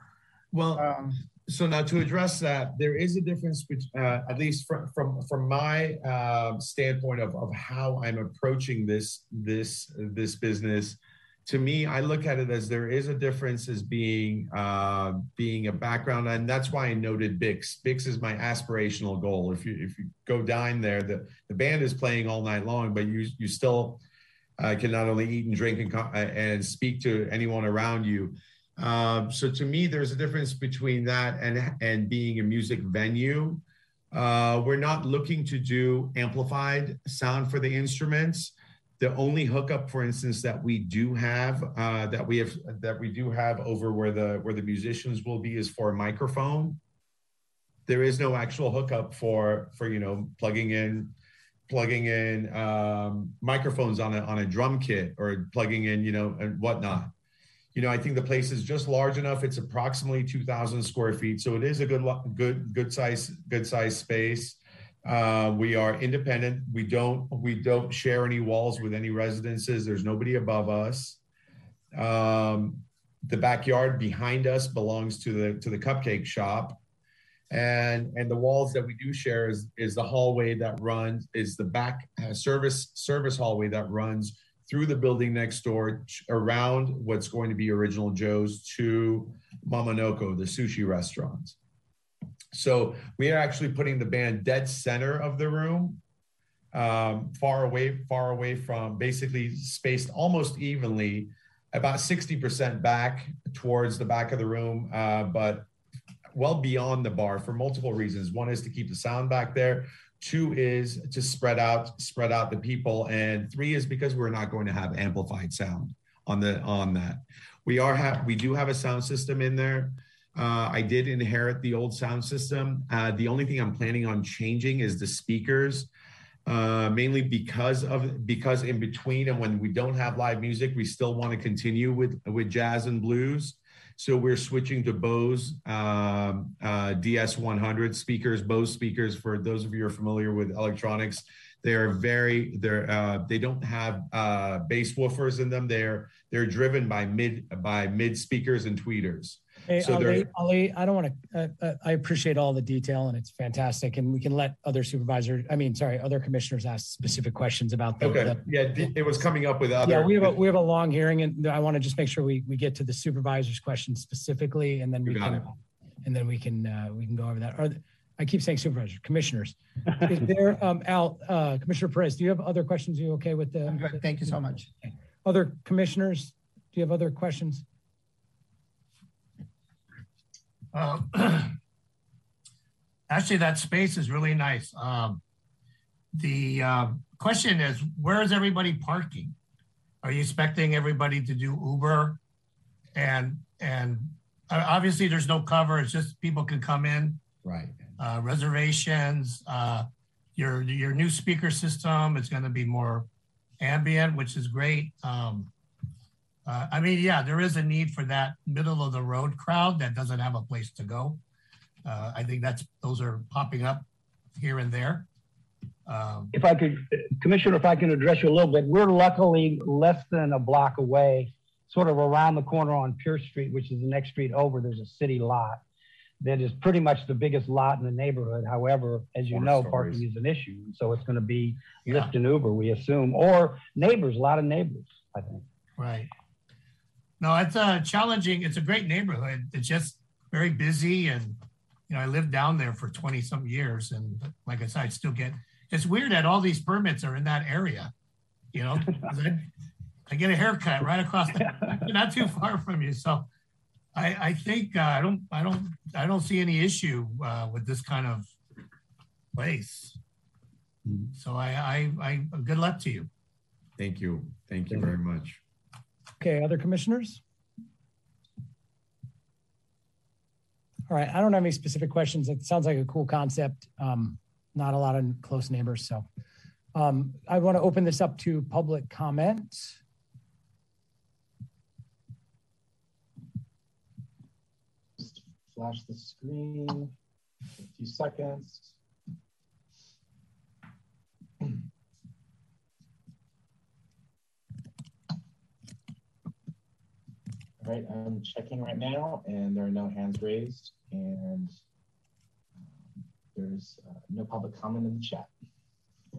well um, so now to address that, there is a difference, between, uh, at least from from from my uh, standpoint of, of how I'm approaching this this this business. To me, I look at it as there is a difference as being uh, being a background, and that's why I noted Bix. Bix is my aspirational goal. If you if you go dine there, the the band is playing all night long, but you you still uh, can not only eat and drink and and speak to anyone around you um, so to me, there's a difference between that and and being a music venue. Uh, we're not looking to do amplified sound for the instruments. The only hookup, for instance, that we do have uh, that we have that we do have over where the where the musicians will be is for a microphone. There is no actual hookup for for you know plugging in plugging in um, microphones on a on a drum kit or plugging in you know and whatnot you know, I think the place is just large enough. It's approximately 2,000 square feet, so it is a good, good, good size, good size space. Uh, we are independent. We don't, we don't share any walls with any residences. There's nobody above us. Um, the backyard behind us belongs to the to the cupcake shop, and and the walls that we do share is is the hallway that runs is the back uh, service service hallway that runs through the building next door around what's going to be Original Joe's to Momonoko, the sushi restaurant. So we are actually putting the band dead center of the room, um, far away, far away from basically spaced almost evenly, about 60% back towards the back of the room, uh, but well beyond the bar for multiple reasons. One is to keep the sound back there. Two is to spread out spread out the people, and three is because we're not going to have amplified sound on the on that. We are have we do have a sound system in there. Uh, I did inherit the old sound system. Uh, the only thing I'm planning on changing is the speakers, uh, mainly because of because in between and when we don't have live music, we still want to continue with with jazz and blues. So we're switching to Bose um, uh, DS100 speakers. Bose speakers, for those of you who are familiar with electronics, they are very they're uh, they don't have uh, bass woofers in them. They're they're driven by mid by mid speakers and tweeters. Hey, so Ali, Ali, I don't want to. Uh, uh, I appreciate all the detail, and it's fantastic. And we can let other supervisors, I mean, sorry, other commissioners ask specific questions about the. Okay. The, yeah, it was coming up with other. Yeah, we have a we have a long hearing, and I want to just make sure we we get to the supervisors' questions specifically, and then we can, it. and then we can uh, we can go over that. Are, I keep saying supervisors, commissioners. Is there, um, Al, uh, Commissioner Perez, do you have other questions? Are you okay with the? I'm good. Thank you so much. Other commissioners, do you have other questions? Uh, actually, that space is really nice. Um, the uh, question is, where is everybody parking? Are you expecting everybody to do Uber? And and uh, obviously there's no cover. It's just people can come in. Right. Uh, reservations. Uh, your your new speaker system is going to be more ambient, which is great. Um, uh, I mean, yeah, there is a need for that middle of the road crowd that doesn't have a place to go. Uh, I think that's those are popping up here and there. Um, If I could, Commissioner, if I can address you a little bit, we're luckily less than a block away, sort of around the corner on Pierce Street, which is the next street over. There's a city lot that is pretty much the biggest lot in the neighborhood. However, as you know, stories. parking is an issue. So it's going to be Yeah. Lyft and Uber, we assume, or neighbors, a lot of neighbors, I think. Right. No, it's a challenging. It's a great neighborhood. It's just very busy, and you know, I lived down there for twenty some years, and like I said, I still get. It's weird that all these permits are in that area. You know, I, I get a haircut right across, the, not too far from you. So, I I think uh, I don't I don't I don't see any issue uh, with this kind of place. So I I, I good luck to you. Thank you. Thank you very much. Okay, other commissioners? All right, I don't have any specific questions. It sounds like a cool concept. Um, not a lot of close neighbors, so. Um, I want to open this up to public comment. Just flash the screen, a few seconds. All right, I'm checking right now and there are no hands raised and um, there's uh, no public comment in the chat.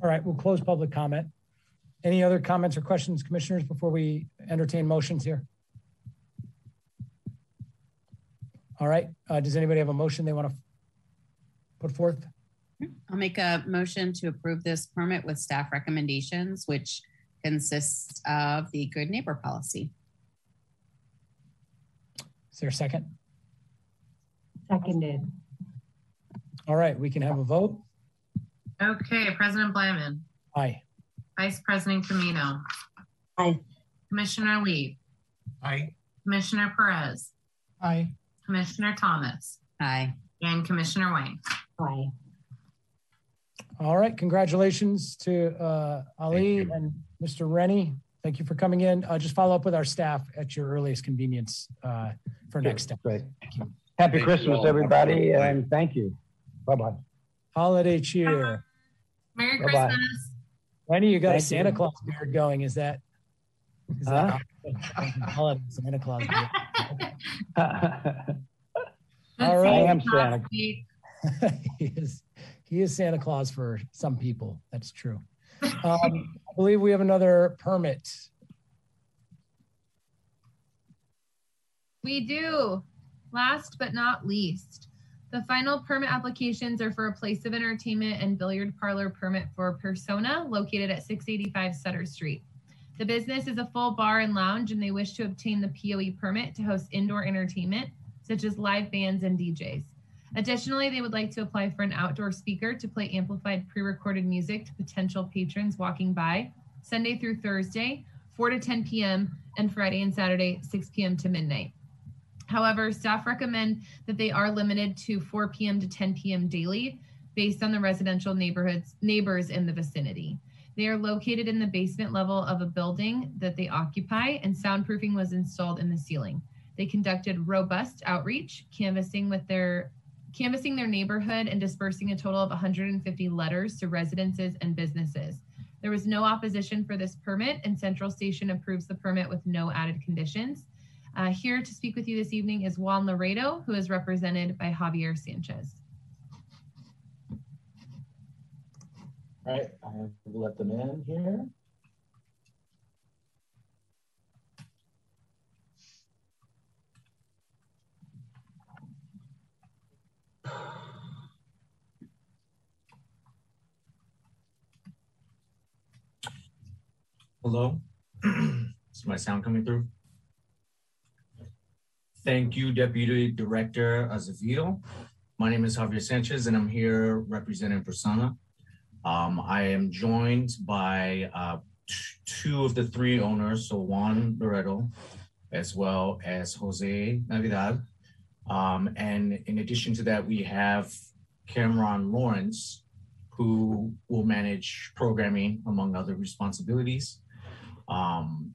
All right, we'll close public comment. Any other comments or questions, commissioners, before we entertain motions here? All right, uh, does anybody have a motion they want to put forth? I'll make a motion to approve this permit with staff recommendations, which consists of the good neighbor policy. Is there a second? Seconded. All right, we can have a vote. Okay, President Bleiman, Aye. Vice President Caminong. Aye. Commissioner Lee, Aye. Commissioner Perez, Aye. Commissioner Thomas, Aye. and Commissioner Wang. Aye. All right, congratulations to uh, Ali and Mr. Rennie. Thank you for coming in. Uh, Just follow up with our staff at your earliest convenience uh, for next step. Great. Thank you. Happy Thank Christmas, all. everybody, Bye. and thank you. Bye-bye. Holiday cheer. Merry Bye-bye. Christmas. Rennie, you got a Santa you. Claus beard going. Is that? Is Huh? that holiday Santa Claus beard? Let's All see, right. I am Santa. He is he is Santa Claus for some people. That's true. Um, I believe we have another permit. We do. Last but not least, the final permit applications are for a place of entertainment and billiard parlor permit for Persona located at 685 Sutter Street. The business is a full bar and lounge, and they wish to obtain the POE permit to host indoor entertainment, such as live bands and DJs. Additionally, they would like to apply for an outdoor speaker to play amplified pre recorded music to potential patrons walking by Sunday through Thursday, 4 to 10 p.m., and Friday and Saturday, 6 p.m. to midnight. However, staff recommend that they are limited to 4 p.m. to 10 p.m. daily based on the residential neighborhoods neighbors in the vicinity. They are located in the basement level of a building that they occupy, and soundproofing was installed in the ceiling. They conducted robust outreach, canvassing with their canvassing their neighborhood and dispersing a total of 150 letters to residences and businesses. There was no opposition for this permit, and Central Station approves the permit with no added conditions. Uh, here to speak with you this evening is Juan Laredo, who is represented by Javier Sanchez. All right, I will let them in here. Hello, is my sound coming through? Thank you, Deputy Director Azevedo. My name is Javier Sanchez and I'm here representing Persona. Um, I am joined by uh, two of the three owners, so Juan Loreto, as well as Jose Navidad. Um, and in addition to that, we have Cameron Lawrence, who will manage programming among other responsibilities. Um,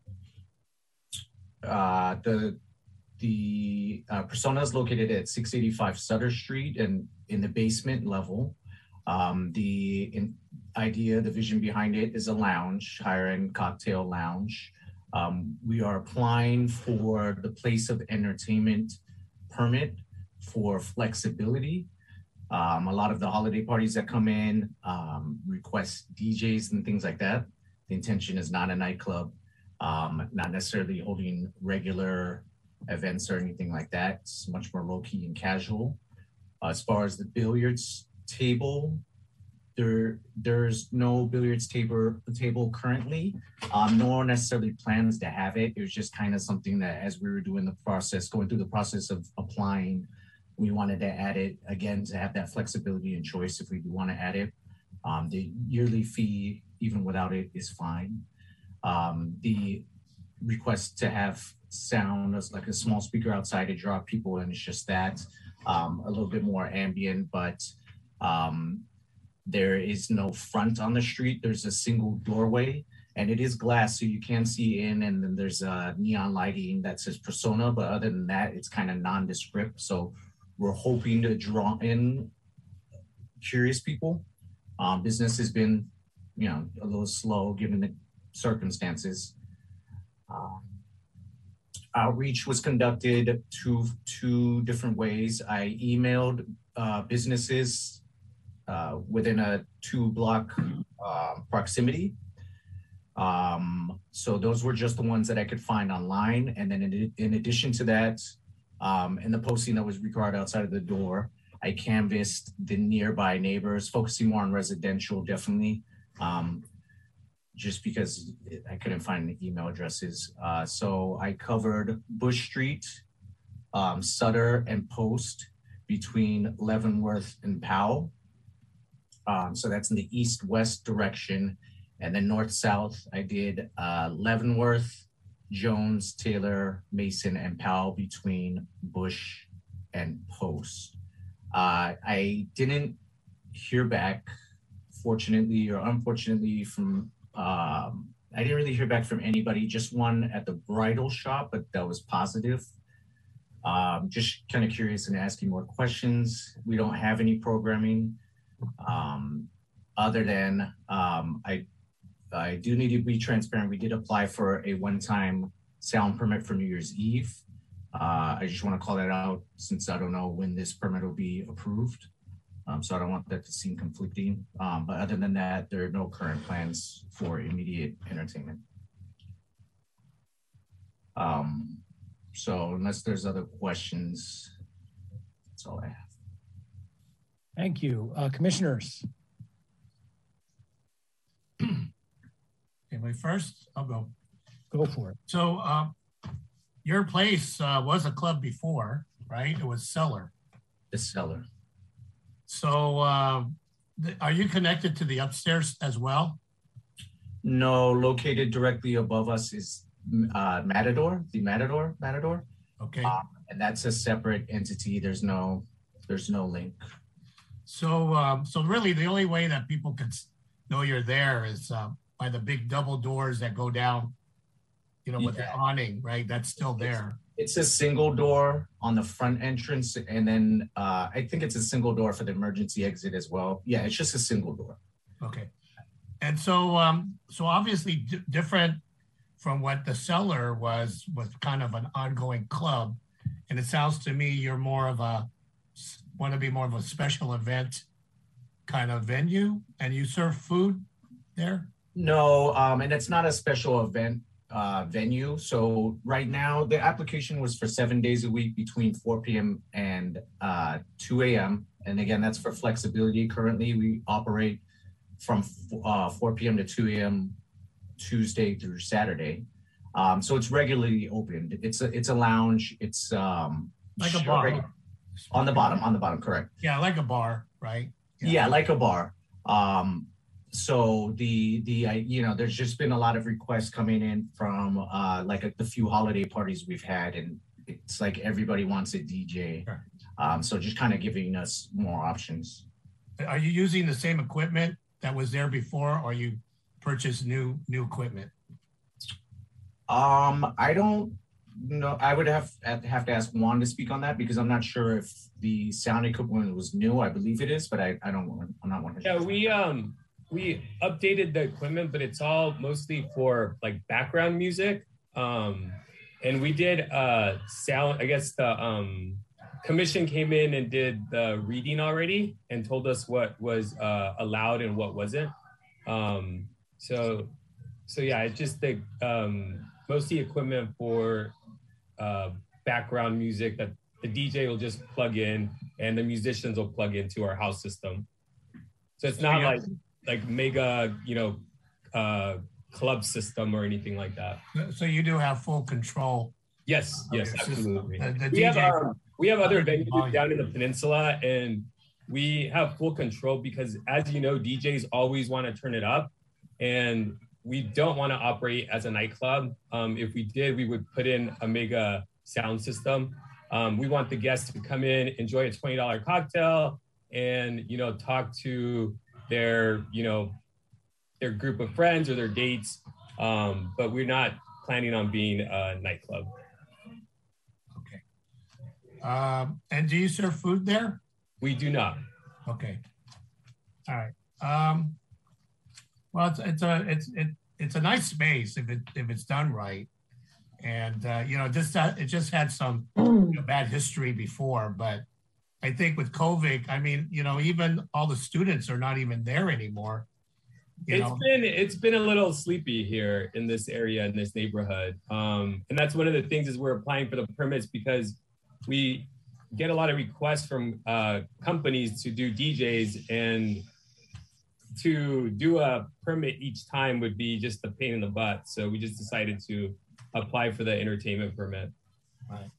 uh, the the uh, persona is located at 685 Sutter Street and in the basement level. Um, the idea, the vision behind it is a lounge, higher end cocktail lounge. Um, we are applying for the place of entertainment permit for flexibility. Um, a lot of the holiday parties that come in um, request DJs and things like that. The intention is not a nightclub, um, not necessarily holding regular events or anything like that. It's much more low key and casual. As far as the billiards table, there there's no billiards table table currently. Um, necessarily plans to have it. It was just kind of something that as we were doing the process, going through the process of applying, we wanted to add it again to have that flexibility and choice if we do want to add it. Um, the yearly fee, even without it, is fine. Um, the request to have sound as like a small speaker outside to draw people and it's just that um, a little bit more ambient, but um, there is no front on the street. There's a single doorway and it is glass so you can see in and then there's a neon lighting that says persona, but other than that, it's kind of nondescript. So we're hoping to draw in curious people. Um, business has been, you know, a little slow given the circumstances. Um, outreach was conducted two two different ways. I emailed uh, businesses uh, within a two block uh, proximity. Um, so those were just the ones that I could find online. And then in, in addition to that, um, in the posting that was required outside of the door, I canvassed the nearby neighbors, focusing more on residential, definitely. Um, just because I couldn't find the email addresses. Uh, so I covered Bush Street, um, Sutter, and Post between Leavenworth and Powell. Um, so that's in the east-west direction. And then north-south, I did uh, Leavenworth, Jones, Taylor, Mason, and Powell between Bush and Post. Uh, I didn't hear back, fortunately or unfortunately, from um, I didn't really hear back from anybody, just one at the bridal shop, but that was positive. Um, just kind of curious and asking more questions. We don't have any programming um, other than um, I, I do need to be transparent. We did apply for a one-time sound permit for New Year's Eve. Uh, I just want to call that out since I don't know when this permit will be approved. Um, so I don't want that to seem conflicting. Um, but other than that, there are no current plans for immediate entertainment. Um, so unless there's other questions, that's all I have. Thank you. Uh, commissioners. Anybody first? I'll go. Go for it. So uh, your place uh, was a club before, right? It was Cellar. The Cellar. So, uh, are you connected to the upstairs as well? No, located directly above us is uh, Matador, the Matador, Matador. Okay. Um, and that's a separate entity. There's no, there's no link. So, um, so really, the only way that people can know you're there is uh, by the big double doors that go down. You know, yeah. with the awning, right? That's still there. It's a single door on the front entrance, and then uh, I think it's a single door for the emergency exit as well. Yeah, it's just a single door. Okay, and so um, so obviously d- different from what the Cellar was was kind of an ongoing club, and it sounds to me you're more of a want to be more of a special event kind of venue, and you serve food there. No, um, and it's not a special event uh, venue. So right now, the application was for seven days a week between 4 p.m. and uh, 2 a.m. And again, that's for flexibility. Currently, we operate from uh, 4 p.m. to 2 a.m. Tuesday through Saturday. Um, so it's regularly opened. It's a it's a lounge. It's um, like a bar on the bottom. On the bottom, correct. Yeah, like a bar, right? Yeah, yeah like a bar. Um, so the the I, you know there's just been a lot of requests coming in from uh like a, the few holiday parties we've had and it's like everybody wants a dj um so just kind of giving us more options. Are you using the same equipment that was there before, or you purchased new new equipment? um i don't know i would have have to ask juan to speak on that because i'm not sure if the sound equipment was new i believe it is but i i don't want i'm not 100 Yeah, we um we updated the equipment, but it's all mostly for like background music. Um and we did uh sound I guess the um commission came in and did the reading already and told us what was uh allowed and what wasn't. Um so so yeah, it's just the um mostly equipment for uh background music that the DJ will just plug in and the musicians will plug into our house system. So it's not like like mega, you know, uh club system or anything like that. So you do have full control. Yes, yes, absolutely. the- the we have DJ um, we have other volume. venues down in the peninsula and we have full control because as you know, DJs always want to turn it up and we don't want to operate as a nightclub. Um, if we did, we would put in a mega sound system. Um, we want the guests to come in, enjoy a $20 cocktail and, you know, talk to their, you know, their group of friends or their dates. Um, but we're not planning on being a nightclub. Okay. Um, and do you serve food there? We do not. Okay. All right. Um, well, it's, it's a it's it, it's a nice space if it if it's done right, and uh, you know just that it just had some you know, bad history before, but I think with COVID, I mean you know even all the students are not even there anymore. You It's know, been it's been a little sleepy here in this area in this neighborhood, um, and that's one of the things is we're applying for the permits because we get a lot of requests from uh, companies to do DJs, and to do a permit each time would be just a pain in the butt. So we just decided to apply for the entertainment permit. Right.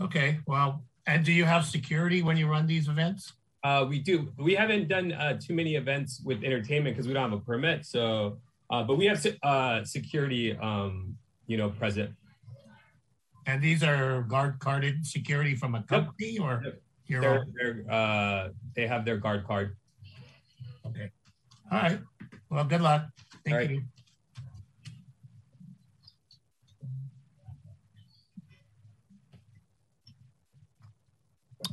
Okay. Well, and do you have security when you run these events? Uh, we do. We haven't done uh, too many events with entertainment because we don't have a permit. So, uh, but we have uh, security, um, you know, present. And these are guard carded security from a company or your They're, own? they're, uh, they have their guard card. Okay. All right. Well, good luck. Thank you.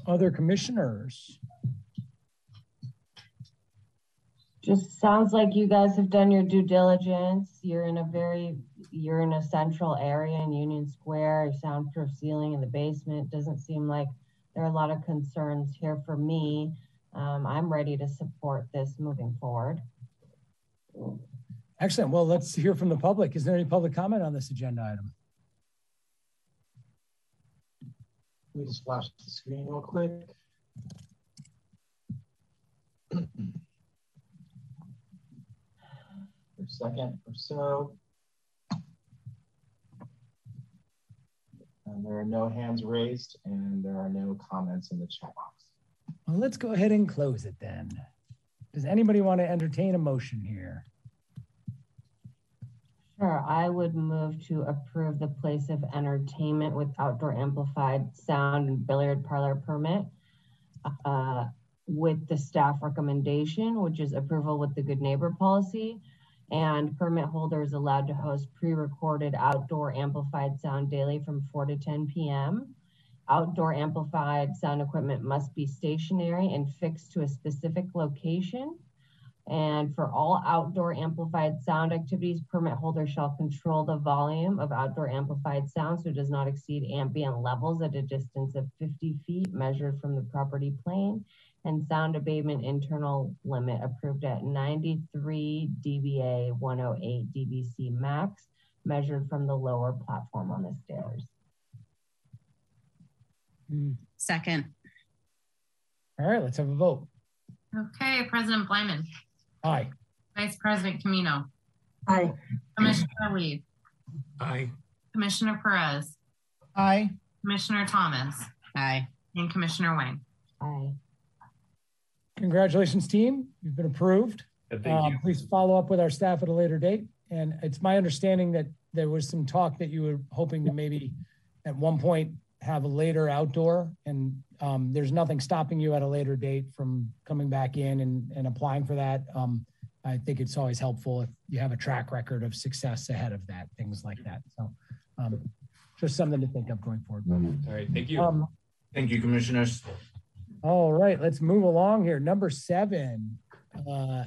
Other commissioners? Just sounds like you guys have done your due diligence. You're in a very, you're in a central area in Union Square, soundproof ceiling in the basement. Doesn't seem like there are a lot of concerns here for me. Um, I'm ready to support this moving forward. Excellent. Well, let's hear from the public. Is there any public comment on this agenda item? Let me just flash the screen real quick. For a second or so. And there are no hands raised and there are no comments in the chat box. Well, let's go ahead and close it then. Does anybody want to entertain a motion here? Sure, I would move to approve the place of entertainment with outdoor amplified sound and billiard parlor permit uh, with the staff recommendation, which is approval with the good neighbor policy. And permit holders allowed to host pre-recorded outdoor amplified sound daily from 4 to 10 p.m. Outdoor amplified sound equipment must be stationary and fixed to a specific location. And for all outdoor amplified sound activities, permit holder shall control the volume of outdoor amplified sound so it does not exceed ambient levels at a distance of 50 feet measured from the property plane. And sound abatement internal limit approved at 93 dBA 108 dBc max measured from the lower platform on the stairs. Hmm. Second. All right, let's have a vote. Okay, President Bleiman, Aye. Vice President Caminong, Aye. Commissioner Lee, Aye. Commissioner Perez, Aye. Commissioner Thomas, Aye. and Commissioner Wang. Aye. Congratulations, team. You've been approved. Thank Um, you. please follow up with our staff at a later date. And it's my understanding that there was some talk that you were hoping to maybe at one point have a later outdoor and um, there's nothing stopping you at a later date from coming back in and, and applying for that. Um, I think it's always helpful if you have a track record of success ahead of that, things like that. So um, just something to think of going forward. All right. Thank you. Um, Thank you, commissioners. all right, let's move along here. Number seven uh,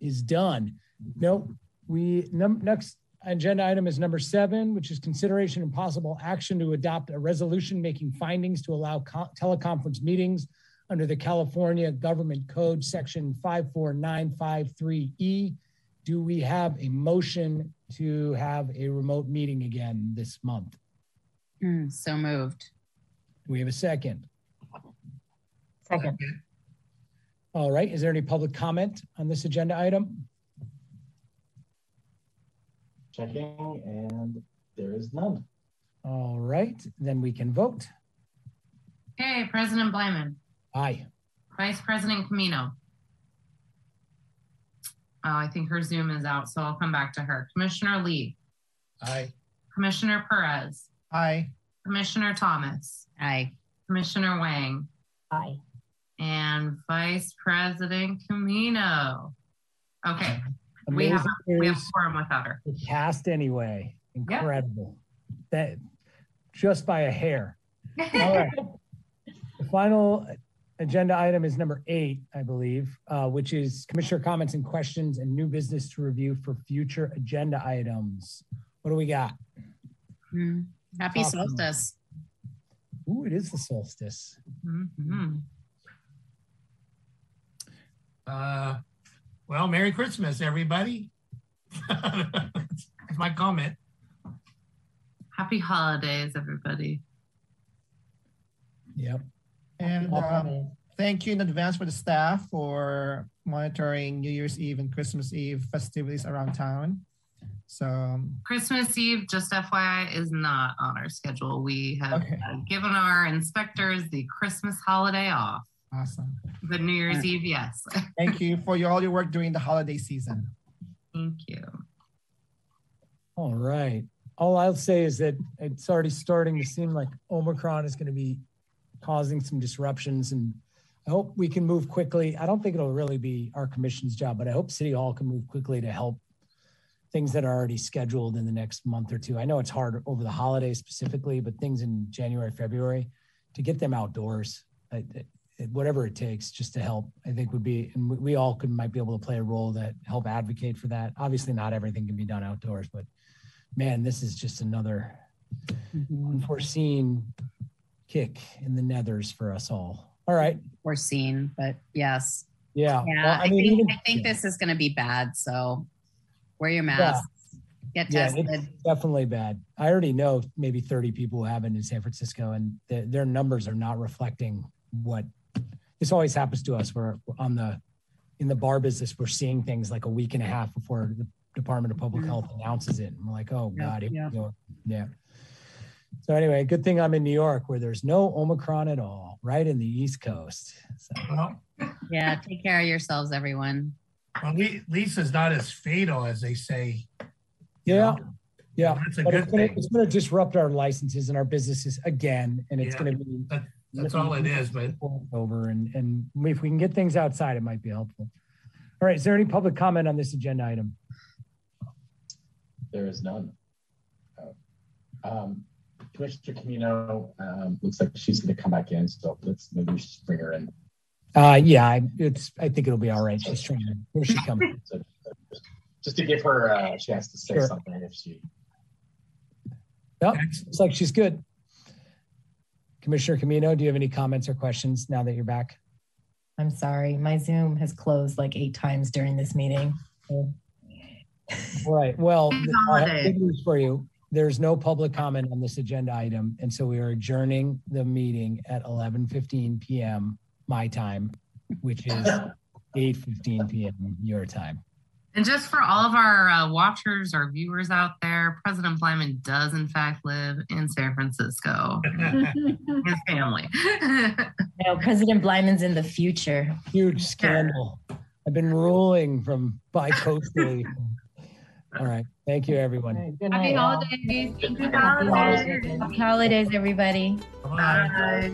is done. Nope. We num- next agenda item is number seven, which is consideration and possible action to adopt a resolution making findings to allow co- teleconference meetings under the California Government Code Section 54953E. Do we have a motion to have a remote meeting again this month? Hmm, so moved. Do we have a second? Second. All right, is there any public comment on this agenda item? Checking, and there is none. All right, then we can vote. Okay, President Bleiman, Aye. Vice President Caminong. Oh, I think her Zoom is out, so I'll come back to her. Commissioner Lee, Aye. Commissioner Perez, Aye. Commissioner Thomas, Aye. Commissioner Wang, Aye. and Vice President Caminong. Okay, we have, Amazing we have news. quorum without her. It Cast anyway. Incredible. That just by a hair. All right. The final agenda item is number eight, I believe, uh, which is commissioner comments and questions and new business to review for future agenda items. What do we got? Hmm. Happy Awesome. solstice. Ooh, it is the solstice. Mhm. Uh, well, Merry Christmas, everybody. That's my comment. Happy holidays, everybody. Yep. And um, thank you in advance for the staff for monitoring New Year's Eve and Christmas Eve festivities around town. So um, Christmas Eve, just FYI, is not on our schedule. We have uh, given our inspectors the Christmas holiday off. Awesome. The New Year's Eve, yes. Thank you for your, all your work during the holiday season. Thank you. All right. All I'll say is that it's already starting to seem like Omicron is going to be causing some disruptions and I hope we can move quickly. I don't think it'll really be our commission's job, but I hope City Hall can move quickly to help things that are already scheduled in the next month or two. I know it's hard over the holidays specifically, but things in January, February to get them outdoors, I- I- whatever it takes just to help, I think would be, and we- all could, might be able to play a role that help advocate for that. Obviously not everything can be done outdoors, but man, this is just another mm-hmm. unforeseen kick in the nethers for us all. All right. Foreseen, but yes. Yeah. Yeah. Well, I, mean, think, even- I think this is going to be bad. So wear your masks, get yeah, tested. it's definitely bad. I already know maybe 30 people who have it in San Francisco, and their, their numbers are not reflecting what this always happens to us. We're on the in the bar business, we're seeing things like a week and a half before the Department of Public mm. Health announces it. And we're like, oh Yeah, God, here we yeah. go. yeah. So anyway, good thing I'm in New York where there's no Omicron at all, right in the East Coast. So yeah. Take care of yourselves, everyone. Well, Le- Lisa's not as fatal as they say. Yeah. Yeah. That's a But good it's gonna, thing. it's gonna disrupt our licenses and our businesses again. And it's Yeah. gonna be That- that's all it is, but over and, and if we can get things outside, it might be helpful. All right. Is there any public comment on this agenda item? There is none. Uh, Um, Commissioner Caminong, um, looks like she's gonna come back in, so let's, maybe we should bring her in. Uh, yeah, I, it's, I think it'll be all right. She's trying. Here she comes. So, Just to give her uh, a chance to say Sure. something if she. Yep. Looks like she's good. Commissioner Caminong, do you have any comments or questions now that you're back? I'm sorry. My Zoom has closed like eight times during this meeting. So- right. Well, I have good news for you. There's no public comment on this agenda item. And so we are adjourning the meeting at 11:15 PM, my time, which is 8:15 PM, your time. And just for all of our uh, watchers or viewers out there, President Bleiman does in fact live in San Francisco. His family. No, President Bleiman's in the future. Huge scandal. I've been ruling from bi-coastally. All right. Thank you, everyone. Good Happy night, holidays. Thank you. Happy holidays. Happy holidays, everybody. Bye.